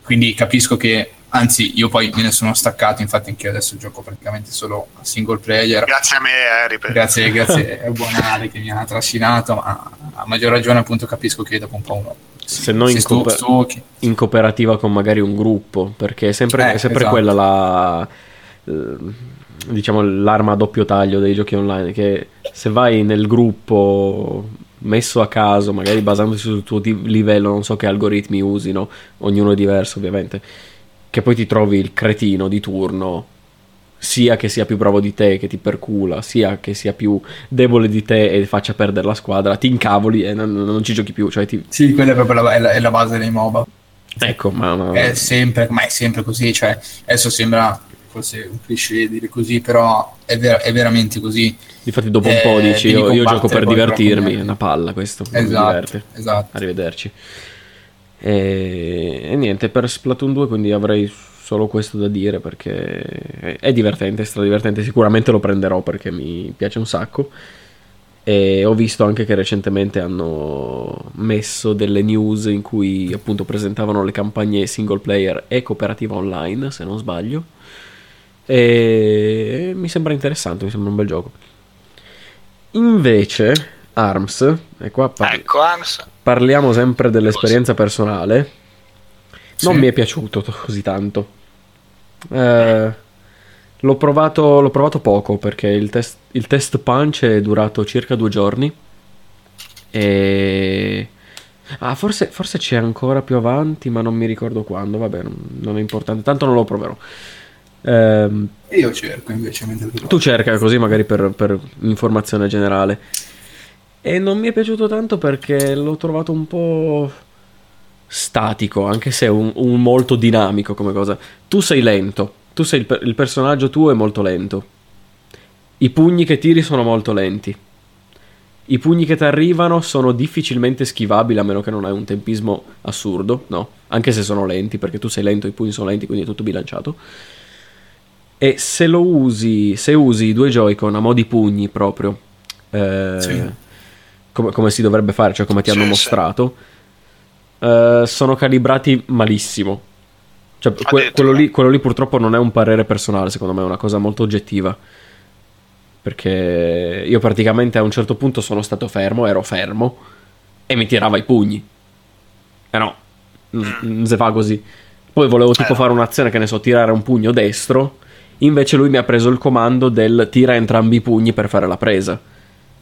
quindi capisco che Anzi, io poi me ne sono staccato, infatti anche io adesso gioco praticamente solo a single player. Grazie a me, Harry. Per... Grazie, grazie (laughs) a buon Harry che mi ha trascinato, ma a maggior ragione appunto capisco che dopo un po' uno... Se non in, stu- cooper- in, cooperativa con magari un gruppo, perché è sempre, eh, è sempre esatto. quella la... Eh, diciamo l'arma a doppio taglio dei giochi online, che se vai nel gruppo messo a caso, magari basandosi sul tuo livello, non so che algoritmi usino, ognuno è diverso ovviamente, che poi ti trovi il cretino di turno, sia che sia più bravo di te che ti percula, sia che sia più debole di te e faccia perdere la squadra, ti incavoli e non, non ci giochi più. Cioè ti... Sì, quella è proprio la, è la, è la base dei MOBA. Ecco, ma, ma... È sempre, ma è sempre così, cioè adesso sembra forse un cliché dire così, però è, ver- è veramente così. Infatti dopo un po' eh, dici io, io gioco per divertirmi, è una palla questo, esatto, esatto. Arrivederci. E, e, niente, per Splatoon 2 quindi avrei solo questo da dire perché è divertente, è stradivertente, sicuramente lo prenderò perché mi piace un sacco. E ho visto anche che recentemente hanno messo delle news in cui appunto presentavano le campagne single player e cooperativa online, se non sbaglio. E mi sembra interessante, mi sembra un bel gioco. Invece, Arms, e qua par- ecco, Arms. parliamo sempre dell'esperienza personale. Non sì. mi è piaciuto così tanto. Eh, l'ho, provato, l'ho, provato, poco perché il test, il test punch è durato circa due giorni. E. Ah, forse, forse, c'è ancora più avanti, ma non mi ricordo quando. Vabbè, non, non è importante. Tanto non lo proverò. Ehm, Io cerco invece tu cerca così magari per, per, informazione generale. E non mi è piaciuto tanto perché l'ho trovato un po' statico, anche se è un, un molto dinamico come cosa. Tu sei lento, tu sei il, il personaggio tuo è molto lento. I pugni che tiri sono molto lenti. I pugni che ti arrivano sono difficilmente schivabili a meno che non hai un tempismo assurdo, no? Anche se sono lenti, perché tu sei lento, i pugni sono lenti, quindi è tutto bilanciato. E se lo usi, se usi i due Joy-Con a mo' di pugni proprio, eh, sì. Come, come, si dovrebbe fare, cioè come ti sì, hanno mostrato, sì. eh, sono calibrati malissimo. Cioè, que- quello, lì, quello lì purtroppo non è un parere personale, secondo me è una cosa molto oggettiva. Perché io praticamente a un certo punto sono stato fermo, ero fermo e mi tirava i pugni. E no, non mm. si fa così. Poi volevo tipo eh. fare un'azione, che ne so, tirare un pugno destro Invece lui mi ha preso il comando del tira entrambi i pugni per fare la presa.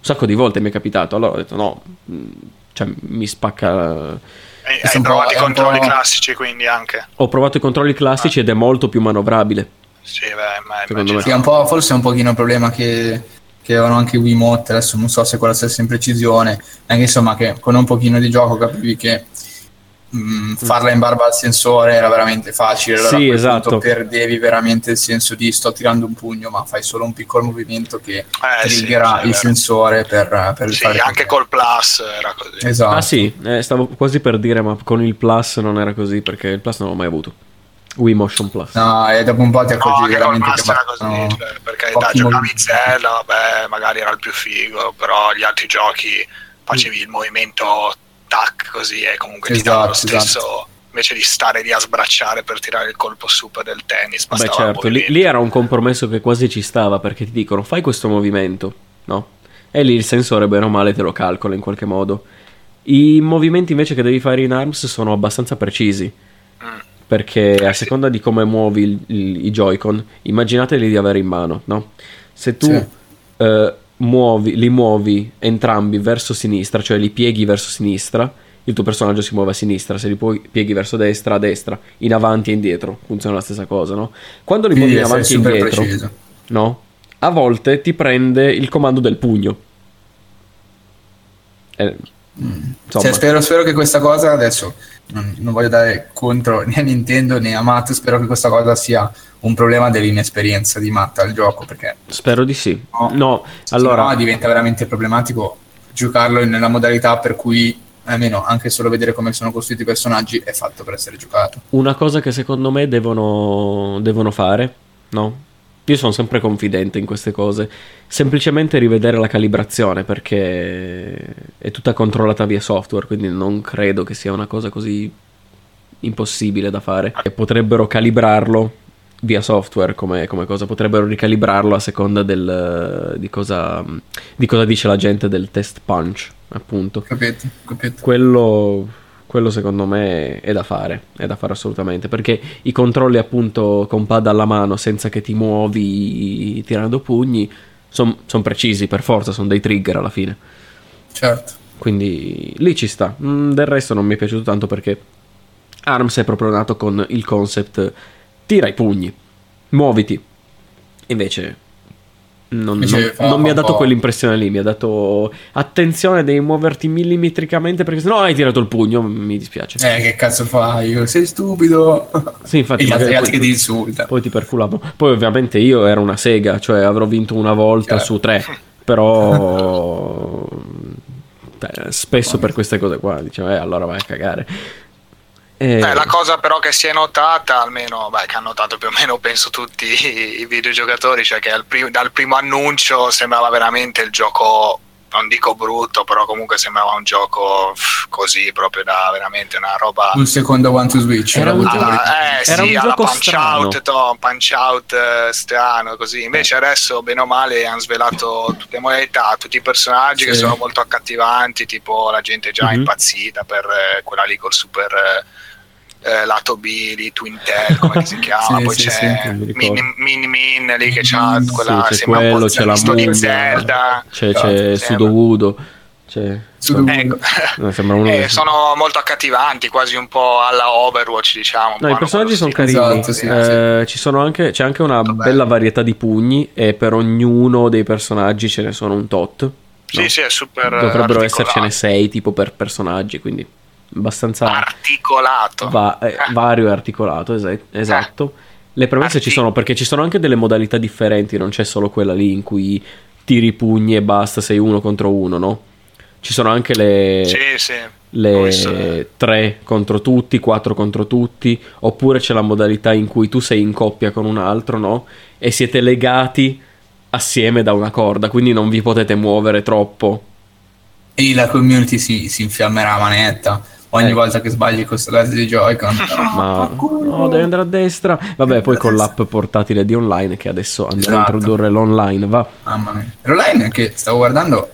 Un sacco di volte mi è capitato. Allora ho detto no, mm, cioè mi spacca... E, hai provato i controlli classici quindi anche? Ho provato i controlli classici ah. ed è molto più manovrabile. Sì, beh, ma secondo me. Sì, è un po', forse è un pochino un problema che, che avevano anche Wiimote, adesso non so se con la stessa imprecisione, anche insomma che con un pochino di gioco capivi che mh, mm, farla in barba al sensore era veramente facile. Allora sì, esatto. Perdevi veramente il senso di sto tirando un pugno, ma fai solo un piccolo movimento che eh, triggera sì, il sensore per, per sì, anche col plus era così. Esatto. Ah sì, eh, stavo quasi per dire, ma con il plus non era così perché il plus non l'ho mai avuto. Wii Motion Plus. No, e dopo un po' ti accorgi no, veramente che era così, cioè, perché da giocavi Zelda, vabbè, magari era il più figo, però gli altri giochi facevi mm. il movimento tac così e comunque esatto, ti dà lo stesso esatto. invece di stare lì a sbracciare per tirare il colpo super del tennis beh certo lì, lì, era un compromesso che quasi ci stava perché ti dicono fai questo movimento no? e lì il sensore bene o male te lo calcola in qualche modo i movimenti invece che devi fare in ARMS sono abbastanza precisi mm. perché a seconda di come muovi il, il, i Joy-Con immaginateli di avere in mano no? se tu sì. eh, muovi, li muovi entrambi verso sinistra, cioè li pieghi verso sinistra, il tuo personaggio si muove a sinistra, se li pieghi verso destra, a destra, in avanti e indietro, funziona la stessa cosa, no? Quando li muovi in avanti e indietro, preciso. no? A volte ti prende il comando del pugno. Eh, mm. cioè, spero, spero, che questa cosa adesso non, non voglio dare contro né a Nintendo né a Matt, spero che questa cosa sia un problema dell'inesperienza di Matt al gioco. Perché Spero di sì. No, no allora... No, diventa veramente problematico giocarlo nella modalità per cui almeno anche solo vedere come sono costruiti i personaggi è fatto per essere giocato. Una cosa che secondo me devono, devono fare, no? Io sono sempre confidente in queste cose. Semplicemente rivedere la calibrazione perché è tutta controllata via software, quindi non credo che sia una cosa così impossibile da fare. E potrebbero calibrarlo via software come, come, cosa, potrebbero ricalibrarlo a seconda del, di, cosa, di cosa dice la gente del test punch, appunto. Capito, capito. Quello, quello secondo me è da fare, è da fare assolutamente, perché i controlli appunto con pad alla mano senza che ti muovi tirando pugni sono son precisi per forza, sono dei trigger alla fine. Certo. Quindi lì ci sta. Mm, del resto non mi è piaciuto tanto perché ARMS è proprio nato con il concept tira i pugni, muoviti. Invece non, non, non mi ha dato quell'impressione lì, mi ha dato attenzione, devi muoverti millimetricamente perché sennò hai tirato il pugno, mi dispiace. Eh, che cazzo fai? Sei stupido. Sì, infatti. e gli altri, che ti insultano. Poi ti perculavo. Poi ovviamente io ero una sega, cioè avrò vinto una volta certo. su tre, però... (laughs) spesso per queste cose qua dicevo, eh, allora vai a cagare. Eh, eh, la cosa però che si è notata, almeno beh, che hanno notato più o meno penso tutti i, videogiocatori, cioè che prim- dal primo annuncio sembrava veramente il gioco, non dico brutto, però comunque sembrava un gioco così, proprio da veramente una roba... Un secondo One to Switch. Era un, alla, eh, era sì, un alla punch strano. out, to, punch out eh, strano, così. Invece adesso, bene o male, hanno svelato tutte le modalità, tutti i personaggi sì. che sono molto accattivanti, tipo la gente già mm-hmm. impazzita per eh, quella lì col super eh, lato B di Twintel, come si (laughs) chiama, sì, poi sì, c'è sì, Min, Min Min lì che c'ha quella sì, c'è quello, c'è la di Zelda, c'è, c'è Sudowoodo. C'è, ecco. eh, (laughs) sono molto accattivanti, quasi un po' alla Overwatch, diciamo. No, i personaggi sono carini. Esatto, sì, eh, sì. Anche, c'è anche una Vabbè. bella varietà di pugni e per ognuno dei personaggi ce ne sono un tot. No? Sì, sì, è super. Dovrebbero essercene sei tipo per personaggi, quindi abbastanza articolato. Va, eh, vario e articolato, es- esatto. Le premesse Artic- ci sono perché ci sono anche delle modalità differenti, non c'è solo quella lì in cui tiri i pugni e basta, sei uno contro uno, no? Ci sono anche le, sì, sì. le 3 contro tutti, 4 contro tutti, oppure c'è la modalità in cui tu sei in coppia con un altro, no? E siete legati assieme da una corda, quindi non vi potete muovere troppo. E la community si, si infiammerà a manetta ogni eh. volta che sbagli questo laser di Joy-Con. (laughs) Ma no, devi andare a destra. Vabbè, poi con l'app portatile di online che adesso andrà esatto. a introdurre l'online, va. Mamma mia. L'online che stavo guardando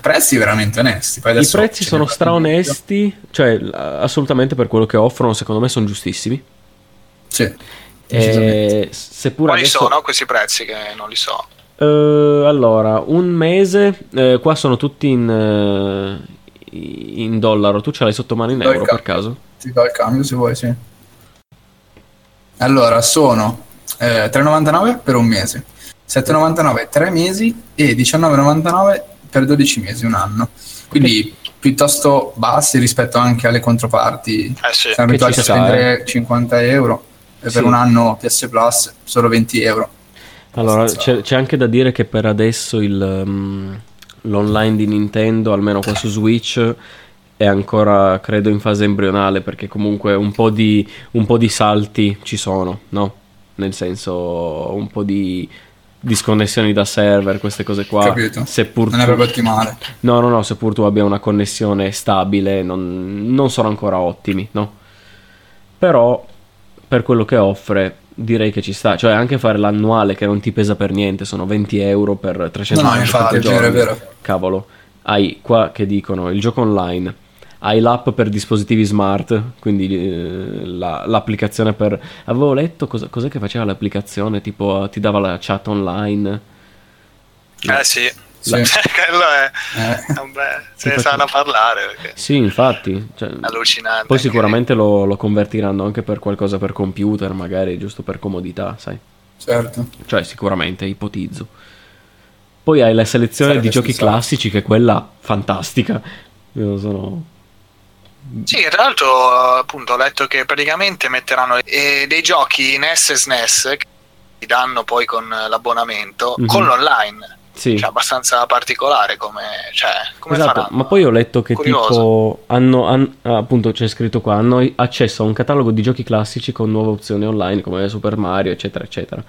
prezzi veramente onesti. I prezzi sono straonesti, cioè assolutamente per quello che offrono, secondo me sono giustissimi. Sì. E, seppur Quali adesso... sono questi prezzi che non li so? Uh, allora, un mese, uh, qua sono tutti in, uh, in dollaro, tu ce l'hai sotto mano in euro per caso? Ti do il cambio se vuoi, sì. Allora, sono eh, 3,99 per un mese, 7,99 tre mesi e 19,99 per 12 mesi, un anno. Quindi piuttosto bassi rispetto anche alle controparti. Eh sì. Siamo abituati a spendere eh. 50 euro e sì. per un anno PS Plus solo 20 euro. Allora, c'è, c'è, anche da dire che per adesso il, um, l'online di Nintendo, almeno qua su Switch, è ancora credo in fase embrionale perché comunque un po' di, un po di salti ci sono, no? Nel senso un po' di disconnessioni da server, queste cose qua. Capito. Seppur non è proprio ottimale. No, no, no, seppur tu abbia una connessione stabile, non, non sono ancora ottimi, no? Però per quello che offre direi che ci sta, cioè anche fare l'annuale che non ti pesa per niente, sono 20 euro per 300 no, no, infatti. È vero, è vero. Cavolo, hai qua che dicono il gioco online, hai l'app per dispositivi smart, quindi eh, la, l'applicazione per... Avevo letto cosa, cos'è che faceva l'applicazione, tipo ti dava la chat online. Eh sì, sì. (laughs) quello è, eh. Vabbè, se ne sanno parlare. Perché... Sì, infatti. Cioè, allucinante. Poi sicuramente lo, lo, convertiranno anche per qualcosa per computer, magari giusto per comodità, sai. Certo. Cioè, sicuramente, ipotizzo. Poi hai la selezione Sarebbe di giochi sensato. classici, che è quella fantastica. Io sono. Sì, tra l'altro, appunto, ho letto che praticamente metteranno eh, dei giochi NES e SNES che ti danno poi con l'abbonamento mm-hmm. con l'online sì. Cioè, abbastanza particolare come, cioè, come esatto, faranno? ma poi ho letto che Curioso. tipo hanno, hanno, appunto c'è scritto qua hanno accesso a un catalogo di giochi classici con nuove opzioni online come Super Mario eccetera eccetera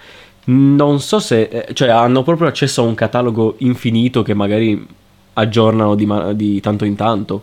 non so se eh, cioè hanno proprio accesso a un catalogo infinito che magari aggiornano di, di tanto in tanto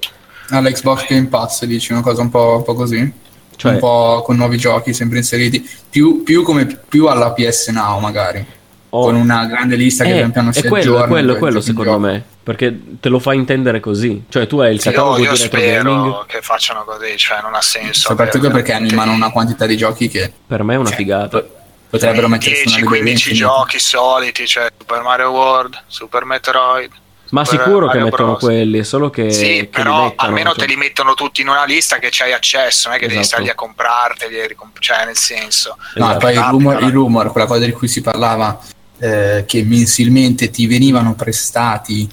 all'Xbox Game Pass dici una cosa un po', un po così cioè, un po' con nuovi giochi sempre inseriti, più, più come più alla PS Now magari. Oh. Con una grande lista che eh, pian piano si è quello, giorni, quello, quello secondo gioco. me. Perché te lo fa intendere così. Cioè, tu hai il sì, catalogo io, io di retro gaming. che facciano così, cioè non ha senso. Soprattutto perché animano una quantità di giochi che. Per me è una cioè, figata. Potrebbero mettere 10-15 giochi soliti, cioè Super Mario World, Super Metroid. Ma sicuro Mario che mettono Bros. quelli, solo che. Sì, che però mettono, almeno cioè. te li mettono tutti in una lista che c'hai accesso, non è che esatto. devi stare lì a comprarteli, cioè nel senso. No, esatto. poi il rumor, il rumor, quella cosa di cui si parlava, eh, che mensilmente ti venivano prestati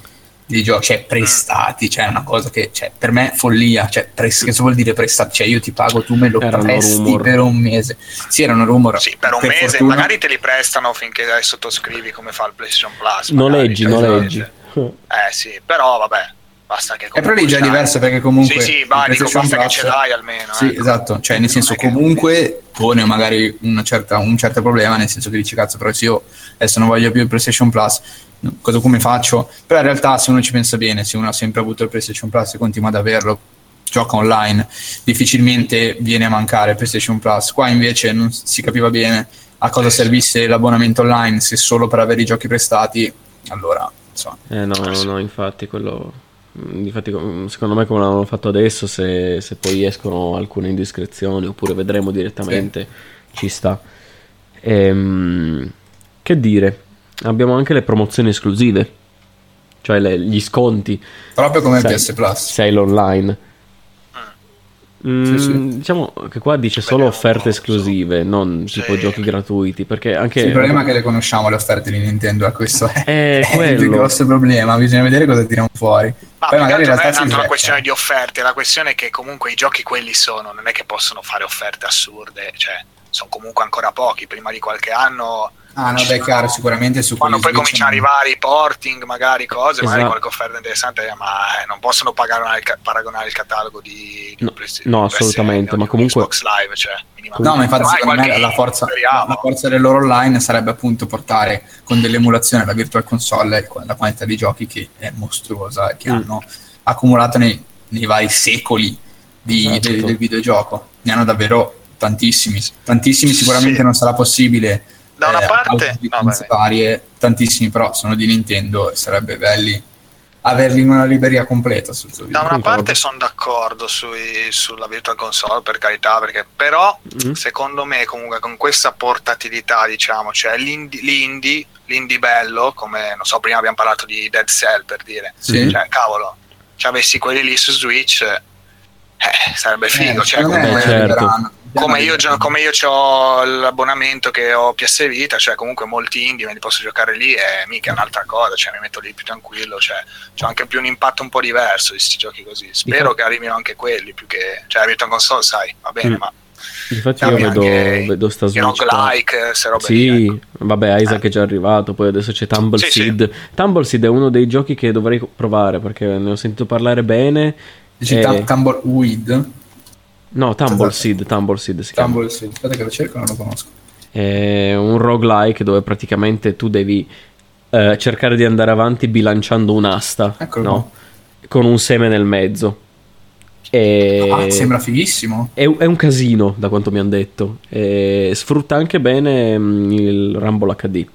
dei giochi, cioè prestati, cioè una cosa che cioè, per me è follia, cioè pres- che vuol dire prestati, cioè io ti pago, tu me lo erano presti rumor. per un mese. Sì, erano rumor. Sì, per un per mese, fortuna... magari te li prestano finché sottoscrivi come fa il PlayStation Plus. Noleggi, cioè, noleggi. (laughs) Eh sì, però vabbè, basta che E però lì già è diverso perché comunque Sì, sì, vai, dico, basta Plus, che ce l'hai almeno. Sì, ecco. esatto, cioè nel senso comunque pone magari certa, un certo problema, nel senso che dici cazzo, però se io adesso non voglio più il PlayStation Plus cosa come faccio? Però in realtà se uno ci pensa bene, se uno ha sempre avuto il PlayStation Plus e continua ad averlo, gioca online, difficilmente viene a mancare il PlayStation Plus. Qua invece non si capiva bene a cosa servisse l'abbonamento online, se solo per avere i giochi prestati, allora insomma. Eh no, no, no, infatti quello... Infatti, secondo me, come l'hanno fatto adesso, se, se, poi escono alcune indiscrezioni oppure vedremo direttamente, sì. ci sta. Ehm, che dire, abbiamo anche le promozioni esclusive, cioè le, gli sconti. Proprio come sei, PS Plus. Sei online. Mm, sì, sì. Diciamo che qua dice solo offerte esclusive, non sì. tipo giochi gratuiti. Perché anche. il problema è che le conosciamo le offerte di Nintendo, questo è, è, è (laughs) il grosso problema. Bisogna vedere cosa tirano fuori. Ma Poi magari non è tanto una questione di offerte, la questione è che comunque i giochi quelli sono, non è che possono fare offerte assurde, cioè sono comunque ancora pochi. Prima di qualche anno Ah, no, beh, chiaro, sicuramente su Quando poi cominciano ad arrivare i porting, magari cose, esatto. magari qualche offerta interessante, ma eh, non possono paragonare il, paragonare il catalogo di, di no, no assolutamente, ma comunque Xbox Live, cioè, No, ma infatti secondo me la forza, la forza, del loro online sarebbe appunto portare con dell'emulazione la Virtual Console la quantità di giochi che è mostruosa e che mm. hanno accumulato nei, nei, vari secoli di, esatto. del, del videogioco. Ne hanno davvero tantissimi. Tantissimi sicuramente sì. non sarà possibile da una eh, parte no, varie, tantissimi però sono di Nintendo e sarebbe belli averli in una libreria completa sul suo da una parte sono d'accordo sui, sulla Virtual Console per carità perché però mm-hmm. secondo me comunque con questa portatilità diciamo cioè l'indie, l'indie, l'indie bello come non so prima abbiamo parlato di Dead Cell per dire sì. cioè cavolo cioè avessi quelli lì su Switch eh, sarebbe figo eh, cioè, comunque, certo come io, come io ho l'abbonamento che ho PS Vita, cioè comunque molti indie me li posso giocare lì e mica è un'altra cosa, cioè mi metto lì più tranquillo, cioè c'ho anche più un impatto un po' diverso di questi giochi così. Spero che arrivino anche quelli, più che cioè la Virtual Console, sai, va bene, mm. ma Infatti io vedo, vedo sta Switch like, se robe Sì, lì, ecco. vabbè, Isaac eh. è già arrivato, poi adesso c'è Tumbleseed. Sì, sì. Tumbleseed è uno dei giochi che dovrei provare perché ne ho sentito parlare bene. Dici e... Tumbleweed? No, Tumbleseed, Tumbleseed si chiama. Tumbleseed, aspetta che lo cerco, non lo conosco. È un roguelike dove praticamente tu devi eh, cercare di andare avanti bilanciando un'asta, Eccolo no? Con un seme nel mezzo. E... Ah, sembra fighissimo. È, è, un casino, da quanto mi hanno detto. E sfrutta anche bene mm, il Rumble HD.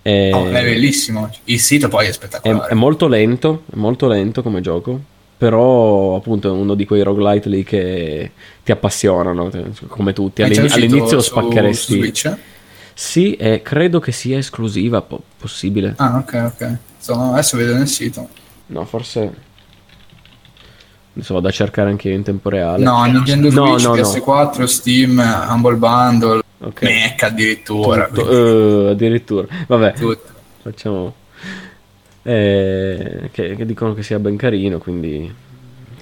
È... Oh, è bellissimo. Il sito poi è spettacolare. È, è molto lento, è molto lento come gioco però appunto è uno di quei roguelite lì che ti appassionano come tutti All'in- all'inizio su, spaccheresti su Switch? sì e credo che sia esclusiva po- possibile ah ok ok Insomma, adesso vedo nel sito no forse adesso vado a cercare anche io in tempo reale no Nintendo Switch no, no, PS4 no. Steam Humble Bundle okay. Mac addirittura Tutto, uh, addirittura vabbè Tutto. facciamo eh, che, che, dicono che sia ben carino, quindi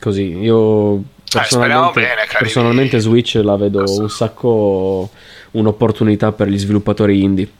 così. Io eh, personalmente, eh, bene, personalmente Switch la vedo un sacco un'opportunità per gli sviluppatori indie.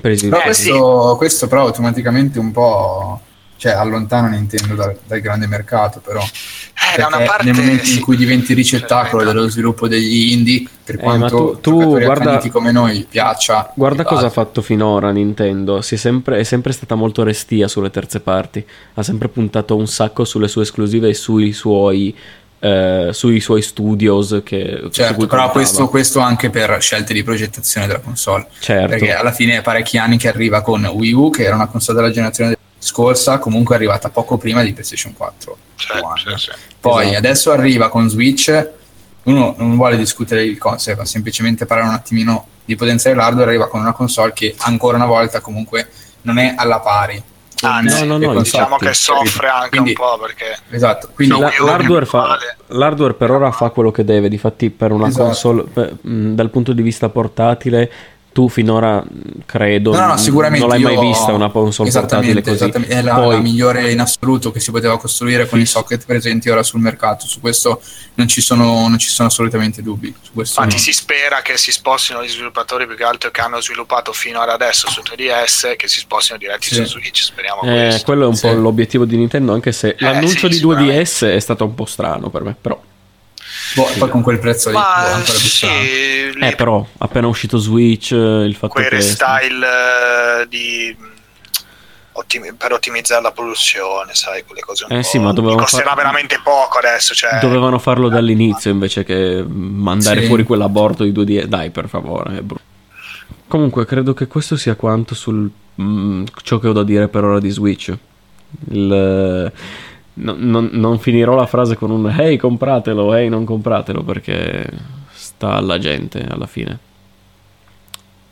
Per però questo, questo però automaticamente un po' cioè allontana Nintendo dal, dal grande mercato però. Eh, da una parte, nel momento sì, in cui diventi ricettacolo dello sviluppo degli indie per eh, quanto tu, tu guarda, come noi piaccia guarda cosa ha fatto finora Nintendo. È sempre, è sempre stata molto restia sulle terze parti. Ha sempre puntato un sacco sulle sue esclusive e sui suoi eh, sui suoi studios che certo, però questo, questo, anche per scelte di progettazione della console. Certo. perché alla fine è parecchi anni che arriva con Wii U che era una console della generazione scorsa comunque è arrivata poco prima di PlayStation 4 certo, certo. poi esatto. adesso arriva con Switch uno non vuole discutere il concept ma semplicemente parlare un attimino di potenza dell'hardware arriva con una console che ancora una volta comunque non è alla pari Anzi, no, no, no, diciamo che soffre anche quindi, un po' perché esatto, quindi la, l'hardware, fa, l'hardware, per ora fa quello che deve, difatti per una esatto. console per, mh, dal punto di vista portatile tu finora credo no, no, sicuramente non l'hai mai vista una console portatile così è la, Poi, la, migliore in assoluto che si poteva costruire con i socket presenti ora sul mercato su questo non ci sono, non ci sono assolutamente dubbi infatti no. si spera che si spostino gli sviluppatori più che altro che hanno sviluppato fino ad adesso su 3DS che si spostino diretti sì. su Switch speriamo eh, quello è un sì. po' l'obiettivo di Nintendo anche se eh, l'annuncio sì, di 2DS è stato un po' strano per me però Boh, sì. Poi con quel prezzo lì Ma sì, Eh, però appena uscito Switch, il fatto quel che... style eh, di... Ottimi... per ottimizzare la produzione, sai, quelle cose un eh, Sì, ma dovevano costerà far... veramente poco adesso. Cioè... Dovevano farlo dall'inizio invece che mandare sì. fuori quell'aborto di 2D. Dai, per favore. Comunque, credo che questo sia quanto sul mm, ciò che ho da dire per ora di Switch. Il no, non, non, finirò la frase con un hey compratelo, hey non compratelo perché sta alla gente alla fine.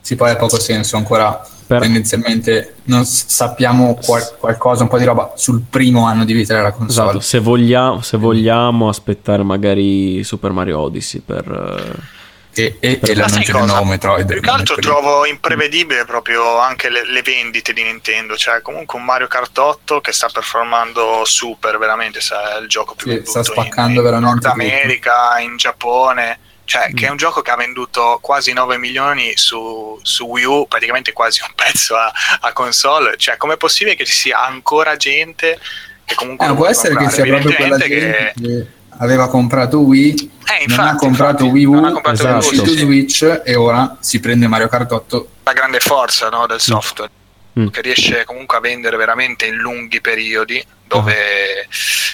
Sì, poi ha poco senso ancora. Per... Tendenzialmente non sappiamo qual- qualcosa, un po' di roba sul primo anno di vita della console. Esatto, se vogliamo, se vogliamo aspettare magari Super Mario Odyssey per e, e, e l'annuncio del nuovo Metroid. Più che altro trovo imprevedibile proprio anche le, le, vendite di Nintendo, cioè comunque un Mario Kart 8 che sta performando super, veramente è il gioco più sì, venduto sta spaccando in, in Nord America, tutto. in Giappone, cioè mm. che è un gioco che ha venduto quasi 9 milioni su, su Wii U, praticamente quasi un (laughs) pezzo a, a console, cioè com'è possibile che ci sia ancora gente che comunque... Eh, può essere comprare? che sia proprio quella gente che... che aveva comprato Wii, eh, infatti, non ha comprato infatti, Wii U, ha comprato esatto. Wii U, sì. Switch e ora si prende Mario Kart 8. La grande forza no, del software, mm. che riesce comunque a vendere veramente in lunghi periodi dove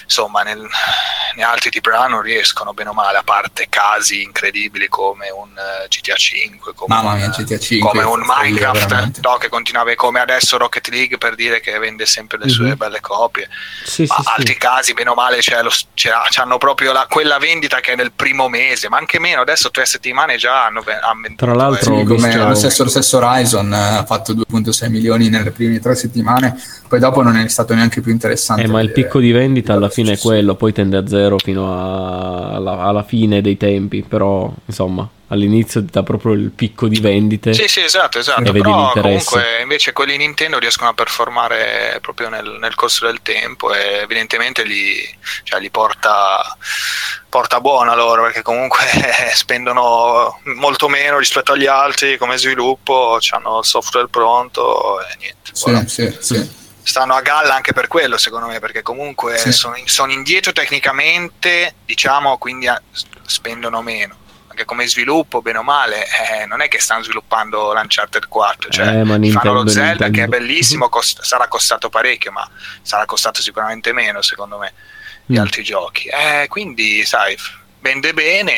insomma nel, nei altri AAA non riescono bene o male a parte casi incredibili come un uh, GTA 5 come, Mamma mia, GTA 5, come un Minecraft no, che continuava come adesso Rocket League per dire che vende sempre le sue mm-hmm. belle copie. Sì, ma sì, altri sì. casi bene o male cioè, lo, cioè, hanno proprio la, quella vendita che è nel primo mese ma anche meno adesso tre settimane già hanno, venduto tra l'altro eh, come lo stesso, lo stesso Horizon eh, ha fatto 2.6 milioni nelle prime tre settimane poi dopo non è stato neanche più interessante eh, ma il picco di vendita alla fine è quello, poi tende a zero fino a, alla, alla, fine dei tempi, però insomma all'inizio dà proprio il picco di vendite. Sì, sì, esatto, esatto. Però comunque invece quelli Nintendo riescono a performare proprio nel, nel corso del tempo e evidentemente li, cioè, li porta, porta buona loro perché comunque (laughs) spendono molto meno rispetto agli altri come sviluppo, hanno il software pronto e niente. Sì, sì, sì stanno a galla anche per quello, secondo me, perché comunque sì. sono, sono, indietro tecnicamente, diciamo, quindi a, spendono meno. Anche come sviluppo, bene o male, eh, non è che stanno sviluppando l'Uncharted 4, cioè eh, fanno lo Zelda Nintendo. che è bellissimo, cost- sarà costato parecchio, ma sarà costato sicuramente meno, secondo me, di mm. altri giochi. Eh, quindi, sai, vende bene,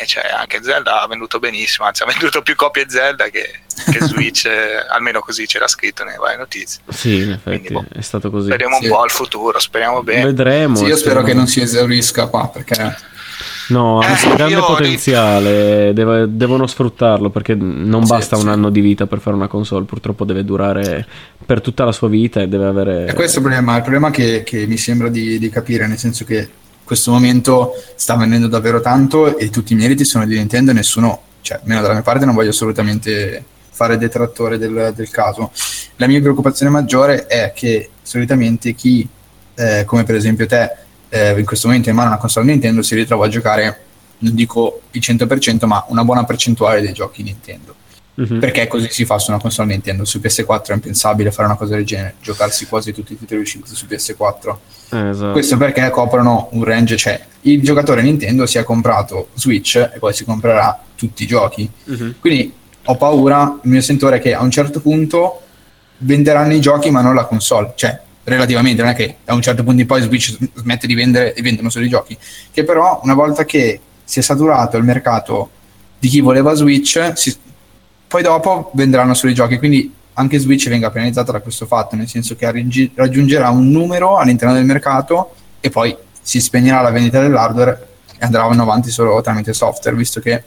eh, cioè anche Zelda ha venduto benissimo, anzi ha venduto più copie Zelda che, che (laughs) Switch, eh, almeno così c'era scritto nelle varie notizie. Sì, in effetti Quindi, boh, è stato così. Speriamo sì. un po' al futuro, speriamo bene. Vedremo. Sì, io spero che non si esaurisca qua perché... No, ha eh, un grande potenziale, devo, devono sfruttarlo perché non sì, basta un anno di vita per fare una console, purtroppo deve durare per tutta la sua vita e deve avere... E questo è il problema, il problema che, che mi sembra di, di capire, nel senso che questo momento sta vendendo davvero tanto e tutti i meriti sono di Nintendo e nessuno, cioè almeno dalla mia parte non voglio assolutamente fare detrattore del, del caso. La mia preoccupazione maggiore è che solitamente chi, eh, come per esempio te, eh, in questo momento in mano una console Nintendo si ritrova a giocare, non dico il 100%, ma una buona percentuale dei giochi Nintendo. Uh-huh. Perché così si fa su una console Nintendo. Su PS4 è impensabile fare una cosa del genere, giocarsi quasi tutti i titoli usciti su PS4. Esatto. Questo perché coprono un range, cioè il giocatore Nintendo si è comprato Switch e poi si comprerà tutti i giochi. Uh-huh. Quindi ho paura, il mio sentore è che a un certo punto venderanno i giochi ma non la console. Cioè relativamente, non è che a un certo punto in poi Switch smette di vendere e vendono solo i giochi, che però una volta che si è saturato il mercato di chi voleva Switch, si, poi dopo venderanno solo i giochi, quindi anche Switch venga penalizzata da questo fatto, nel senso che raggiungerà un numero all'interno del mercato e poi si spegnerà la vendita dell'hardware e andranno avanti solo tramite software, visto che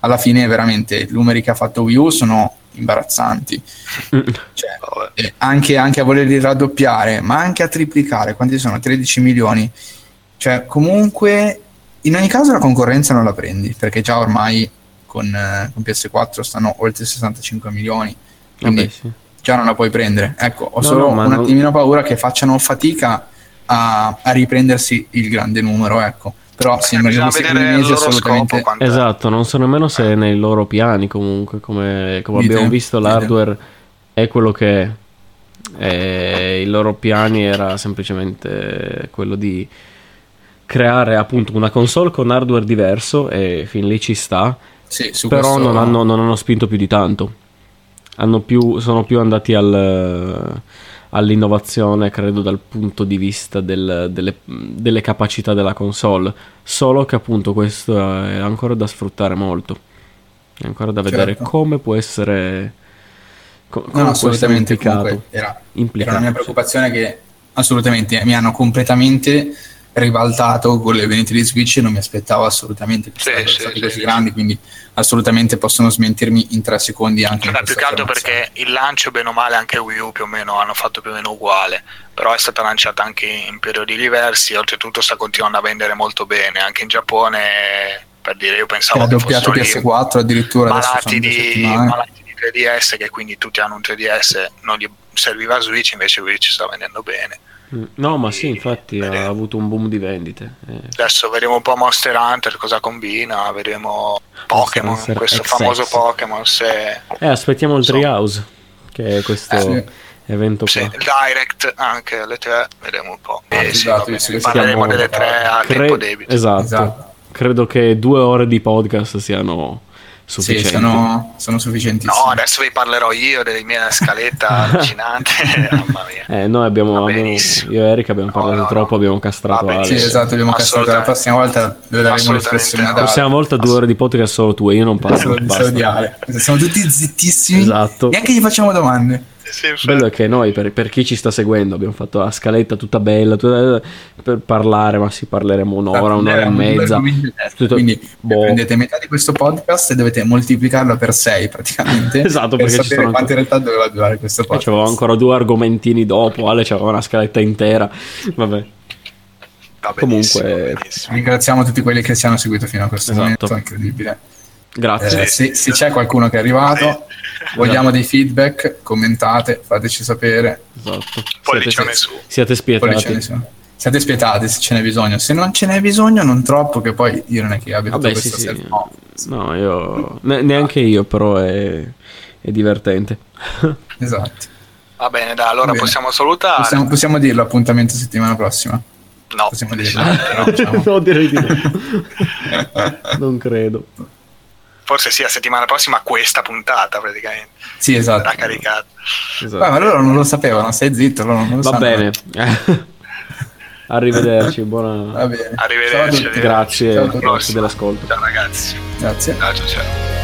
alla fine veramente i numeri che ha fatto Wii U sono imbarazzanti. Cioè, eh, anche, anche, a volerli raddoppiare, ma anche a triplicare, quanti sono? 13 milioni. Cioè, comunque, in ogni caso la concorrenza non la prendi, perché già ormai con, eh, con PS4 stanno oltre 65 milioni. Quindi Vabbè, sì. già non la puoi prendere. Ecco, ho no, solo no, un attimino non... paura che facciano fatica a, a riprendersi il grande numero, ecco. Però sì, bisogna vedere il assolutamente... esatto non so nemmeno se è nei loro piani comunque come, come abbiamo visto l'hardware è quello che è. E i loro piani era semplicemente quello di creare appunto una console con hardware diverso e fin lì ci sta. Sì, però questo... non, hanno, non hanno spinto più di tanto più, sono più andati al all'innovazione, credo, dal punto di vista del, delle, delle, capacità della console. Solo che appunto questo è ancora da sfruttare molto. È ancora da vedere certo. come può essere. come no, assolutamente. Essere era, era la mia preoccupazione che assolutamente mi hanno completamente ribaltato con le vendite di Switch e non mi aspettavo assolutamente che sì, sì, stati sì, così grandi quindi assolutamente possono smentirmi in tre secondi anche Beh, più che altro perché il lancio bene o male anche Wii U più o meno hanno fatto più o meno uguale però è stata lanciata anche in periodi diversi oltretutto sta continuando a vendere molto bene anche in Giappone per dire io pensavo che doppiato PS4 addirittura malati di, malati di 3DS che quindi tutti hanno un 3DS non gli serviva Switch invece Switch sta vendendo bene. No, ma sì, infatti vedremo. ha avuto un boom di vendite. Eh. Adesso vedremo un po' Monster Hunter cosa combina, vedremo Pokémon, Monster questo XX. famoso Pokémon. Se... Eh, aspettiamo il Treehouse, che è questo eh, sì. evento sì, qua. il Direct anche alle tre, vedremo un po'. Ah, eh, sì, esatto, sì, parleremo delle tre a Cre- tempo debito. Esatto. esatto. Credo che due ore di podcast siano sufficienti. Sì, sono, sono sufficienti. No, adesso vi parlerò io della mia scaletta (laughs) allucinante. (laughs) Mamma mia. Eh, noi abbiamo, abbiamo, io e Eric abbiamo parlato no, no, troppo, no. abbiamo castrato Ale. Sì, esatto, abbiamo castrato. La prossima volta le daremo l'espressione. La prossima volta due ore di podcast solo tu e io non parlo. Siamo tutti zittissimi. Esatto. Neanche gli facciamo domande. Sì, Bello è che noi, per, per, chi ci sta seguendo, abbiamo fatto la scaletta tutta bella tutta, per parlare, ma si parleremo un'ora, un'ora e mezza. Tutto, Quindi boh. prendete metà di questo podcast e dovete moltiplicarlo per 6 praticamente. (laughs) esatto, per perché sapere sono... quante realtà doveva durare questo podcast. C'avevo ancora due argomentini dopo, Ale c'aveva una scaletta intera. Vabbè. Comunque, ringraziamo tutti quelli che ci hanno seguito fino a questo esatto. momento, incredibile. Grazie. Eh, se, se, c'è qualcuno che è arrivato, vogliamo dei feedback, commentate, fateci sapere. Esatto. Siate, siate spietati. Siate spietati se ce n'è bisogno. Se non ce n'è bisogno, non troppo, che poi io non è che abbia Vabbè, sì, sì. No, io ne- neanche io, però è, è divertente. (laughs) esatto. Va bene, dai, allora bene. possiamo salutare. Possiamo, possiamo dirlo appuntamento settimana prossima. No, possiamo (laughs) dirlo. no, diciamo. no, direi di no. (laughs) non credo. Forse sia settimana prossima questa puntata praticamente. Sì, esatto. Sarà caricata. Esatto. ma loro non lo sapevano, stai zitto. Loro non lo Va sanno. bene. (laughs) Arrivederci, buona... Arrivederci. Grazie, ciao grazie dell'ascolto. Ciao ragazzi. Grazie. Ciao ciao. ciao.